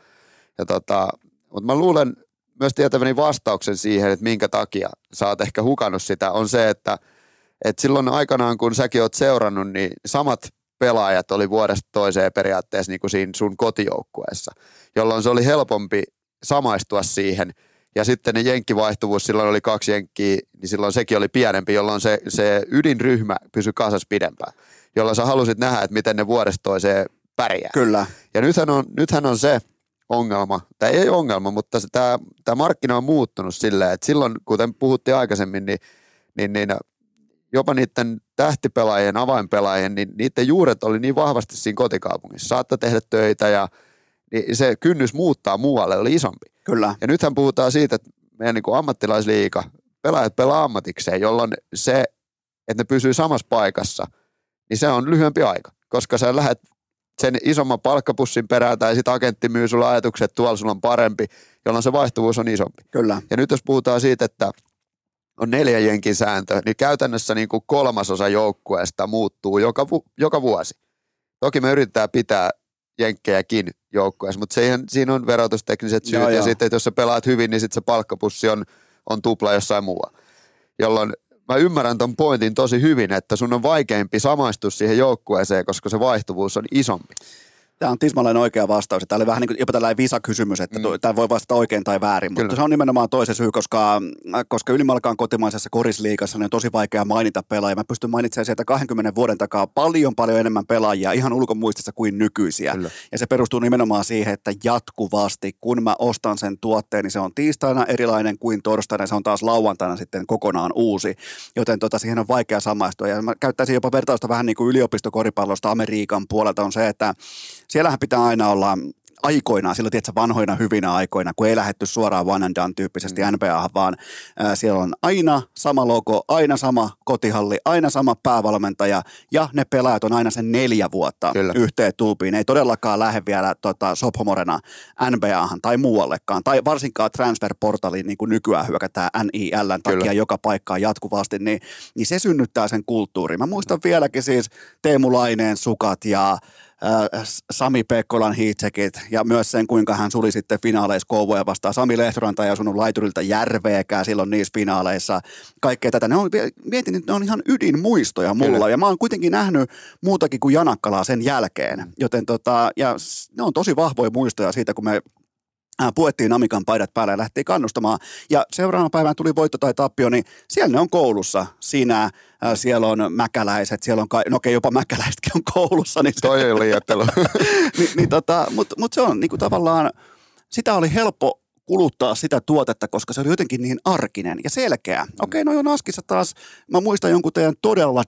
ja tota, mutta mä luulen myös tietäväni vastauksen siihen, että minkä takia sä oot ehkä hukannut sitä, on se, että, että silloin aikanaan kun säkin oot seurannut, niin samat pelaajat oli vuodesta toiseen periaatteessa niin kuin siinä sun kotijoukkueessa, jolloin se oli helpompi samaistua siihen. Ja sitten ne jenkkivaihtuvuus, silloin oli kaksi jenkkiä, niin silloin sekin oli pienempi, jolloin se, se ydinryhmä pysyi kasassa pidempään. Jolloin sä halusit nähdä, että miten ne vuodesta toiseen pärjää. Kyllä. Ja nythän on, nythän on se ongelma, tai ei ongelma, mutta tämä, tämä markkina on muuttunut silleen, että silloin, kuten puhuttiin aikaisemmin, niin, niin, niin jopa niiden tähtipelaajien, avainpelaajien, niin niiden juuret oli niin vahvasti siinä kotikaupungissa. Saatta tehdä töitä ja niin se kynnys muuttaa muualle oli isompi. Kyllä. Ja nythän puhutaan siitä, että meidän niin kuin ammattilaisliiga, pelaajat pelaa ammatikseen, jolloin se, että ne pysyy samassa paikassa, niin se on lyhyempi aika. Koska sä lähdet sen isomman palkkapussin perään tai sitten agentti myy sulle ajatukset, että tuolla sulla on parempi, jolloin se vaihtuvuus on isompi. Kyllä. Ja nyt jos puhutaan siitä, että on neljä jenkin sääntö, niin käytännössä niin kuin kolmasosa joukkueesta muuttuu joka, vu- joka vuosi. Toki me yritetään pitää jenkkejäkin joukkueessa, mutta siihen, siinä on verotustekniset syyt, joo, ja joo. sitten että jos sä pelaat hyvin, niin sitten se palkkapussi on, on tupla jossain muualla. Jolloin mä ymmärrän ton pointin tosi hyvin, että sun on vaikeampi samaistua siihen joukkueeseen, koska se vaihtuvuus on isompi. Tämä on tismalleen oikea vastaus. Tämä oli vähän niin kuin jopa tällainen visakysymys, että mm. tämä voi vastata oikein tai väärin, Kyllä. mutta se on nimenomaan toisen syy, koska, koska ylimalkaan kotimaisessa korisliikassa niin on tosi vaikea mainita pelaajia. Mä pystyn mainitsemaan sieltä 20 vuoden takaa paljon paljon enemmän pelaajia ihan ulkomuistissa kuin nykyisiä. Kyllä. Ja se perustuu nimenomaan siihen, että jatkuvasti kun mä ostan sen tuotteen, niin se on tiistaina erilainen kuin torstaina, se on taas lauantaina sitten kokonaan uusi. Joten tota, siihen on vaikea samaistua. Ja mä käyttäisin jopa vertausta vähän niin kuin yliopistokoripallosta Amerikan puolelta on se, että siellähän pitää aina olla aikoinaan, silloin tiedätkö, vanhoina hyvinä aikoina, kun ei lähetty suoraan one and done tyyppisesti mm. NBAhan, vaan ää, siellä on aina sama logo, aina sama kotihalli, aina sama päävalmentaja ja ne pelaajat on aina sen neljä vuotta Kyllä. yhteen tuupiin. Ei todellakaan lähde vielä tota, sophomorena NBAhan tai muuallekaan, tai varsinkaan transferportaliin niin kuin nykyään hyökätään NILn takia Kyllä. joka paikkaan jatkuvasti, niin, niin se synnyttää sen kulttuurin. Mä muistan vieläkin siis Teemu Laineen sukat ja Sami Pekkolan hiitsekit ja myös sen, kuinka hän suli sitten finaaleissa Kouvoja vastaan. Sami Lehtoranta ei asunut laiturilta järveäkään silloin niissä finaaleissa. Kaikkea tätä. Ne on, mietin, että ne on ihan ydinmuistoja mulla Kyllä. ja mä oon kuitenkin nähnyt muutakin kuin Janakkalaa sen jälkeen. Joten tota, ja ne on tosi vahvoja muistoja siitä, kun me puettiin Amikan paidat päälle ja lähti kannustamaan. Ja seuraavan päivän tuli voitto tai tappio, niin siellä ne on koulussa. Siinä siellä on mäkäläiset, siellä on, ka- no okei, jopa mäkäläisetkin on koulussa. Niin se, Toi ei liioittelu. niin, niin tota, Mutta mut se on niin kuin tavallaan, sitä oli helppo kuluttaa sitä tuotetta, koska se oli jotenkin niin arkinen ja selkeä. Okei, no on askissa taas, mä muistan jonkun teidän todella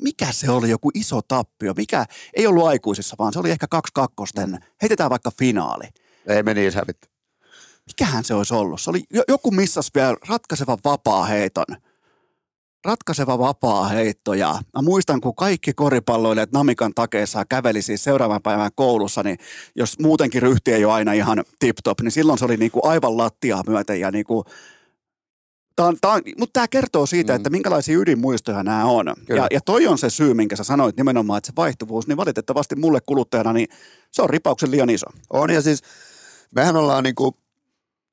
mikä se oli, joku iso tappio, mikä ei ollut aikuisissa, vaan se oli ehkä kaksi kakkosten, heitetään vaikka finaali. Ei me niin hävitty. Mikähän se olisi ollut? Se oli, joku missas vielä ratkaiseva vapaa heiton. Ratkaiseva vapaa heitto ja mä muistan, kun kaikki koripalloilijat Namikan takeessa käveli siis seuraavan päivän koulussa, niin jos muutenkin ryhti ei ole aina ihan tip-top, niin silloin se oli niin kuin aivan lattiaa myöten ja niin kuin Tämä on, tämä on, mutta tämä kertoo siitä, mm. että minkälaisia ydinmuistoja nämä on. Ja, ja toi on se syy, minkä sä sanoit nimenomaan, että se vaihtuvuus, niin valitettavasti mulle kuluttajana, niin se on ripauksen liian iso. On ja siis mehän ollaan niin kuin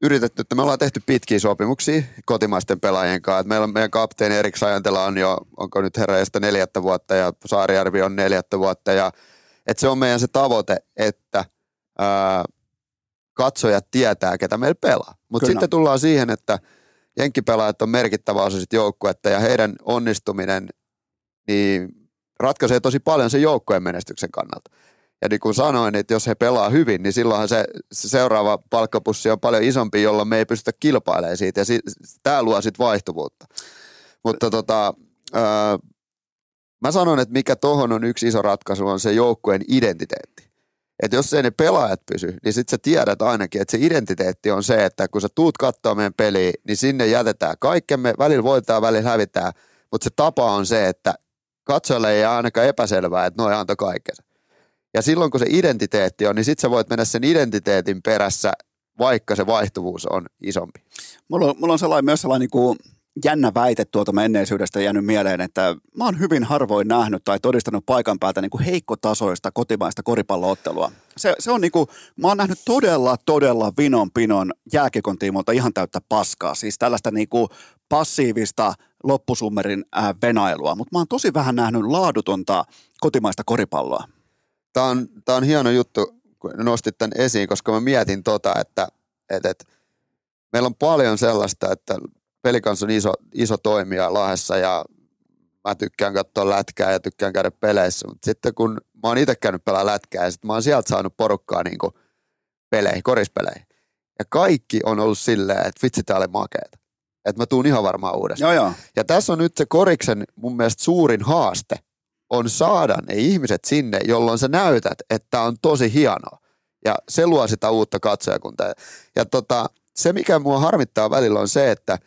yritetty, että me ollaan tehty pitkiä sopimuksia kotimaisten pelaajien kanssa. Että meillä on meidän kapteeni Erik Sajantela on jo, onko nyt herraista neljättä vuotta ja Saarijärvi on neljättä vuotta. Ja, että se on meidän se tavoite, että ää, katsojat tietää, ketä meillä pelaa. Mutta sitten tullaan siihen, että jenkkipelaajat on merkittävä osa sit joukkuetta ja heidän onnistuminen niin ratkaisee tosi paljon sen joukkueen menestyksen kannalta. Ja niin kuin sanoin, että jos he pelaa hyvin, niin silloinhan se, se seuraava palkkapussi on paljon isompi, jolloin me ei pystytä kilpailemaan siitä. Ja si, tämä luo sitten vaihtuvuutta. Mutta tota, öö, mä sanon, että mikä tuohon on yksi iso ratkaisu, on se joukkueen identiteetti. Että jos ei ne pelaajat pysy, niin sitten sä tiedät ainakin, että se identiteetti on se, että kun sä tuut katsoa meidän peliä, niin sinne jätetään kaikkemme, välillä voitetaan, välillä hävitään, mutta se tapa on se, että katsojalle ei ainakaan epäselvää, että noin antoi kaikkensa. Ja silloin kun se identiteetti on, niin sitten sä voit mennä sen identiteetin perässä, vaikka se vaihtuvuus on isompi. Mulla on, mulla on sellainen, myös sellainen niin jännä väite tuolta menneisyydestä jäänyt mieleen, että mä oon hyvin harvoin nähnyt tai todistanut paikan päältä niin heikkotasoista kotimaista koripalloottelua. Se, se on niin kuin, mä oon nähnyt todella, todella vinon pinon jääkiekon tiimolta ihan täyttä paskaa. Siis tällaista niin kuin passiivista loppusummerin venailua, mutta mä oon tosi vähän nähnyt laadutonta kotimaista koripalloa. Tämä on, tämä on hieno juttu, kun nostit tämän esiin, koska mä mietin tota, että, että, että meillä on paljon sellaista, että pelikans on iso, iso toimija Lahdessa ja mä tykkään katsoa lätkää ja tykkään käydä peleissä, mutta sitten kun mä oon itse käynyt pelaa lätkää ja sitten mä oon sieltä saanut porukkaa niin kuin peleihin, korispeleihin. Ja kaikki on ollut silleen, että vitsi tää oli makeeta. Että mä tuun ihan varmaan uudestaan. Joo, joo. Ja tässä on nyt se koriksen mun mielestä suurin haaste, on saada ne ihmiset sinne, jolloin sä näytät, että on tosi hienoa. Ja se luo sitä uutta katsojakuntaa. Ja tota, se, mikä mua harmittaa välillä on se, että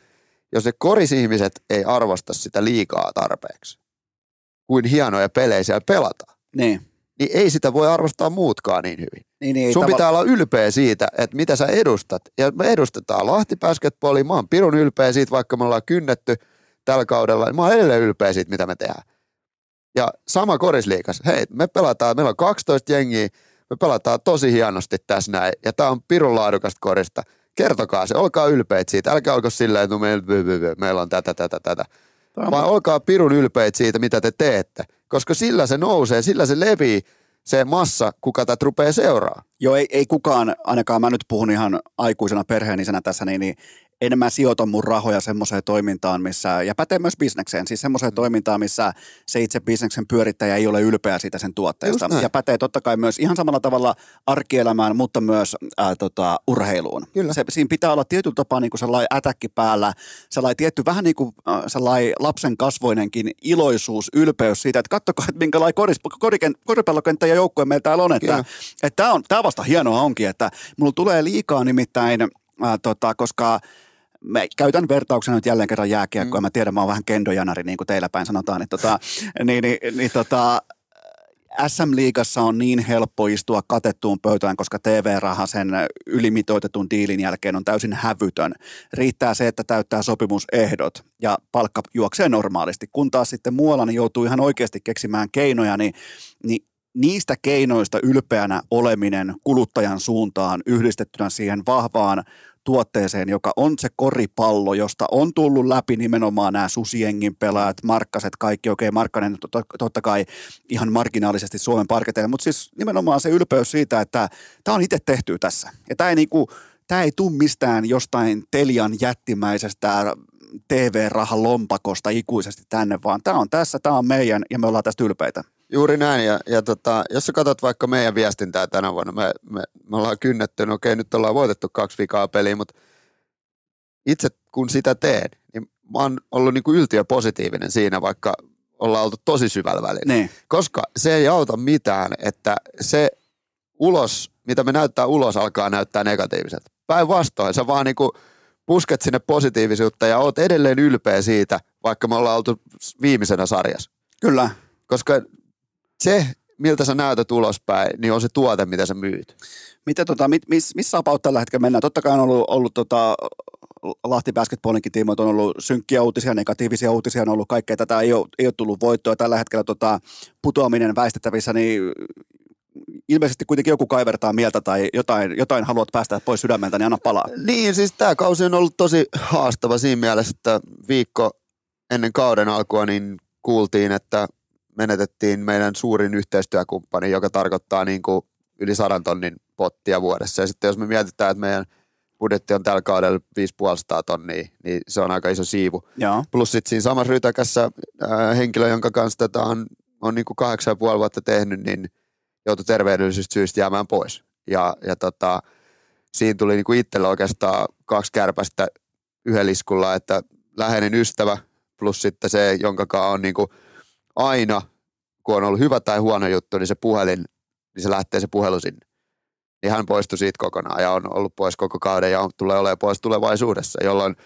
jos ne korisihmiset ei arvosta sitä liikaa tarpeeksi, kuin hienoja pelejä siellä pelataan, niin. niin ei sitä voi arvostaa muutkaan niin hyvin. Niin, niin, Sun pitää olla ylpeä siitä, että mitä sä edustat. Ja me edustetaan Lahti Basketballia. Mä oon pirun ylpeä siitä, vaikka me ollaan kynnetty tällä kaudella. Mä oon edelleen ylpeä siitä, mitä me tehdään. Ja sama korisliikas. Hei, me pelataan, meillä on 12 jengiä, me pelataan tosi hienosti tässä näin. Ja tää on pirun laadukasta korista. Kertokaa se, olkaa ylpeitä siitä. Älkää olko silleen, että no meillä, meillä on tätä, tätä, tätä. Vaan olkaa pirun ylpeitä siitä, mitä te teette. Koska sillä se nousee, sillä se levii se massa, kuka tätä rupeaa seuraa. Joo, ei, ei kukaan, ainakaan mä nyt puhun ihan aikuisena perheenisänä tässä, niin, niin en mä sijoita mun rahoja semmoiseen toimintaan, missä, ja pätee myös bisnekseen, siis semmoiseen mm. toimintaan, missä se itse bisneksen pyörittäjä ei ole ylpeä siitä sen tuotteesta. Ja pätee totta kai myös ihan samalla tavalla arkielämään, mutta myös ää, tota, urheiluun. Kyllä. Se, siinä pitää olla tietyllä tapaa niin kuin sellainen ätäkki päällä, sellainen tietty vähän niin kuin äh, sellainen lapsen kasvoinenkin iloisuus, ylpeys siitä, että katsokaa, että minkälainen koris, koripallokenttä ja joukkue meillä täällä on. Että, että tämä, on, tämä vasta hienoa onkin, että mulla tulee liikaa nimittäin, ää, tota, koska – mä käytän vertauksena nyt jälleen kerran jääkiekkoa, mm. mä tiedän, mä oon vähän kendojanari, niin kuin teillä päin sanotaan, että tota, niin, niin, niin tota, SM-liigassa on niin helppo istua katettuun pöytään, koska TV-raha sen ylimitoitetun diilin jälkeen on täysin hävytön. Riittää se, että täyttää sopimusehdot ja palkka juoksee normaalisti. Kun taas sitten muualla niin joutuu ihan oikeasti keksimään keinoja, niin, niin niistä keinoista ylpeänä oleminen kuluttajan suuntaan yhdistettynä siihen vahvaan tuotteeseen, joka on se koripallo, josta on tullut läpi nimenomaan nämä susiengin pelaajat, Markkaset, kaikki, okei, okay, Markkanen totta kai ihan marginaalisesti Suomen parketeille, mutta siis nimenomaan se ylpeys siitä, että tämä on itse tehty tässä. Ja tämä ei niinku, tämä ei tule mistään jostain Telian jättimäisestä TV-rahan lompakosta ikuisesti tänne, vaan tämä on tässä, tämä on meidän ja me ollaan tästä ylpeitä. Juuri näin, ja, ja tota, jos sä katsot vaikka meidän viestintää tänä vuonna, me, me, me ollaan kynnetty, no okei, nyt ollaan voitettu kaksi vikaa peliä, mutta itse kun sitä teen, niin mä oon ollut niin kuin yltiö positiivinen siinä, vaikka ollaan oltu tosi syvällä välillä. Niin. Koska se ei auta mitään, että se ulos, mitä me näyttää ulos, alkaa näyttää negatiiviset. Päinvastoin, sä vaan niin kuin pusket sinne positiivisuutta ja oot edelleen ylpeä siitä, vaikka me ollaan oltu viimeisenä sarjassa. Kyllä. Koska se, miltä sä näytät ulospäin, niin on se tuote, mitä sä myyt. Mitä tota, miss, missä about tällä hetkellä mennään? Totta kai on ollut, ollut tota, Lahti Basketballinkin tiimoilta on ollut synkkiä uutisia, negatiivisia uutisia, on ollut kaikkea tätä, ei ole, ei ole tullut voittoa. Tällä hetkellä tota, putoaminen väistettävissä, niin ilmeisesti kuitenkin joku kaivertaa mieltä tai jotain, jotain haluat päästä pois sydämeltä, niin anna palaa. Niin, siis tämä kausi on ollut tosi haastava siinä mielessä, että viikko ennen kauden alkua niin kuultiin, että menetettiin meidän suurin yhteistyökumppani, joka tarkoittaa niin kuin yli sadan tonnin pottia vuodessa. Ja sitten jos me mietitään, että meidän budjetti on tällä kaudella 5,5 tonnia, niin se on aika iso siivu. Joo. Plus sitten siinä samassa rytäkässä äh, henkilö, jonka kanssa tätä on, on niin kuin kahdeksan ja puoli vuotta tehnyt, niin joutui terveydellisistä syistä jäämään pois. Ja, ja tota, siinä tuli niin kuin itselle oikeastaan kaksi kärpästä yhdellä iskulla, että läheinen ystävä plus sitten se, jonka on niin kuin – aina, kun on ollut hyvä tai huono juttu, niin se puhelin, niin se lähtee se puhelu sinne. Niin hän poistui siitä kokonaan ja on ollut pois koko kauden ja on, tulee olemaan pois tulevaisuudessa, jolloin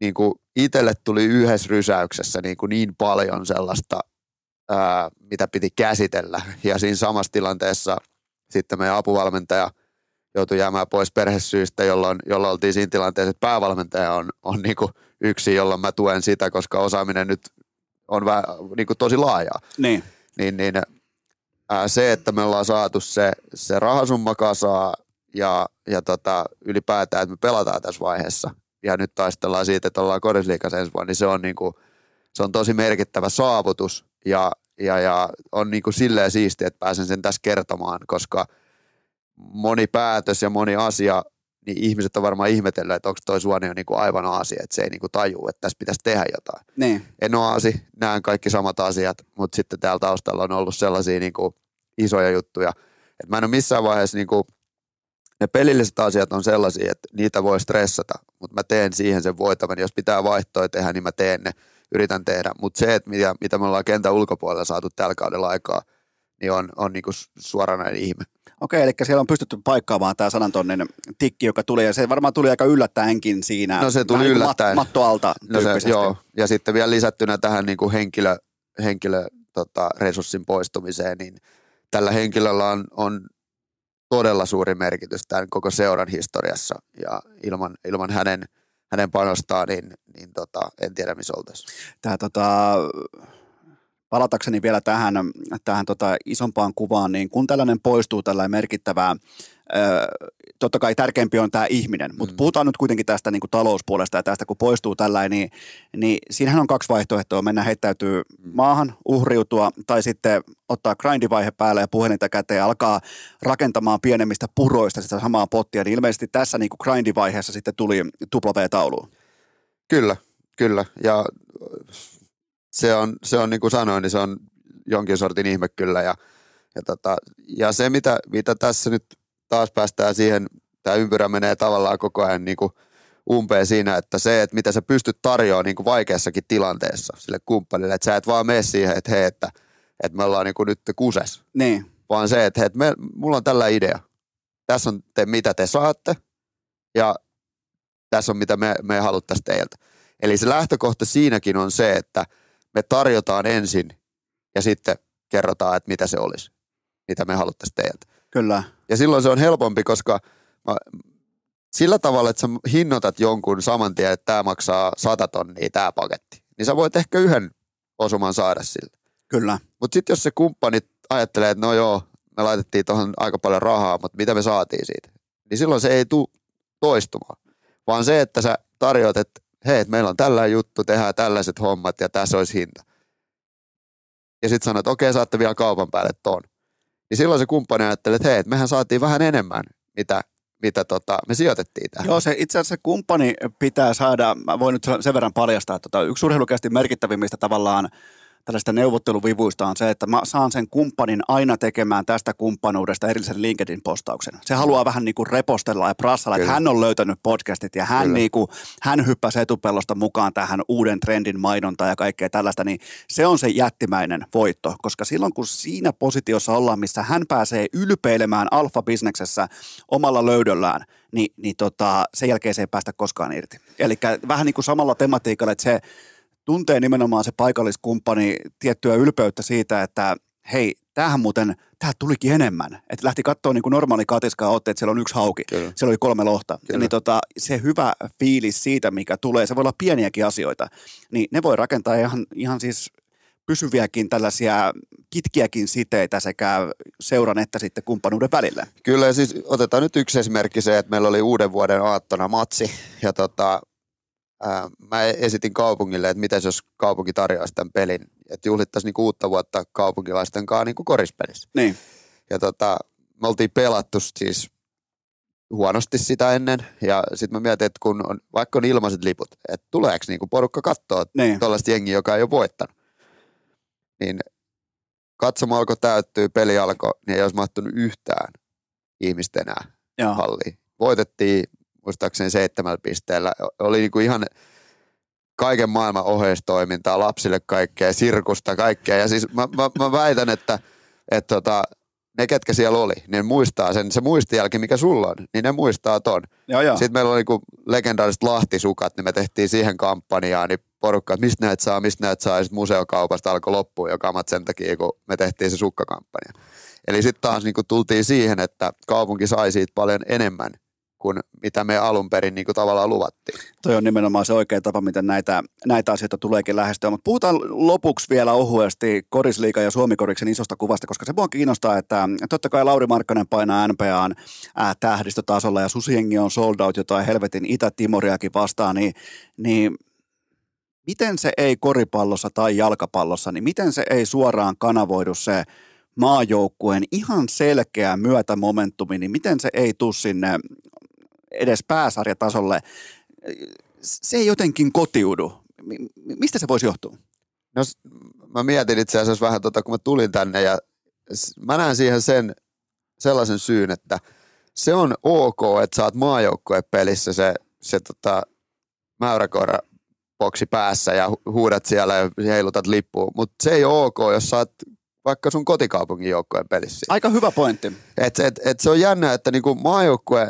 niin kuin itselle tuli yhdessä rysäyksessä niin, kuin niin paljon sellaista, ää, mitä piti käsitellä. Ja siinä samassa tilanteessa sitten meidän apuvalmentaja joutui jäämään pois perhesyistä, jolloin, jolloin oltiin siinä tilanteessa, että päävalmentaja on, on niin kuin yksi, jolloin mä tuen sitä, koska osaaminen nyt on vähän, niin kuin tosi laajaa. Niin. Niin, niin ää, se, että me ollaan saatu se, se rahasumma kasaa ja, ja tota, ylipäätään, että me pelataan tässä vaiheessa ja nyt taistellaan siitä, että ollaan korisliikassa ensi vuonna, niin se on, niin kuin, se on tosi merkittävä saavutus ja, ja, ja on niin kuin silleen siistiä, että pääsen sen tässä kertomaan, koska moni päätös ja moni asia niin ihmiset on varmaan ihmetellyt, että onko toi Suoni on niinku aivan aasi, että se ei niinku tajuu, että tässä pitäisi tehdä jotain. Niin. En ole aasi, näen kaikki samat asiat, mutta sitten täällä taustalla on ollut sellaisia niinku isoja juttuja, että mä en ole missään vaiheessa niinku, ne pelilliset asiat on sellaisia, että niitä voi stressata, mutta mä teen siihen sen voitavan. Jos pitää vaihtoa tehdä, niin mä teen ne, yritän tehdä. Mutta se, että mitä, mitä me ollaan kentän ulkopuolella saatu tällä kaudella aikaa, niin on, on niinku suoranainen ihme. Okei, eli siellä on pystytty paikkaamaan tämä sadan tonnin tikki, joka tuli, ja se varmaan tuli aika yllättäenkin siinä. No se tuli niin yllättäen. Mat, matto alta no se, joo, ja sitten vielä lisättynä tähän niin kuin henkilö, henkilö tota, resurssin poistumiseen, niin tällä henkilöllä on, on todella suuri merkitys tämän koko seuran historiassa, ja ilman, ilman hänen, hänen panostaan, niin, niin tota, en tiedä missä oltaisiin. Tämä tota, palatakseni vielä tähän, tähän tota isompaan kuvaan, niin kun tällainen poistuu tällainen merkittävää totta kai tärkeämpi on tämä ihminen, mutta mm. puhutaan nyt kuitenkin tästä niin kuin talouspuolesta ja tästä, kun poistuu tällainen, niin, niin siinähän on kaksi vaihtoehtoa. Mennä heittäytyy maahan, uhriutua tai sitten ottaa grindivaihe päälle ja puhelinta käteen ja alkaa rakentamaan pienemmistä puroista sitä samaa pottia. Niin ilmeisesti tässä niin kuin grindivaiheessa sitten tuli tupla tauluun Kyllä, kyllä. Ja se on, se on niin kuin sanoin, niin se on jonkin sortin ihme kyllä. Ja, ja, tota, ja se, mitä, mitä tässä nyt taas päästään siihen, tämä ympyrä menee tavallaan koko ajan niin kuin umpeen siinä, että se, että mitä sä pystyt tarjoamaan niin kuin vaikeassakin tilanteessa sille kumppanille, että sä et vaan mene siihen, että hei, että, että me ollaan niin kuin nyt kuses. Niin. Vaan se, että hei, että me, mulla on tällä idea. Tässä on te, mitä te saatte ja tässä on mitä me, me haluttaisiin teiltä. Eli se lähtökohta siinäkin on se, että me tarjotaan ensin ja sitten kerrotaan, että mitä se olisi, mitä me haluttaisiin teiltä. Kyllä. Ja silloin se on helpompi, koska mä, sillä tavalla, että sä hinnoitat jonkun saman tien, että tämä maksaa 100 tonnia tämä paketti, niin sä voit ehkä yhden osuman saada siltä. Kyllä. Mutta sitten jos se kumppani ajattelee, että no joo, me laitettiin tuohon aika paljon rahaa, mutta mitä me saatiin siitä, niin silloin se ei tule toistumaan. Vaan se, että sä tarjoat, että hei, meillä on tällainen juttu, tehdään tällaiset hommat ja tässä olisi hinta. Ja sitten sanot, että okei, saatte vielä kaupan päälle ton niin silloin se kumppani ajattelee, että hei, mehän saatiin vähän enemmän, mitä, mitä tota, me sijoitettiin tähän. Joo, se itse asiassa se kumppani pitää saada, mä voin nyt sen verran paljastaa, että tota, yksi urheilukästi merkittävimmistä tavallaan tällaista neuvotteluvivuista on se, että mä saan sen kumppanin aina tekemään tästä kumppanuudesta erillisen LinkedIn-postauksen. Se haluaa vähän niin kuin repostella ja prassalla, että hän on löytänyt podcastit ja hän, niin kuin, hän hyppäsi etupellosta mukaan tähän uuden trendin mainontaan ja kaikkea tällaista, niin se on se jättimäinen voitto, koska silloin kun siinä positiossa ollaan, missä hän pääsee ylpeilemään alfa-bisneksessä omalla löydöllään, niin, niin tota, sen jälkeen se ei päästä koskaan irti. Eli vähän niin kuin samalla tematiikalla, että se tuntee nimenomaan se paikalliskumppani tiettyä ylpeyttä siitä, että hei, tämähän muuten, tähän tulikin enemmän. Että lähti katsoa niin kuin normaali katiskaa otti, että siellä on yksi hauki, Kyllä. siellä oli kolme lohta. Kyllä. Niin tota, se hyvä fiilis siitä, mikä tulee, se voi olla pieniäkin asioita, niin ne voi rakentaa ihan, ihan siis pysyviäkin tällaisia kitkiäkin siteitä sekä seuran että sitten kumppanuuden välillä. Kyllä ja siis otetaan nyt yksi esimerkki se, että meillä oli uuden vuoden aattona matsi ja tota, mä esitin kaupungille, että miten jos kaupunki tarjoaisi tämän pelin, että juhlittaisiin niinku uutta vuotta kaupunkilaisten kanssa niinku korispelissä. Niin. Ja tota, me oltiin pelattu siis huonosti sitä ennen. Ja sitten mä mietin, että kun on, vaikka on ilmaiset liput, että tuleeko niinku porukka katsoa niin. tuollaista jengiä, joka ei ole voittanut. Niin katsomo alkoi täyttyä, peli alkoi, niin ei olisi mahtunut yhtään ihmistä enää Joo. halliin. Voitettiin muistaakseni seitsemällä pisteellä. Oli niin kuin ihan kaiken maailman oheistoimintaa, lapsille kaikkea, sirkusta, kaikkea. Ja siis mä, mä, mä väitän, että, että tota, ne, ketkä siellä oli, ne muistaa sen, se muistijälki, mikä sulla on, niin ne muistaa ton. Joo, joo. Sitten meillä oli niinku legendaariset lahtisukat, niin me tehtiin siihen kampanjaan, niin porukka, että mistä näet saa, mistä näet saa, ja sitten museokaupasta alkoi loppua jo kamat sen takia, kun me tehtiin se sukkakampanja. Eli sitten taas niinku tultiin siihen, että kaupunki sai siitä paljon enemmän kuin mitä me alun perin niin kuin tavallaan luvattiin. Toi on nimenomaan se oikea tapa, miten näitä, näitä asioita tuleekin lähestyä. Mutta puhutaan lopuksi vielä ohuesti Korisliikan ja Suomikoriksen isosta kuvasta, koska se voi kiinnostaa, että totta kai Lauri Markkanen painaa NPAn äh, tähdistötasolla ja Susiengi on sold out jotain helvetin Itä-Timoriakin vastaan, niin, niin miten se ei koripallossa tai jalkapallossa, niin miten se ei suoraan kanavoidu se maajoukkueen ihan selkeä myötämomentumi, niin miten se ei tule sinne edes pääsarjatasolle, se ei jotenkin kotiudu. Mistä se voisi johtua? No mä mietin itse asiassa vähän tota, kun mä tulin tänne ja mä näen siihen sen sellaisen syyn, että se on ok, että sä oot pelissä se, se tota, mäyräkoira boksi päässä ja huudat siellä ja heilutat lippuun, mutta se ei ole ok, jos sä oot vaikka sun kotikaupungin joukkueen pelissä. Aika hyvä pointti. Et, et, et se on jännä, että niinku maajoukkue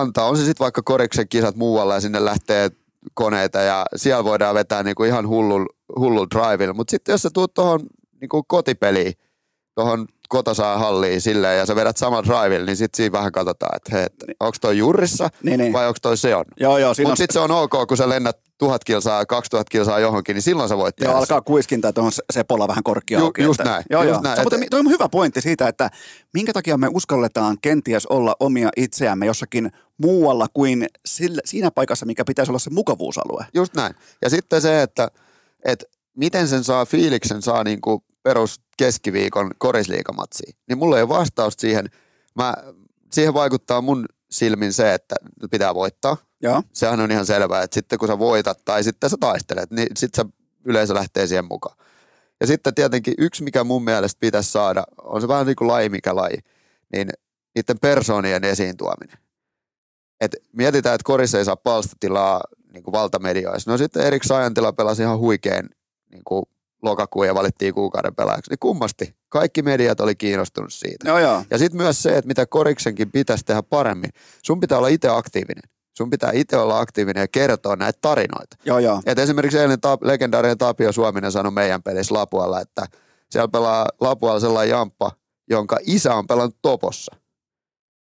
antaa, on se sitten vaikka koriksen kisat muualla ja sinne lähtee koneita ja siellä voidaan vetää niinku ihan hullul, hullul drivilla. Mutta sitten jos sä tuut tuohon niinku kotipeliin, tuohon kotosaa halliin silleen ja sä vedät saman drivilla, niin sitten siinä vähän katsotaan, että hei, onko toi jurissa niin, niin. vai onko toi se on. Joo, joo, Mutta on... sitten se on ok, kun sä lennät tuhat kilsaa, 2000 kilsaa johonkin, niin silloin sä voit tehdä Joo, alkaa kuiskintaa tuohon Sepolla vähän korkea Ju- auki. just että- näin, Joo, just joo. näin, et- mutta toi on hyvä pointti siitä, että minkä takia me uskalletaan kenties olla omia itseämme jossakin muualla kuin sillä, siinä paikassa, mikä pitäisi olla se mukavuusalue. Just näin. Ja sitten se, että, että miten sen saa fiiliksen saa niin kuin perus keskiviikon korisliikamatsiin, niin mulla ei ole vastausta siihen. Mä, siihen vaikuttaa mun silmin se, että pitää voittaa. Joo. Sehän on ihan selvää, että sitten kun sä voitat tai sitten sä taistelet, niin sitten se yleisö lähtee siihen mukaan. Ja sitten tietenkin yksi, mikä mun mielestä pitäisi saada, on se vähän niin kuin laji mikä laji, niin niiden persoonien esiin tuominen. Et mietitään, että korissa ei saa palstatilaa niin kuin valtamedioissa. No sitten Erik Sajantila pelasi ihan huikean niin kuin lokakuun ja valittiin kuukauden pelaajaksi. Niin kummasti. Kaikki mediat oli kiinnostunut siitä. Joo, joo. Ja sitten myös se, että mitä koriksenkin pitäisi tehdä paremmin. Sun pitää olla itse aktiivinen. Sun pitää itse olla aktiivinen ja kertoa näitä tarinoita. Joo, joo. Et esimerkiksi eilen ta- legendaarinen Tapio Suominen sanoi meidän pelissä Lapualla, että siellä pelaa Lapualla sellainen jamppa, jonka isä on pelannut Topossa.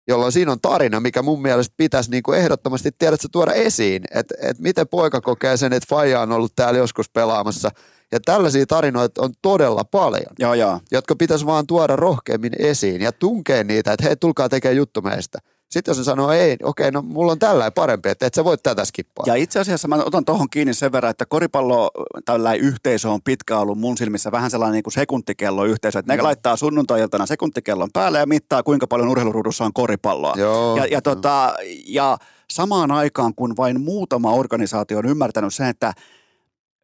Jolloin siinä on tarina, mikä mun mielestä pitäisi niinku ehdottomasti tiedätkö, tuoda esiin, että et miten poika kokee sen, että Faija on ollut täällä joskus pelaamassa. Ja tällaisia tarinoita on todella paljon Joo, joo. jotka pitäisi vaan tuoda rohkeammin esiin ja tunkea niitä, että hei, tulkaa tekemään juttu meistä. Sitten jos se sanoo, ei, okei, no mulla on tällainen parempi, että et sä voit tätä skippaa. Ja itse asiassa mä otan tuohon kiinni sen verran, että koripallo tällainen yhteisö on pitkään ollut mun silmissä vähän sellainen niin kuin sekuntikello yhteisö, että ne Mm. laittaa sunnuntai-iltana sekuntikellon päälle ja mittaa kuinka paljon urheiluruudussa on koripalloa. Joo, ja, ja, tota, ja samaan aikaan, kun vain muutama organisaatio on ymmärtänyt sen, että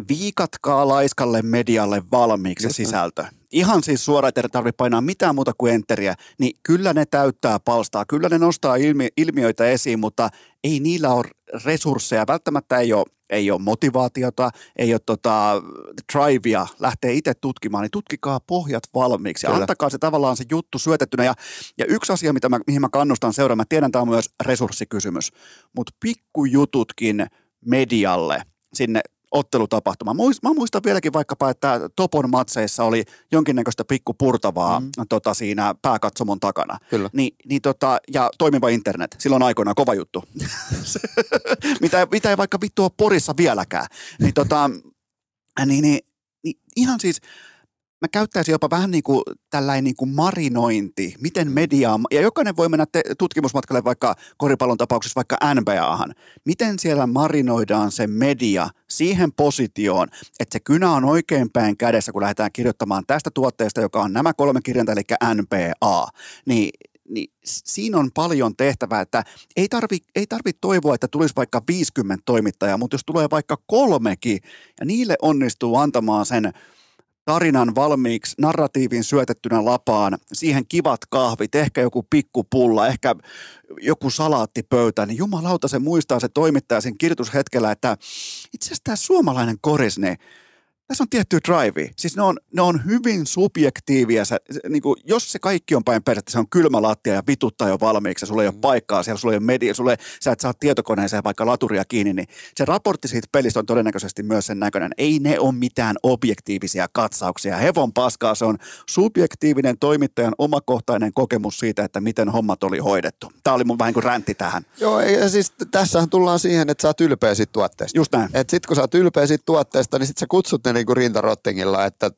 viikatkaa laiskalle medialle valmiiksi Just sisältö. Ihan siis suoraan, että ei tarvitse painaa mitään muuta kuin enteriä, niin kyllä ne täyttää palstaa, kyllä ne nostaa ilmi, ilmiöitä esiin, mutta ei niillä ole resursseja, välttämättä ei ole, ei ole motivaatiota, ei ole tota, drivea lähteä itse tutkimaan, niin tutkikaa pohjat valmiiksi ja Kyllä. antakaa se tavallaan se juttu syötettynä. Ja, ja yksi asia, mitä mä, mihin mä kannustan seuraamaan, mä tiedän, tämä on myös resurssikysymys, mutta pikkujututkin medialle sinne ottelutapahtumaan. Muist- Mä muistan vieläkin vaikkapa, että Topon matseissa oli jonkinnäköistä pikkupurtavaa mm. tota, siinä pääkatsomon takana. Kyllä. Ni, niin tota, ja toimiva internet, silloin aikoinaan kova juttu. mitä, ei- mitä ei vaikka vittu ole Porissa vieläkään. Niin, tota, niin, niin, niin ihan siis, mä käyttäisin jopa vähän niin kuin tällainen niin kuin marinointi, miten mediaa, ja jokainen voi mennä te- tutkimusmatkalle vaikka koripallon tapauksessa vaikka NBAhan, miten siellä marinoidaan se media siihen positioon, että se kynä on oikein päin kädessä, kun lähdetään kirjoittamaan tästä tuotteesta, joka on nämä kolme kirjainta, eli NBA, niin niin siinä on paljon tehtävää, että ei tarvi, ei tarvi toivoa, että tulisi vaikka 50 toimittajaa, mutta jos tulee vaikka kolmekin ja niille onnistuu antamaan sen tarinan valmiiksi, narratiivin syötettynä lapaan, siihen kivat kahvit, ehkä joku pikkupulla, ehkä joku salaattipöytä, niin jumalauta se muistaa se toimittaja sen kirjoitushetkellä, että itse asiassa tämä suomalainen koris, niin tässä on tietty drive. Siis ne on, ne on hyvin subjektiivia. Sä, niin kuin, jos se kaikki on päin persettä, se on kylmä lattia ja vituttaa jo valmiiksi ja sulla ei ole paikkaa siellä, sulla ei ole media, sulla ei, sä et saa tietokoneeseen vaikka laturia kiinni, niin se raportti siitä pelistä on todennäköisesti myös sen näköinen. Ei ne ole mitään objektiivisia katsauksia. Hevon paskaa, se on subjektiivinen toimittajan omakohtainen kokemus siitä, että miten hommat oli hoidettu. Tämä oli mun vähän kuin räntti tähän. Joo, ja siis tässähän tullaan siihen, että sä oot ylpeä siitä tuotteesta. Just näin. Et sit kun sä oot ylpeä siitä tuotteesta, niin sit sä kutsut ne niinku rintarottingilla, että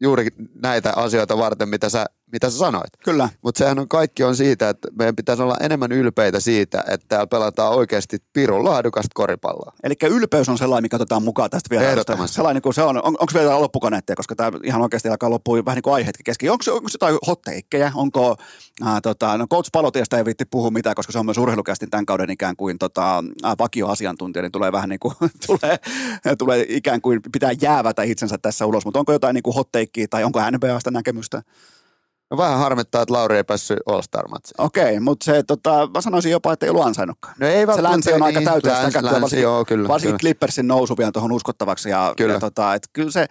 juuri näitä asioita varten, mitä sä, mitä sä sanoit. Kyllä. Mutta sehän on kaikki on siitä, että meidän pitäisi olla enemmän ylpeitä siitä, että täällä pelataan oikeasti pirun laadukasta koripalloa. Eli ylpeys on sellainen, mikä otetaan mukaan tästä vielä. Ehdottomasti. Sellainen kuin se on. on onko vielä loppukaneetteja, koska tämä ihan oikeasti alkaa loppua vähän niin kuin aiheetkin kesken. Onko, onko jotain hotteikkejä? Onko, äh, tota, no Coach Palotiestä ei viitti puhua mitään, koska se on myös urheilukästin tämän kauden ikään kuin tota, äh, vakioasiantuntija, niin tulee vähän niin kuin, tulee, tulee ikään kuin pitää jäävätä itsensä tässä ulos. Mutta onko jotain niin kuin hotteikkiä tai onko NBAsta näkemystä? No vähän harmittaa, että Lauri ei päässyt All-Star-matsiin. Okei, mutta se, tota, mä sanoisin jopa, että ei ollut ansainnutkaan. No ei se länsi on aika niin. täyteen sitä Länsi- kättöä, länsi, varsinkin, joo, kyllä, varsinkin kyllä. Clippersin nousu vielä tuohon uskottavaksi. Ja, Kyllä. Ja, tota, et kyllä se,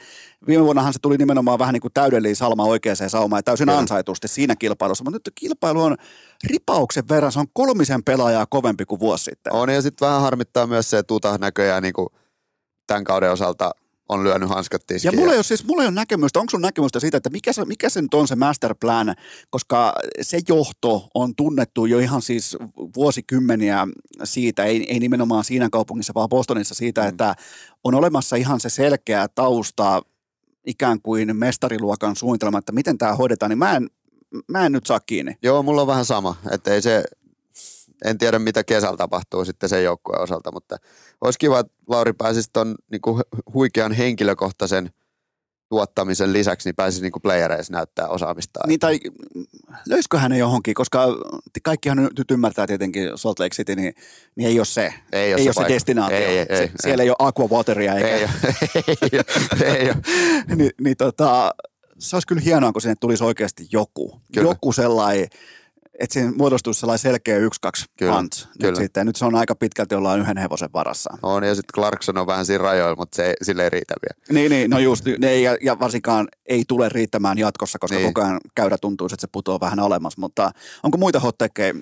viime vuonnahan se tuli nimenomaan vähän niin kuin täydellinen salma oikeaan saumaan ja täysin Kyllä. ansaitusti siinä kilpailussa. Mutta nyt kilpailu on ripauksen verran, se on kolmisen pelaajaa kovempi kuin vuosi sitten. On ja sitten vähän harmittaa myös se, että Utah näköjään niin kuin tämän kauden osalta on lyönyt hanskat Ja tiskiin. mulla ei ole, siis, mulla ei ole näkemystä, onko sun näkemystä siitä, että mikä se, mikä se nyt on se masterplan, koska se johto on tunnettu jo ihan siis vuosikymmeniä siitä, ei, ei nimenomaan siinä kaupungissa, vaan Bostonissa siitä, mm. että on olemassa ihan se selkeä tausta, ikään kuin mestariluokan suunnitelma, että miten tämä hoidetaan, niin mä en, mä en nyt saa kiinni. Joo, mulla on vähän sama, että ei se, en tiedä mitä kesällä tapahtuu sitten sen joukkueen osalta, mutta olisi kiva, että Lauri pääsisi ton niinku huikean henkilökohtaisen tuottamisen lisäksi, niin pääsisi niinku playereissa näyttää osaamistaan. Niin tai löysikö hän johonkin, koska kaikkihan nyt ymmärtää tietenkin Salt Lake City, niin, niin ei ole se. Ei ole ei se ole se paikka. destinaatio. Ei, ei, se, ei, siellä ei ole aqua wateria eikä. Ei, ole, ei, ole, ei ole. niin, niin tota, se olisi kyllä hienoa, kun sinne tulisi oikeasti joku. Kyllä. Joku sellainen, että siinä muodostuisi sellainen selkeä yksi-kaksi Kyllä, punch. Nyt, kyllä. sitten, nyt se on aika pitkälti ollaan yhden hevosen varassa. On, ja sitten Clarkson on vähän siinä rajoilla, mutta se, sille ei riitä vielä. Niin, niin no just, ne ei, ja, ja varsinkaan ei tule riittämään jatkossa, koska Niin. koko ajan käydä tuntuu, että se putoaa vähän alemmas. Mutta onko muita hottekkeja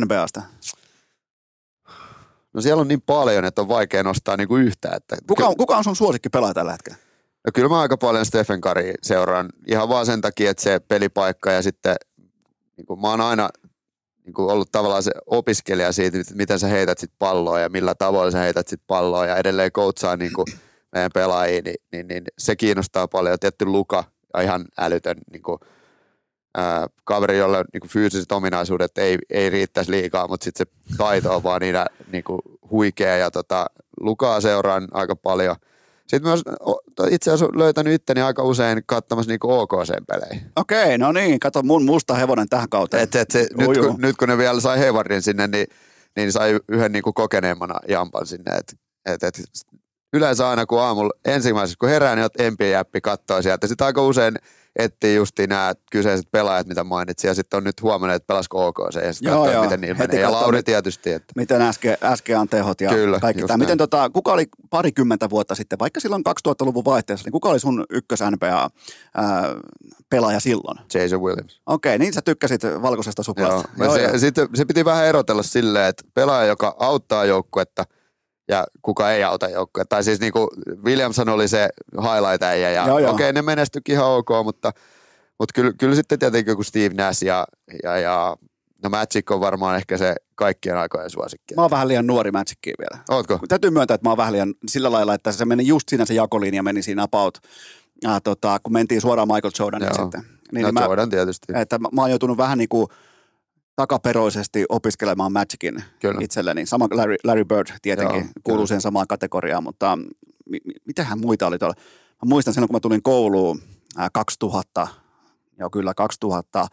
NBAsta? No siellä on niin paljon, että on vaikea nostaa niinku yhtä. Että Kuka on, kuka on sun suosikki pelaaja tällä hetkellä? No kyllä mä aika paljon Stephen Curry seuraan ihan vaan sen takia, että se pelipaikka ja sitten niin kuin mä oon aina niin kuin ollut tavallaan se opiskelija siitä, miten sä heität sit palloa ja millä tavoin sä heität sit palloa ja edelleen coachaa niin kuin meidän pelaajia, niin, niin, niin, se kiinnostaa paljon. Tietty Luka ja ihan älytön niin kuin, ää, kaveri, jolle niin kuin fyysiset ominaisuudet ei, ei riittäisi liikaa, mutta sitten se taito on vaan niin, niin kuin huikea ja tota, Lukaa seuraan aika paljon – sitten myös itse asiassa löytänyt itteni aika usein katsomassa niinku OKC-pelejä. Okei, no niin, kato mun musta hevonen tähän kauteen. Et, et se, nyt, kun, nyt kun ne vielä sai Haywardin sinne, niin, niin sai yhden niinku kokeneemmana jampan sinne. Et, et, et, yleensä aina kun aamulla ensimmäisenä kun herään, niin oot MP-jäppi kattoo sieltä. Sitten aika usein etsii justiin nämä kyseiset pelaajat, mitä mainitsin, ja sitten on nyt huomannut, että pelasko OKC, ja sitten Joo, katsoo, joo. miten niillä menee. Ja Lauri mit- tietysti, että Miten äsken, äsken on tehot ja Kyllä, kaikki just tämä. Miten tota, kuka oli parikymmentä vuotta sitten, vaikka silloin 2000-luvun vaihteessa, niin kuka oli sun ykkös NBA ää, pelaaja silloin? Jason Williams. Okei, niin sä tykkäsit valkoisesta Joo. suklaasta. Joo, se, Sitten se piti vähän erotella silleen, että pelaaja, joka auttaa joukkuetta ja kuka ei auta joukkuetta. Tai siis niinku Williamson oli se highlight äijä ja Joo, joo. okei, ne menestyikin ihan ok, mutta, mutta kyllä, kyllä sitten tietenkin joku Steve Nash ja, ja, ja no Magic on varmaan ehkä se kaikkien aikojen suosikki. Mä oon vähän liian nuori Magickiin vielä. Ootko? Täytyy myöntää, että mä oon vähän liian sillä lailla, että se meni just siinä se jakolinja meni siinä about, äh, tota, kun mentiin suoraan Michael Jordanin Joo. sitten. Niin, no niin mä, Jordan tietysti. että mä, mä oon joutunut vähän niin kuin takaperoisesti opiskelemaan Magicin Kyllä. itselleni. Sama Larry, Larry Bird tietenkin Joo, kuuluu kyllä. siihen samaan kategoriaan, mutta mi, mi, mitähän muita oli tuolla? Mä muistan silloin, kun mä tulin kouluun ää, 2000, joo kyllä 2000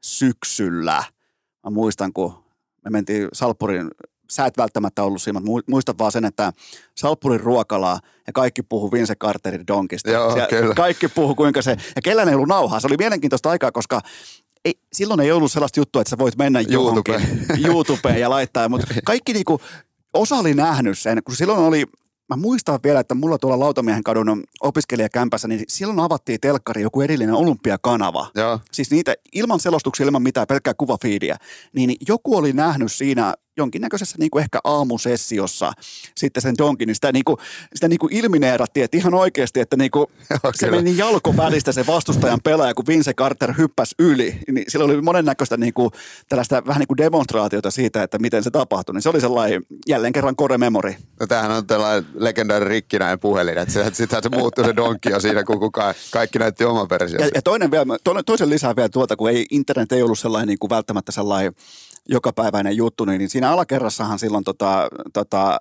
syksyllä. Mä muistan, kun me mentiin Salppurin, sä et välttämättä ollut siinä, mutta mu- muistan vaan sen, että Salppurin ruokalaa ja kaikki puhu Vince Carterin donkista. Joo, kyllä. Kaikki puhu kuinka se, ja kellään ei ollut nauhaa. Se oli mielenkiintoista aikaa, koska ei, silloin ei ollut sellaista juttua, että sä voit mennä johonkin YouTubeen. YouTubeen ja laittaa, mutta kaikki niinku, osa oli nähnyt sen, kun silloin oli, mä muistan vielä, että mulla tuolla Lautamiehen kadun opiskelijakämpässä, niin silloin avattiin telkkari joku erillinen olympiakanava. Joo. Siis niitä ilman selostuksia, ilman mitään, pelkkää kuvafiidiä. Niin joku oli nähnyt siinä jonkinnäköisessä niin kuin ehkä aamusessiossa sitten sen donkin, niin sitä, niin kuin, sitä niin kuin ilmineerattiin, että ihan oikeasti, että niin kuin, Joo, se meni jalko välistä se vastustajan pelaaja, kun Vince Carter hyppäsi yli. Niin sillä oli monennäköistä niin kuin, tällaista vähän niin kuin demonstraatiota siitä, että miten se tapahtui. Niin se oli sellainen jälleen kerran core memory. No tämähän on tällainen legendaarinen rikkinäinen puhelin, että se- sittenhän se muuttui se donkki jo siinä, kun kukaan, kaikki näytti oman version. Ja, ja toinen vielä, toinen, toisen lisää vielä tuolta, kun ei, internet ei ollut sellainen niin kuin välttämättä sellainen jokapäiväinen juttu, niin, niin siinä alakerrassahan silloin tota, tota,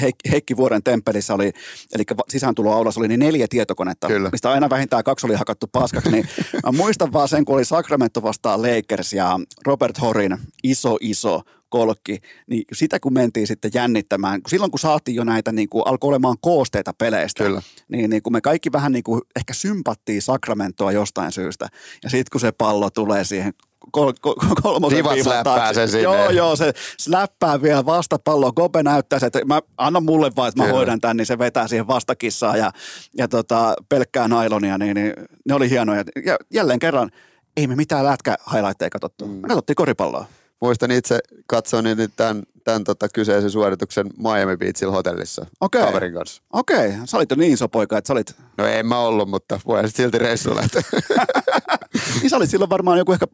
Heik- Heikki Vuoren temppelissä oli, eli sisääntuloaulassa oli niin neljä tietokonetta, Kyllä. mistä aina vähintään kaksi oli hakattu paskaksi, niin mä muistan vaan sen, kun oli Sacramento vastaan Lakers ja Robert Horin iso iso kolkki, niin sitä kun mentiin sitten jännittämään, silloin kun saatiin jo näitä, niin kuin alkoi olemaan koosteita peleistä, Kyllä. niin, niin kun me kaikki vähän niin kuin ehkä sympattiin Sacramentoa jostain syystä, ja sitten kun se pallo tulee siihen kol, kol, kolmosen släppää taakse. sen sinne. Joo, joo, se släppää vielä vastapalloa. Kope näyttää se, että mä, anna mulle vaan, että mä Kyllä. hoidan tämän, niin se vetää siihen vastakissaan ja, ja tota, pelkkää nailonia, niin, niin ne oli hienoja. Ja jälleen kerran, ei me mitään lätkä highlightteja katsottu. Mm. Me katsottiin koripalloa. muistan itse katsoin niin tämän, tämän tota kyseisen suorituksen Miami Beachillä hotellissa Okei. kaverin kanssa. Okei, sä olit jo niin iso poika, että sä olit, No en mä ollut, mutta voin silti reissulle. niin sä olit silloin varmaan joku ehkä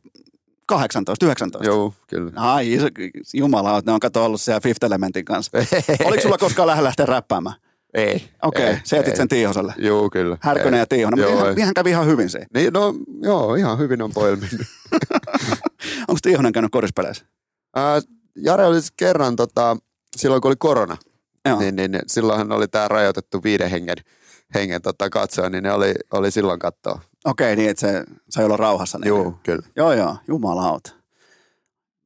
18, 19. Joo, kyllä. Ai, iso, jumala, ne on kato ollut siellä Fifth Elementin kanssa. Oliko sulla koskaan lähellä lähteä räppäämään? Ei. Okei, ei, sä jätit sen Tiihoselle. Joo, kyllä. Härkönen Ei. ja Tiihonen, mutta ihan, ihan kävi ihan hyvin se. Niin, no joo, ihan hyvin on pojilla mennyt. Onko Tiihonen käynyt korispeleissä? Ää, Jare oli siis kerran, tota, silloin kun oli korona, Joo. niin, niin silloinhan oli tämä rajoitettu viiden hengen, hengen tota, katsoja, niin ne oli, oli silloin katsoa. Okei, niin että se sai olla rauhassa. Niin. Joo, kyllä. Joo, joo, jumalauta.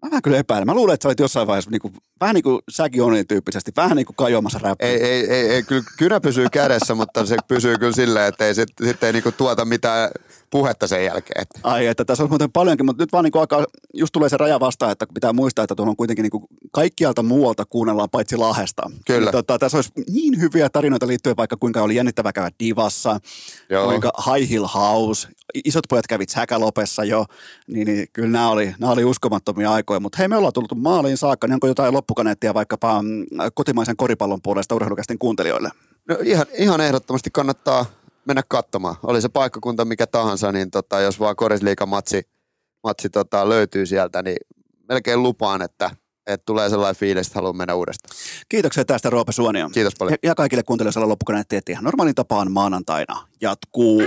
Mä vähän kyllä epäilen. Mä luulen, että sä olit jossain vaiheessa niin kuin, vähän niin kuin säkin Onin tyyppisesti, vähän niin kuin kajoamassa räppiä. Ei, ei, ei, ei kyllä kynä pysyy kädessä, mutta se pysyy kyllä silleen, että ei sitten sit ei niinku tuota mitään puhetta sen jälkeen. Että. Ai, että tässä olisi muuten paljonkin, mutta nyt vaan niin kuin alkaa, just tulee se raja vastaan, että pitää muistaa, että tuolla on kuitenkin niin kuin kaikkialta muualta kuunnellaan paitsi Lahdesta. Kyllä. Niin, tota, tässä olisi niin hyviä tarinoita liittyen vaikka kuinka oli jännittävää käydä Divassa, Joo. kuinka High Hill House, isot pojat kävit Säkälopessa jo, niin, niin kyllä nämä oli, nämä oli uskomattomia aikoja. Mutta hei, me ollaan tullut maaliin saakka, niin onko jotain loppukaneettia vaikkapa mm, kotimaisen koripallon puolesta urheilukästin kuuntelijoille? No ihan, ihan ehdottomasti kannattaa mennä katsomaan. Oli se paikkakunta mikä tahansa, niin tota, jos vaan korisliikan matsi, matsi tota, löytyy sieltä, niin melkein lupaan, että, että tulee sellainen fiilis, että haluan mennä uudestaan. Kiitoksia tästä Roope Suonio. Kiitos paljon. Ja, ja kaikille kuuntelijoille loppukaneetti, että ihan normaalin tapaan maanantaina jatkuu.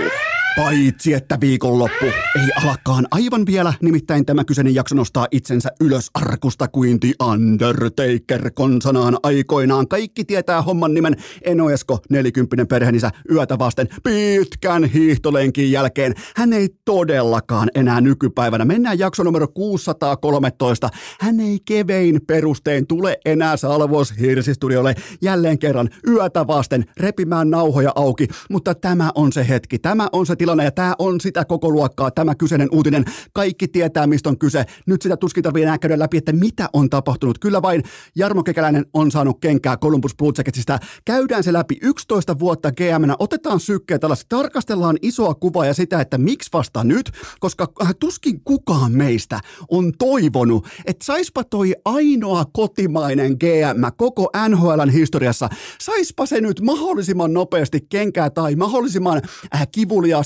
Paitsi että viikonloppu ei alakaan aivan vielä, nimittäin tämä kyseinen jakso nostaa itsensä ylös arkusta kuin The Undertaker konsanaan aikoinaan. Kaikki tietää homman nimen Eno Esko, 40 perheenisä, yötä vasten pitkän hiihtolenkin jälkeen. Hän ei todellakaan enää nykypäivänä. Mennään jakso numero 613. Hän ei kevein perustein tule enää Salvos Hirsistudiolle jälleen kerran yötä vasten repimään nauhoja auki, mutta tämä on se hetki, tämä on se ja tämä on sitä koko luokkaa, tämä kyseinen uutinen. Kaikki tietää, mistä on kyse. Nyt sitä tuskin tarvii enää käydä läpi, että mitä on tapahtunut. Kyllä vain Jarmo Kekäläinen on saanut kenkää Columbus Blue Jacketsista. Käydään se läpi 11 vuotta GM, otetaan sykkeä tällaista, tarkastellaan isoa kuvaa ja sitä, että miksi vasta nyt, koska äh, tuskin kukaan meistä on toivonut, että saispa toi ainoa kotimainen GM koko NHLn historiassa, saispa se nyt mahdollisimman nopeasti kenkää tai mahdollisimman äh,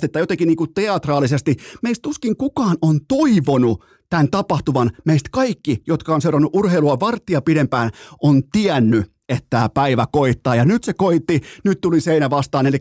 kivuliaasti tai jotenkin niin kuin teatraalisesti. Meistä tuskin kukaan on toivonut tämän tapahtuvan. Meistä kaikki, jotka on seurannut urheilua varttia pidempään, on tiennyt, että tämä päivä koittaa. Ja nyt se koitti, nyt tuli seinä vastaan. Eli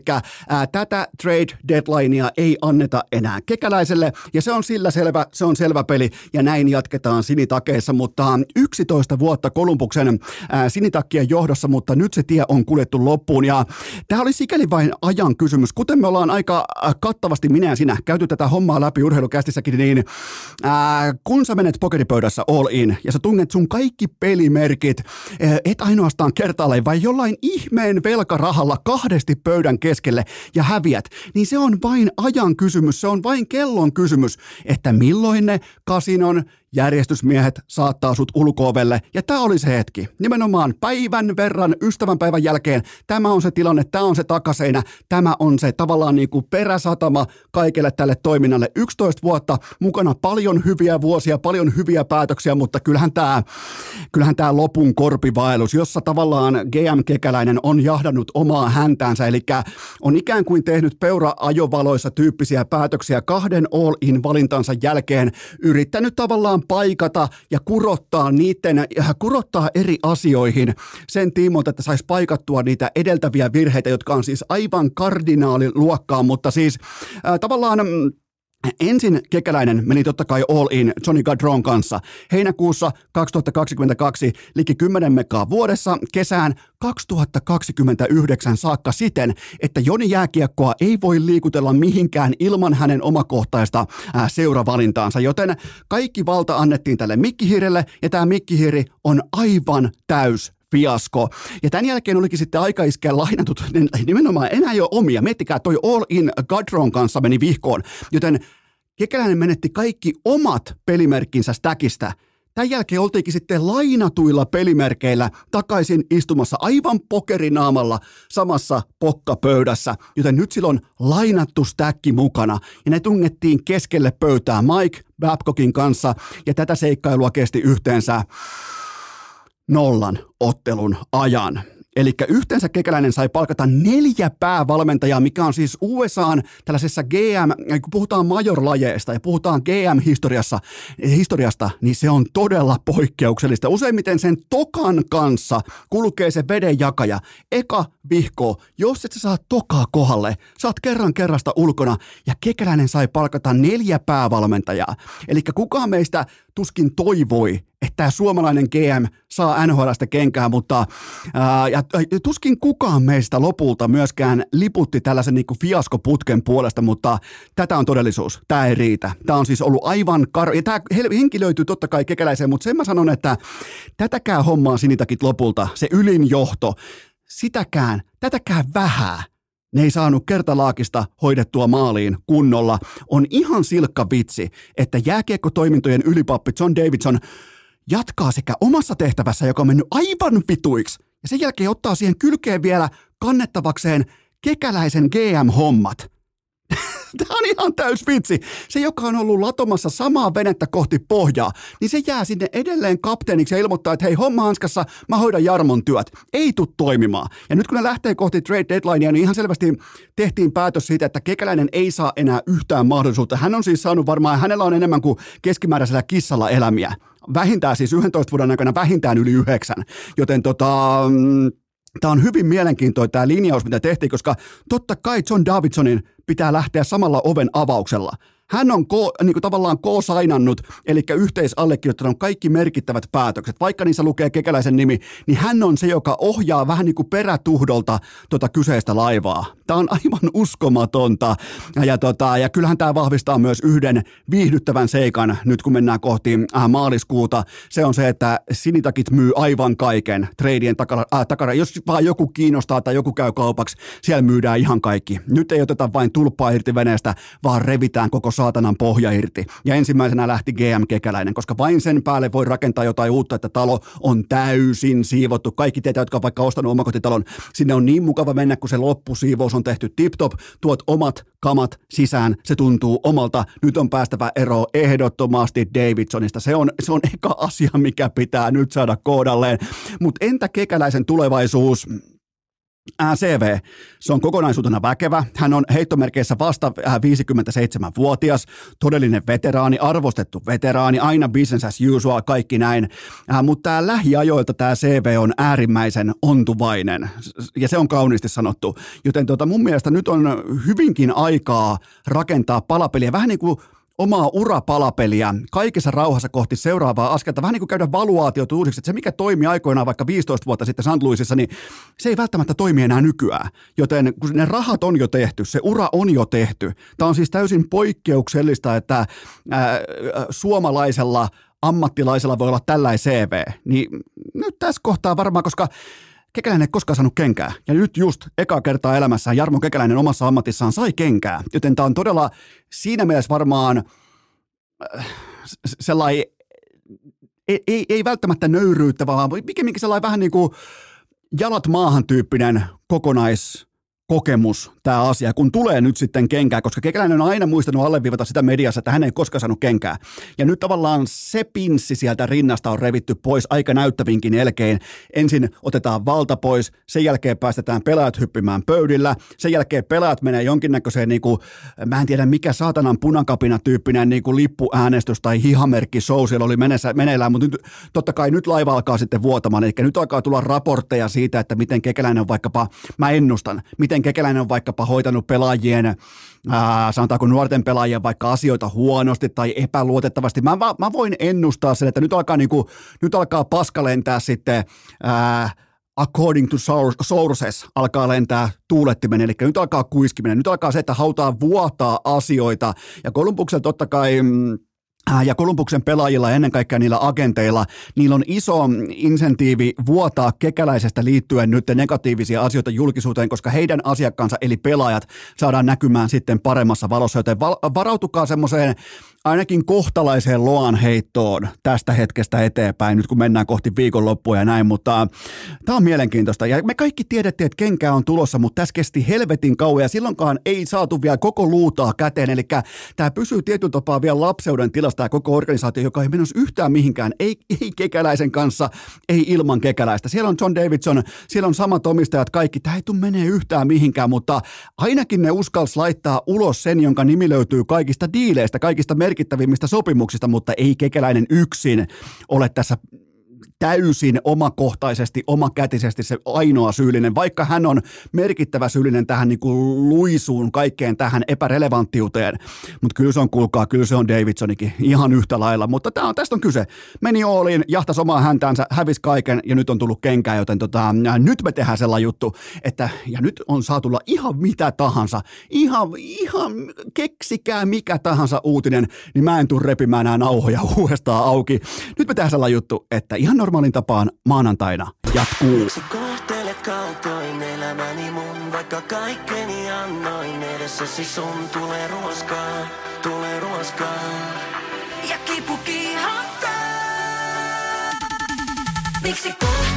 tätä trade deadlinea ei anneta enää kekäläiselle. Ja se on sillä selvä, se on selvä peli. Ja näin jatketaan sinitakeissa. Mutta 11 vuotta Kolumbuksen ää, sinitakkien johdossa, mutta nyt se tie on kuljettu loppuun. Ja tämä oli sikäli vain ajan kysymys. Kuten me ollaan aika kattavasti minä ja sinä käyty tätä hommaa läpi urheilukästissäkin, niin ää, kun sä menet pokeripöydässä all in ja sä tunnet sun kaikki pelimerkit, ää, et ainoastaan kertaalleen, vai jollain ihmeen velkarahalla kahdesti pöydän keskelle ja häviät, niin se on vain ajan kysymys, se on vain kellon kysymys, että milloin ne kasinon järjestysmiehet saattaa sut ulkoovelle. Ja tämä oli se hetki. Nimenomaan päivän verran ystävänpäivän jälkeen. Tämä on se tilanne, tämä on se takaseinä, tämä on se tavallaan niin kuin peräsatama kaikelle tälle toiminnalle. 11 vuotta mukana paljon hyviä vuosia, paljon hyviä päätöksiä, mutta kyllähän tämä, kyllähän tämä lopun korpivaellus, jossa tavallaan GM Kekäläinen on jahdannut omaa häntäänsä, eli on ikään kuin tehnyt peura-ajovaloissa tyyppisiä päätöksiä kahden all-in valintansa jälkeen, yrittänyt tavallaan paikata ja kurottaa niiden, kurottaa eri asioihin sen tiimoilta, että saisi paikattua niitä edeltäviä virheitä, jotka on siis aivan kardinaaliluokkaa, mutta siis äh, tavallaan mm, Ensin Kekäläinen meni totta kai all in Johnny Gadron kanssa. Heinäkuussa 2022 liki 10 megaa vuodessa kesään 2029 saakka siten, että Joni Jääkiekkoa ei voi liikutella mihinkään ilman hänen omakohtaista seuravalintaansa, joten kaikki valta annettiin tälle Mikkihiirelle ja tämä Mikkihiiri on aivan täys fiasko. Ja tämän jälkeen olikin sitten aika iskeä lainatut, niin nimenomaan enää ole omia. Miettikää, toi All In Gadron kanssa meni vihkoon, joten Kekäläinen menetti kaikki omat pelimerkkinsä stäkistä Tämän jälkeen oltiinkin sitten lainatuilla pelimerkeillä takaisin istumassa aivan pokerinaamalla samassa pokkapöydässä, joten nyt silloin lainattu stäkki mukana. Ja ne tungettiin keskelle pöytää Mike Babcockin kanssa. Ja tätä seikkailua kesti yhteensä nollan ottelun ajan. Eli yhteensä kekäläinen sai palkata neljä päävalmentajaa, mikä on siis USAn tällaisessa GM, kun puhutaan major-lajeista ja puhutaan GM-historiassa, historiasta, niin se on todella poikkeuksellista. Useimmiten sen tokan kanssa kulkee se vedenjakaja. Eka vihko, jos et sä saa tokaa kohdalle, saat kerran kerrasta ulkona ja kekäläinen sai palkata neljä päävalmentajaa. Eli kukaan meistä tuskin toivoi, että tämä suomalainen GM saa NHLstä kenkää, mutta ää, ja, tuskin kukaan meistä lopulta myöskään liputti tällaisen niin kuin fiaskoputken puolesta, mutta tätä on todellisuus. Tämä ei riitä. Tämä on siis ollut aivan kar... Ja tämä henki löytyy totta kai kekäläiseen, mutta sen mä sanon, että tätäkään hommaa sinitakit lopulta, se ylin johto, sitäkään, tätäkään vähän ne ei saanut kertalaakista hoidettua maaliin kunnolla. On ihan silkka vitsi, että jääkiekkotoimintojen ylipappi John Davidson jatkaa sekä omassa tehtävässä, joka on mennyt aivan vituiksi, ja sen jälkeen ottaa siihen kylkeen vielä kannettavakseen kekäläisen GM-hommat – Tämä on ihan täys vitsi. Se, joka on ollut latomassa samaa venettä kohti pohjaa, niin se jää sinne edelleen kapteeniksi ja ilmoittaa, että hei, homma hanskassa, mä hoidan Jarmon työt. Ei tule toimimaan. Ja nyt kun ne lähtee kohti trade deadlinea, niin ihan selvästi tehtiin päätös siitä, että kekäläinen ei saa enää yhtään mahdollisuutta. Hän on siis saanut varmaan, hänellä on enemmän kuin keskimääräisellä kissalla elämiä. Vähintään siis 11 vuoden aikana vähintään yli yhdeksän. Joten tota, mm, Tämä on hyvin mielenkiintoinen tämä linjaus, mitä tehtiin, koska totta kai John Davidsonin pitää lähteä samalla oven avauksella. Hän on ko, niin kuin tavallaan ko-sainannut, eli yhteisallekirjoittanut kaikki merkittävät päätökset. Vaikka niissä lukee kekäläisen nimi, niin hän on se, joka ohjaa vähän niin kuin perätuhdolta tuota kyseistä laivaa. Tämä on aivan uskomatonta. Ja, tota, ja kyllähän tämä vahvistaa myös yhden viihdyttävän seikan nyt kun mennään kohti äh, maaliskuuta. Se on se, että sinitakit myy aivan kaiken treidien takara, äh, takara. Jos vaan joku kiinnostaa tai joku käy kaupaksi, siellä myydään ihan kaikki. Nyt ei oteta vain tulppaa irti veneestä, vaan revitään koko saatanan pohja irti. Ja ensimmäisenä lähti GM Kekäläinen, koska vain sen päälle voi rakentaa jotain uutta, että talo on täysin siivottu. Kaikki teitä, jotka on vaikka ostanut omakotitalon, sinne on niin mukava mennä, kun se loppusiivous on tehty tip-top, tuot omat kamat sisään, se tuntuu omalta. Nyt on päästävä ero ehdottomasti Davidsonista. Se on, se on eka asia, mikä pitää nyt saada koodalleen. Mutta entä kekäläisen tulevaisuus? CV, se on kokonaisuutena väkevä. Hän on heittomerkeissä vasta 57-vuotias, todellinen veteraani, arvostettu veteraani, aina business as usual, kaikki näin. Mutta tämä lähiajoilta tämä CV on äärimmäisen ontuvainen ja se on kauniisti sanottu. Joten tota, mun mielestä nyt on hyvinkin aikaa rakentaa palapeliä vähän niin kuin omaa urapalapeliä kaikessa rauhassa kohti seuraavaa askelta. Vähän niin kuin käydä valuaatiot uusiksi, että se mikä toimi aikoinaan vaikka 15 vuotta sitten St. Louisissa, niin se ei välttämättä toimi enää nykyään. Joten kun ne rahat on jo tehty, se ura on jo tehty. Tämä on siis täysin poikkeuksellista, että ää, suomalaisella ammattilaisella voi olla tällainen CV. Niin nyt tässä kohtaa varmaan, koska Kekäläinen ei koskaan saanut kenkää. Ja nyt just eka kertaa elämässään Jarmo Kekäläinen omassa ammatissaan sai kenkää. Joten tämä on todella siinä mielessä varmaan äh, sellainen, ei, ei, ei välttämättä nöyryyttävä, vaan pikemminkin sellainen vähän niin kuin jalat maahan tyyppinen kokonais kokemus tämä asia, kun tulee nyt sitten kenkää, koska Kekäläinen on aina muistanut alleviivata sitä mediassa, että hän ei koskaan saanut kenkää. Ja nyt tavallaan se pinssi sieltä rinnasta on revitty pois aika näyttävinkin elkein. Ensin otetaan valta pois, sen jälkeen päästetään pelaajat hyppimään pöydillä, sen jälkeen pelaajat menee jonkinnäköiseen, niin kuin, mä en tiedä mikä saatanan punakapina tyyppinen niin lippuäänestys tai hihamerkki show siellä oli menessä, meneillään, mutta nyt, totta kai nyt laiva alkaa sitten vuotamaan, eli nyt alkaa tulla raportteja siitä, että miten Kekäläinen on vaikkapa, mä ennustan, miten miten Kekäläinen on vaikkapa hoitanut pelaajien, ää, sanotaanko nuorten pelaajien vaikka asioita huonosti tai epäluotettavasti. Mä, mä, mä voin ennustaa sen, että nyt alkaa, niinku, nyt alkaa paska lentää sitten ää, according to sources alkaa lentää tuulettimen, eli nyt alkaa kuiskiminen, nyt alkaa se, että hautaa vuotaa asioita, ja Kolumbuksella totta kai mm, ja Kolumbuksen pelaajilla ennen kaikkea niillä agenteilla, niillä on iso insentiivi vuotaa kekäläisestä liittyen nyt negatiivisia asioita julkisuuteen, koska heidän asiakkaansa eli pelaajat saadaan näkymään sitten paremmassa valossa, joten varautukaa semmoiseen ainakin kohtalaiseen loan heittoon tästä hetkestä eteenpäin, nyt kun mennään kohti viikonloppua ja näin, mutta äh, tämä on mielenkiintoista. Ja me kaikki tiedettiin, että kenkää on tulossa, mutta tässä kesti helvetin kauan ja silloinkaan ei saatu vielä koko luutaa käteen, eli tämä pysyy tietyllä tapaa vielä lapseuden tilasta ja koko organisaatio, joka ei menossa yhtään mihinkään, ei, ei kekäläisen kanssa, ei ilman kekäläistä. Siellä on John Davidson, siellä on samat omistajat kaikki, tämä ei tule menee yhtään mihinkään, mutta ainakin ne uskalsi laittaa ulos sen, jonka nimi löytyy kaikista diileistä, kaikista merkittävimmistä sopimuksista, mutta ei kekäläinen yksin ole tässä täysin omakohtaisesti, omakätisesti se ainoa syyllinen, vaikka hän on merkittävä syyllinen tähän niin kuin luisuun, kaikkeen tähän epärelevanttiuteen. Mutta kyllä se on, kuulkaa, kyllä se on Davidsonikin ihan yhtä lailla. Mutta tää on, tästä on kyse. Meni Ooliin, jahtas omaa häntäänsä, hävisi kaiken ja nyt on tullut kenkää, joten tota, nyt me tehdään sellainen juttu, että ja nyt on saatu tulla ihan mitä tahansa, ihan, ihan keksikää mikä tahansa uutinen, niin mä en tule repimään nämä nauhoja uudestaan auki. Nyt me tehdään sellainen juttu, että ihan normaalin tapaan maanantaina jatkuu. Miksi kohtelet kaltoin elämäni mun, vaikka kaikkeni annoin edessäsi sun tulee ruoskaa, tulee ruoskaa. Ja kipu kiihottaa. Miksi kohtelet